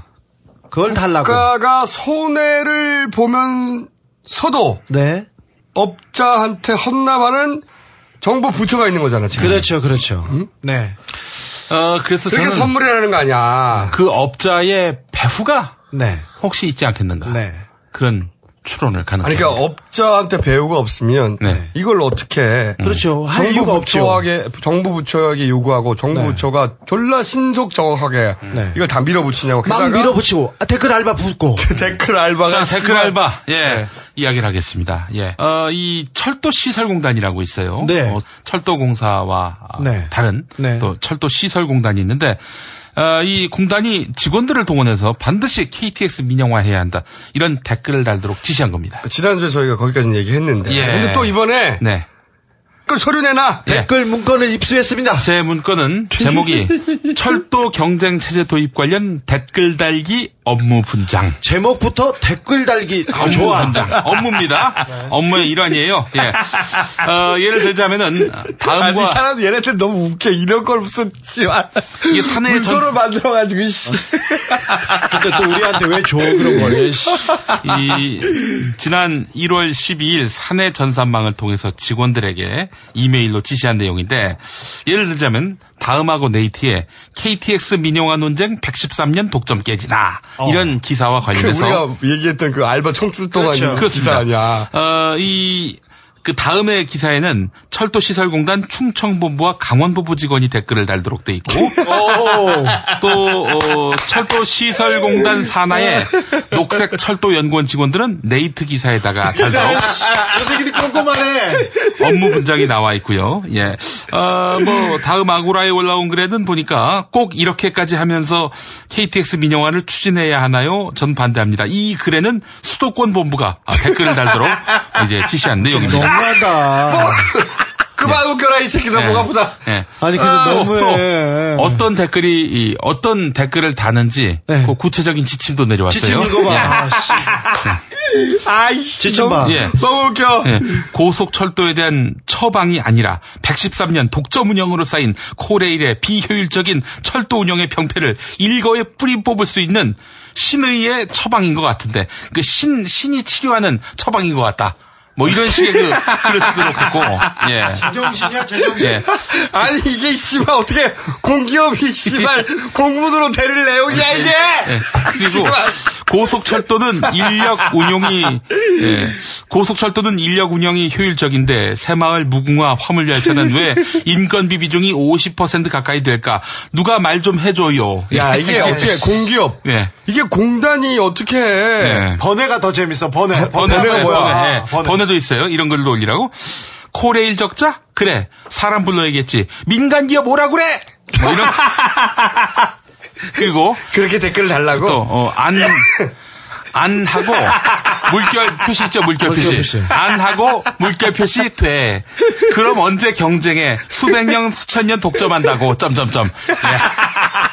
Speaker 7: 그걸 달라고.
Speaker 3: 국가가 손해를 보면서도
Speaker 7: 네.
Speaker 3: 업자한테 헌납하는 정부 부처가 있는 거잖아 지금.
Speaker 7: 그렇죠, 그렇죠. 네.
Speaker 2: 어, 그래서
Speaker 3: 그게 선물이라는 거 아니야.
Speaker 2: 그 업자의 배후가
Speaker 7: 네.
Speaker 2: 혹시 있지 않겠는가.
Speaker 7: 네.
Speaker 2: 그런 추론을
Speaker 3: 아니
Speaker 2: 가능합니다.
Speaker 3: 그러니까 업자한테 배우가 없으면
Speaker 2: 네.
Speaker 3: 이걸 어떻게 해?
Speaker 7: 그렇죠. 할
Speaker 3: 정부
Speaker 7: 이유가 없죠.
Speaker 3: 정부 부처에게 요구하고 정부
Speaker 7: 네.
Speaker 3: 부처가 졸라 신속 정확하게
Speaker 7: 네.
Speaker 3: 이걸 다 밀어붙이냐고.
Speaker 7: 막
Speaker 3: 게다가
Speaker 7: 밀어붙이고 아, 댓글 알바 붙고.
Speaker 3: 댓글 알바가
Speaker 2: 자, 댓글 알바. 예.
Speaker 3: 네.
Speaker 2: 이야기를 하겠습니다. 예. 어, 이 철도 시설공단이라고 있어요.
Speaker 7: 네.
Speaker 2: 어, 철도공사와 아,
Speaker 7: 네.
Speaker 2: 다른
Speaker 7: 네.
Speaker 2: 또 철도 시설공단이 있는데 어, 이 공단이 직원들을 동원해서 반드시 KTX 민영화해야 한다. 이런 댓글을 달도록 지시한 겁니다.
Speaker 3: 지난주에 저희가 거기까지 얘기했는데.
Speaker 2: 예.
Speaker 3: 근데 또 이번에
Speaker 2: 네.
Speaker 3: 그 서류 내놔.
Speaker 2: 예.
Speaker 7: 댓글 문건을 입수했습니다.
Speaker 2: 제 문건은 제목이 철도 경쟁 체제 도입 관련 댓글 달기 업무 분장.
Speaker 7: 제목부터 댓글 달기. 아,
Speaker 2: 업무
Speaker 7: 좋아.
Speaker 2: 분장. 업무입니다. 업무의 일환이에요. 예. 어, 예를 들자면은 다음과
Speaker 3: 아니 사람 얘네들 너무 웃겨. 이런 걸 무슨 씨발
Speaker 2: 이게 사내의
Speaker 3: 문서로
Speaker 2: 전-
Speaker 3: 만들어 가지고 씨.
Speaker 7: 근데 또 우리한테 왜 줘 그런 걸. 씨.
Speaker 2: 이 지난 1월 12일 사내 전산망을 통해서 직원들에게 이메일로 지시한 내용인데 예를 들자면 다음하고 네이티에 KTX 민영화 논쟁 113년 독점 깨지나
Speaker 3: 어.
Speaker 2: 이런 기사와
Speaker 3: 그
Speaker 2: 관련해서
Speaker 3: 우리가 얘기했던 그 알바 총출동안
Speaker 7: 그렇죠.
Speaker 3: 기사. 아니야.
Speaker 2: 어, 이, 그 다음의 기사에는 철도시설공단 충청본부와 강원부부 직원이 댓글을 달도록 돼 있고,
Speaker 7: 오.
Speaker 2: 또, 어, 철도시설공단 산하의 녹색 철도 연구원 직원들은 네이트 기사에다가 달도록
Speaker 7: 저 새끼들 꼼꼼하네.
Speaker 2: 업무 분장이 나와 있고요. 예. 어, 뭐 다음 아고라에 올라온 글에는 보니까 꼭 이렇게까지 하면서 KTX 민영화를 추진해야 하나요? 전 반대합니다. 이 글에는 수도권 본부가 아, 댓글을 달도록 이제 지시한 내용입니다.
Speaker 7: 너무하다.
Speaker 3: 그만 웃겨라 이 새끼들
Speaker 2: 네.
Speaker 3: 목 아프다.
Speaker 2: 예.
Speaker 7: 아니 근데
Speaker 2: 또,
Speaker 7: 너무해.
Speaker 2: 또 어떤 댓글이 이 어떤 댓글을 다는지
Speaker 7: 네.
Speaker 2: 그 구체적인 지침도 내려왔어요.
Speaker 7: 지침 읽어봐.
Speaker 2: 예.
Speaker 7: 아, 씨.
Speaker 3: 아이
Speaker 7: 지침 봐.
Speaker 2: 예.
Speaker 3: 너무 웃겨.
Speaker 2: 예, 고속철도에 대한 처방이 아니라 113년 독점 운영으로 쌓인 코레일의 비효율적인 철도 운영의 병폐를 일거에 뿌리 뽑을 수 있는 신의의 처방인 것 같은데 그 신 신이 치료하는 처방인 것 같다. 뭐 이런 식의 그 글을 쓰도록 했고, 예.
Speaker 7: 제정신이야, 제정신.
Speaker 2: 예.
Speaker 3: 아니 이게 씨발 어떻게 공기업이 씨발 공문으로 대를 내용이야 이게.
Speaker 2: 예. 그리고 고속철도는 인력 운용이 예. 고속철도는 인력 운영이 효율적인데 새마을 무궁화 화물 열차는 왜 인건비 비중이 50% 가까이 될까? 누가 말 좀 해줘요.
Speaker 3: 야 이게 어떻게 공기업?
Speaker 2: 예.
Speaker 3: 이게 공단이 어떻게 해?
Speaker 2: 예.
Speaker 7: 번외가 더 재밌어, 번외.
Speaker 2: 번외,
Speaker 7: 번외가 뭐야?
Speaker 2: 번외, 예.
Speaker 7: 번외.
Speaker 2: 번외 도 있어요. 이런 글을 올리라고. 코레일 적자? 그래. 사람 불러야겠지. 민간 기업 오라 그래! 뭐 이런. 그리고.
Speaker 3: 그렇게 댓글을 달라고?
Speaker 2: 또, 어, 안, 안 하고, 물결 표시 있죠, 물결 표시. 안 하고, 물결 표시 돼. 그럼 언제 경쟁에 수백 년, 수천 년 독점한다고, 점점점.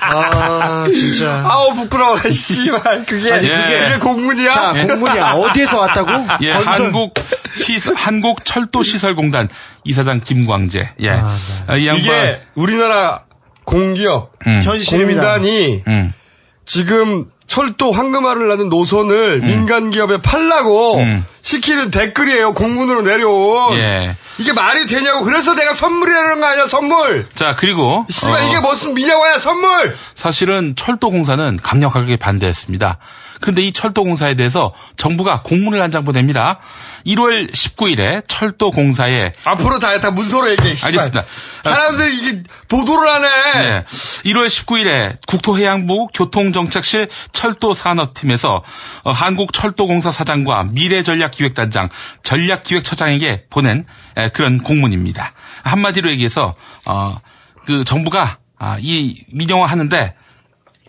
Speaker 7: 아, 진짜.
Speaker 3: 아우 부끄러워. 씨발 그게
Speaker 2: 아니,
Speaker 3: 그게,
Speaker 2: 그게
Speaker 3: 그게 공문이야?
Speaker 7: 자, 공문이야. 어디에서 왔다고?
Speaker 2: 예,
Speaker 7: 건설.
Speaker 2: 한국 시 한국 철도 시설 공단 이사장 김광재. 예. 아, 이 양반
Speaker 3: 이게 우리나라 공기업
Speaker 2: 음.
Speaker 3: 공단이
Speaker 2: 음.
Speaker 3: 지금 철도 황금알을 나는 노선을 민간 기업에 팔라고
Speaker 2: 음.
Speaker 3: 시키는 댓글이에요. 공문으로 내려온.
Speaker 2: 예.
Speaker 3: 이게 말이 되냐고. 그래서 내가 선물이라는 거 아니야, 선물.
Speaker 2: 자, 그리고
Speaker 3: 씨발
Speaker 2: 어,
Speaker 3: 이게 무슨 미냐와야 선물.
Speaker 2: 사실은 철도 공사는 강력하게 반대했습니다. 그런데 이 철도공사에 대해서 정부가 공문을 한 장 보냅니다. 1월 19일에 철도공사에
Speaker 3: 앞으로 다, 다 문서로 얘기해.
Speaker 2: 알겠습니다.
Speaker 3: 사람들이 이게 보도를 하네.
Speaker 2: 네. 1월 19일에 국토해양부 교통정책실 철도산업팀에서 어, 한국철도공사 사장과 미래전략기획단장, 전략기획처장에게 보낸 에, 그런 공문입니다. 한마디로 얘기해서 어, 그 정부가 아, 이 민영화 하는데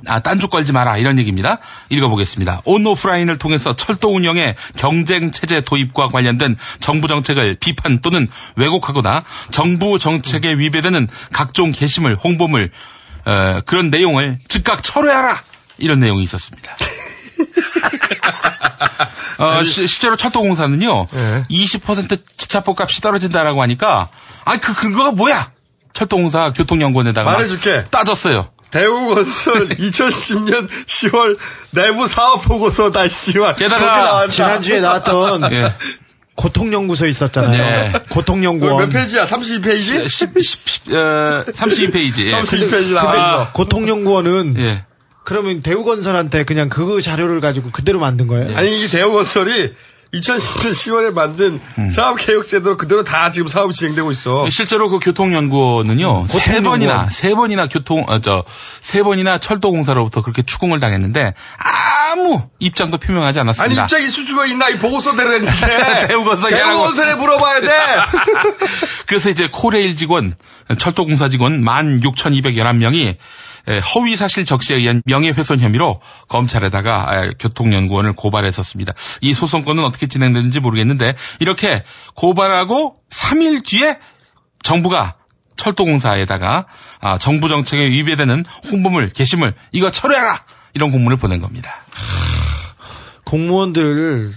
Speaker 2: 아, 딴죽 걸지 마라 이런 얘기입니다. 읽어보겠습니다. 온오프라인을 통해서 철도 운영의 경쟁 체제 도입과 관련된 정부 정책을 비판 또는 왜곡하거나 정부 정책에 위배되는 각종 게시물, 홍보물 어, 그런 내용을 즉각 철회하라 이런 내용이 있었습니다. 어, 시- 실제로 철도공사는요, 20% 기차표 값이 떨어진다라고 하니까, 아, 그 근거가 뭐야? 철도공사 교통연구원에다가 막
Speaker 3: 말해줄게.
Speaker 2: 따졌어요.
Speaker 3: 대우건설 2010년 10월 내부 사업 보고서 다 씨발.
Speaker 2: 게다가.
Speaker 7: 지난주에 나왔던
Speaker 2: 예.
Speaker 7: 고통연구소 있었잖아요.
Speaker 2: 네.
Speaker 7: 고통연구원.
Speaker 3: 몇 페이지야? 32페이지?
Speaker 2: 10, 10, 어, 32페이지.
Speaker 3: 32페이지
Speaker 7: 근데
Speaker 3: 나와.
Speaker 7: 고통연구원은
Speaker 2: 예.
Speaker 7: 그러면 대우건설한테 그냥 그 자료를 가지고 그대로 만든 거예요?
Speaker 3: 아니 이게 대우건설이 2010년 10월에 만든
Speaker 2: 음.
Speaker 3: 사업개혁제도로 그대로 다 지금 사업이 진행되고 있어.
Speaker 2: 실제로 그 교통연구원은요, 세
Speaker 3: 교통연구원.
Speaker 2: 번이나, 세 번이나 교통, 어, 저, 세 번이나 철도공사로부터 그렇게 추궁을 당했는데, 아무 입장도 표명하지
Speaker 3: 아니
Speaker 2: 않았습니다.
Speaker 3: 입장 있을 수가 있나 이 보고서 대로 했는데
Speaker 2: 대우건설이 하라고.
Speaker 3: 대우건설에 물어봐야 돼.
Speaker 2: 그래서 이제 코레일 직원, 철도공사 직원 16,211명이 허위 사실 적시에 의한 명예훼손 혐의로 검찰에다가 에, 교통연구원을 고발했었습니다. 이 소송건은 어떻게 진행되는지 모르겠는데 이렇게 고발하고 3일 뒤에 정부가 철도공사에다가 아, 정부 정책에 위배되는 홍보물, 게시물 이거 철회하라 이런 공문을 보낸 겁니다.
Speaker 7: 공무원들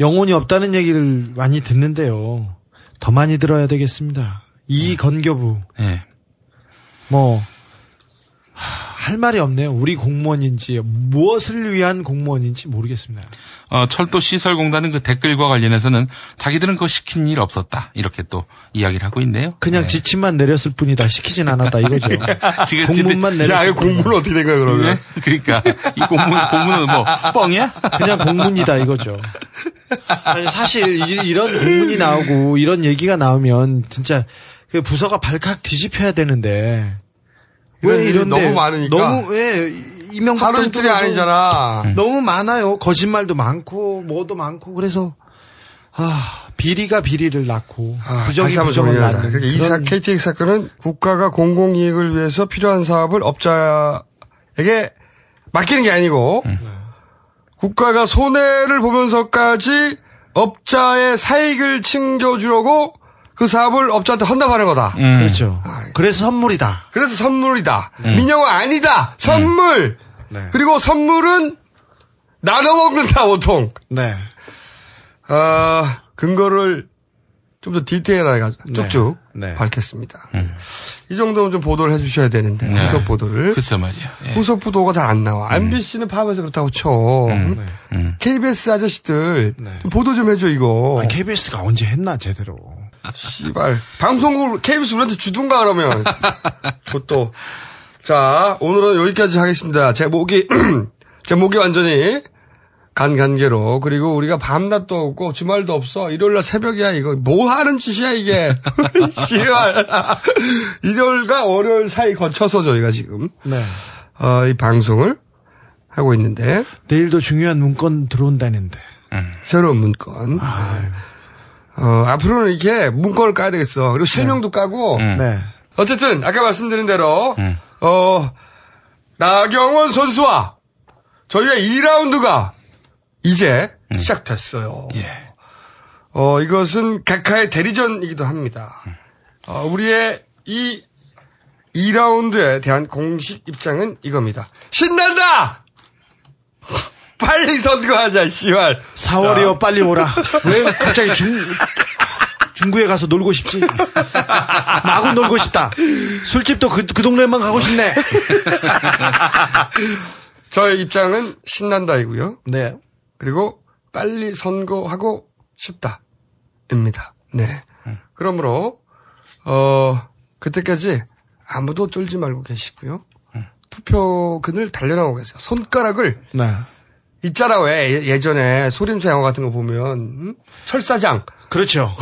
Speaker 7: 영혼이 없다는 얘기를 많이 듣는데요. 더 많이 들어야 되겠습니다. 이 건교부
Speaker 2: 예.
Speaker 7: 뭐 할 말이 없네요. 우리 공무원인지 무엇을 위한 공무원인지 모르겠습니다.
Speaker 2: 어, 철도 시설 공단은 그 댓글과 관련해서는 자기들은 그거 시킨 일 없었다. 이렇게 또 이야기를 하고 있네요.
Speaker 7: 그냥 지침만 내렸을 뿐이다. 시키진 않았다 이거죠.
Speaker 2: 지금
Speaker 7: 공문만 내렸을
Speaker 3: 야, 이 공문은 어떻게 된 거야 그러면?
Speaker 2: 네? 그러니까 이 공문 공문은 뭐 뻥이야?
Speaker 7: 그냥 공문이다 이거죠. 아니, 사실 이- 이런 공문이 나오고 이런 얘기가 나오면 진짜 그 부서가 발칵 뒤집혀야 되는데 왜 이런데
Speaker 3: 너무 많으니까.
Speaker 7: 너무 왜 이명박
Speaker 3: 하루 이틀이 아니잖아.
Speaker 7: 너무 많아요. 거짓말도 많고 뭐도 많고 그래서 아 비리가 비리를 낳고 부정이
Speaker 3: 다시 한번
Speaker 7: 부정을. 낳는
Speaker 3: 그러니까 이 사, KTX 사건은 국가가 공공 이익을 위해서 필요한 사업을 업자에게 맡기는 게 아니고 국가가 손해를 보면서까지 업자의 사익을 챙겨주려고 그 사업을 업자한테 헌납하는 거다.
Speaker 2: 음.
Speaker 7: 그렇죠. 그래서 선물이다.
Speaker 3: 그래서 선물이다.
Speaker 2: 음.
Speaker 3: 민영화 아니다. 선물.
Speaker 7: 네.
Speaker 3: 그리고 선물은 나눠 먹는다 보통.
Speaker 7: 네.
Speaker 3: 아, 근거를 좀 더 디테일하게
Speaker 7: 네.
Speaker 3: 쭉쭉
Speaker 7: 네.
Speaker 3: 밝혔습니다. 이 정도면 좀 보도를 해주셔야 되는데
Speaker 2: 네.
Speaker 3: 후속 보도를.
Speaker 2: 글쎄 말이야. 예.
Speaker 3: 후속 보도가 잘 안 나와. MBC는 파업해서 그렇다고 쳐.
Speaker 2: 음. 음.
Speaker 3: KBS 아저씨들 좀 보도 좀 해줘 이거.
Speaker 7: 아니, KBS가 언제 했나 제대로.
Speaker 3: 씨발 방송국 KBS 우리한테 주둔가 그러면. 그것도. 자 오늘은 여기까지 하겠습니다. 제 목이 제 목이 완전히 간간계로 그리고 우리가 밤낮도 없고 주말도 없어 일요일날 새벽이야 이거 뭐 하는 짓이야 이게 씨발 일요일과 월요일 사이 거쳐서 저희가 지금
Speaker 7: 네.
Speaker 3: 어, 이 방송을 하고 있는데
Speaker 7: 내일도 중요한 문건 들어온다는데.
Speaker 3: 새로운 문건 어, 앞으로는 이렇게 문건을 까야 되겠어 그리고 실명도 까고
Speaker 7: 네.
Speaker 3: 어쨌든 아까 말씀드린 대로 어 나경원 선수와 저희가 2라운드가 이제 시작됐어요. 어 이것은 각하의 대리전이기도 합니다. 어, 우리의 이 2라운드에 대한 공식 입장은 이겁니다. 신난다! 빨리 선거하자, 씨발.
Speaker 7: 4월이요, 빨리 오라. 왜 갑자기 중, 중구에 가서 놀고 싶지? 마구 놀고 싶다. 술집도 그, 그 동네만 가고 싶네.
Speaker 3: 저의 입장은 신난다이고요.
Speaker 7: 네.
Speaker 3: 그리고 빨리 선거하고 싶다 입니다. 네. 그러므로 어 그때까지 아무도 쫄지 말고 계시고요. 투표근을 달려나오고 계세요. 손가락을
Speaker 7: 네.
Speaker 3: 있잖아 왜 예- 예전에 소림사 영화 같은 거 보면 음? 철사장
Speaker 7: 그렇죠.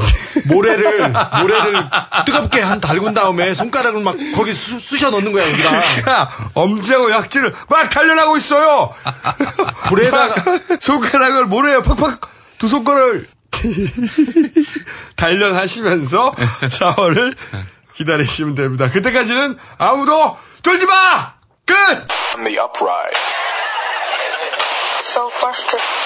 Speaker 7: 모래를 모래를 뜨겁게 한 달군 다음에 손가락을 막 거기 쑤, 쑤셔 넣는 거야 여기다.
Speaker 3: 그러니까 엄지하고 약지를 막 달려나고 있어요.
Speaker 7: 불에다가
Speaker 3: 막 손가락을 모래에 팍팍 두 손가락을 단련하시면서 4월을 기다리시면 됩니다. 그때까지는 아무도 쫄지 마! 끝!
Speaker 21: so frustrated.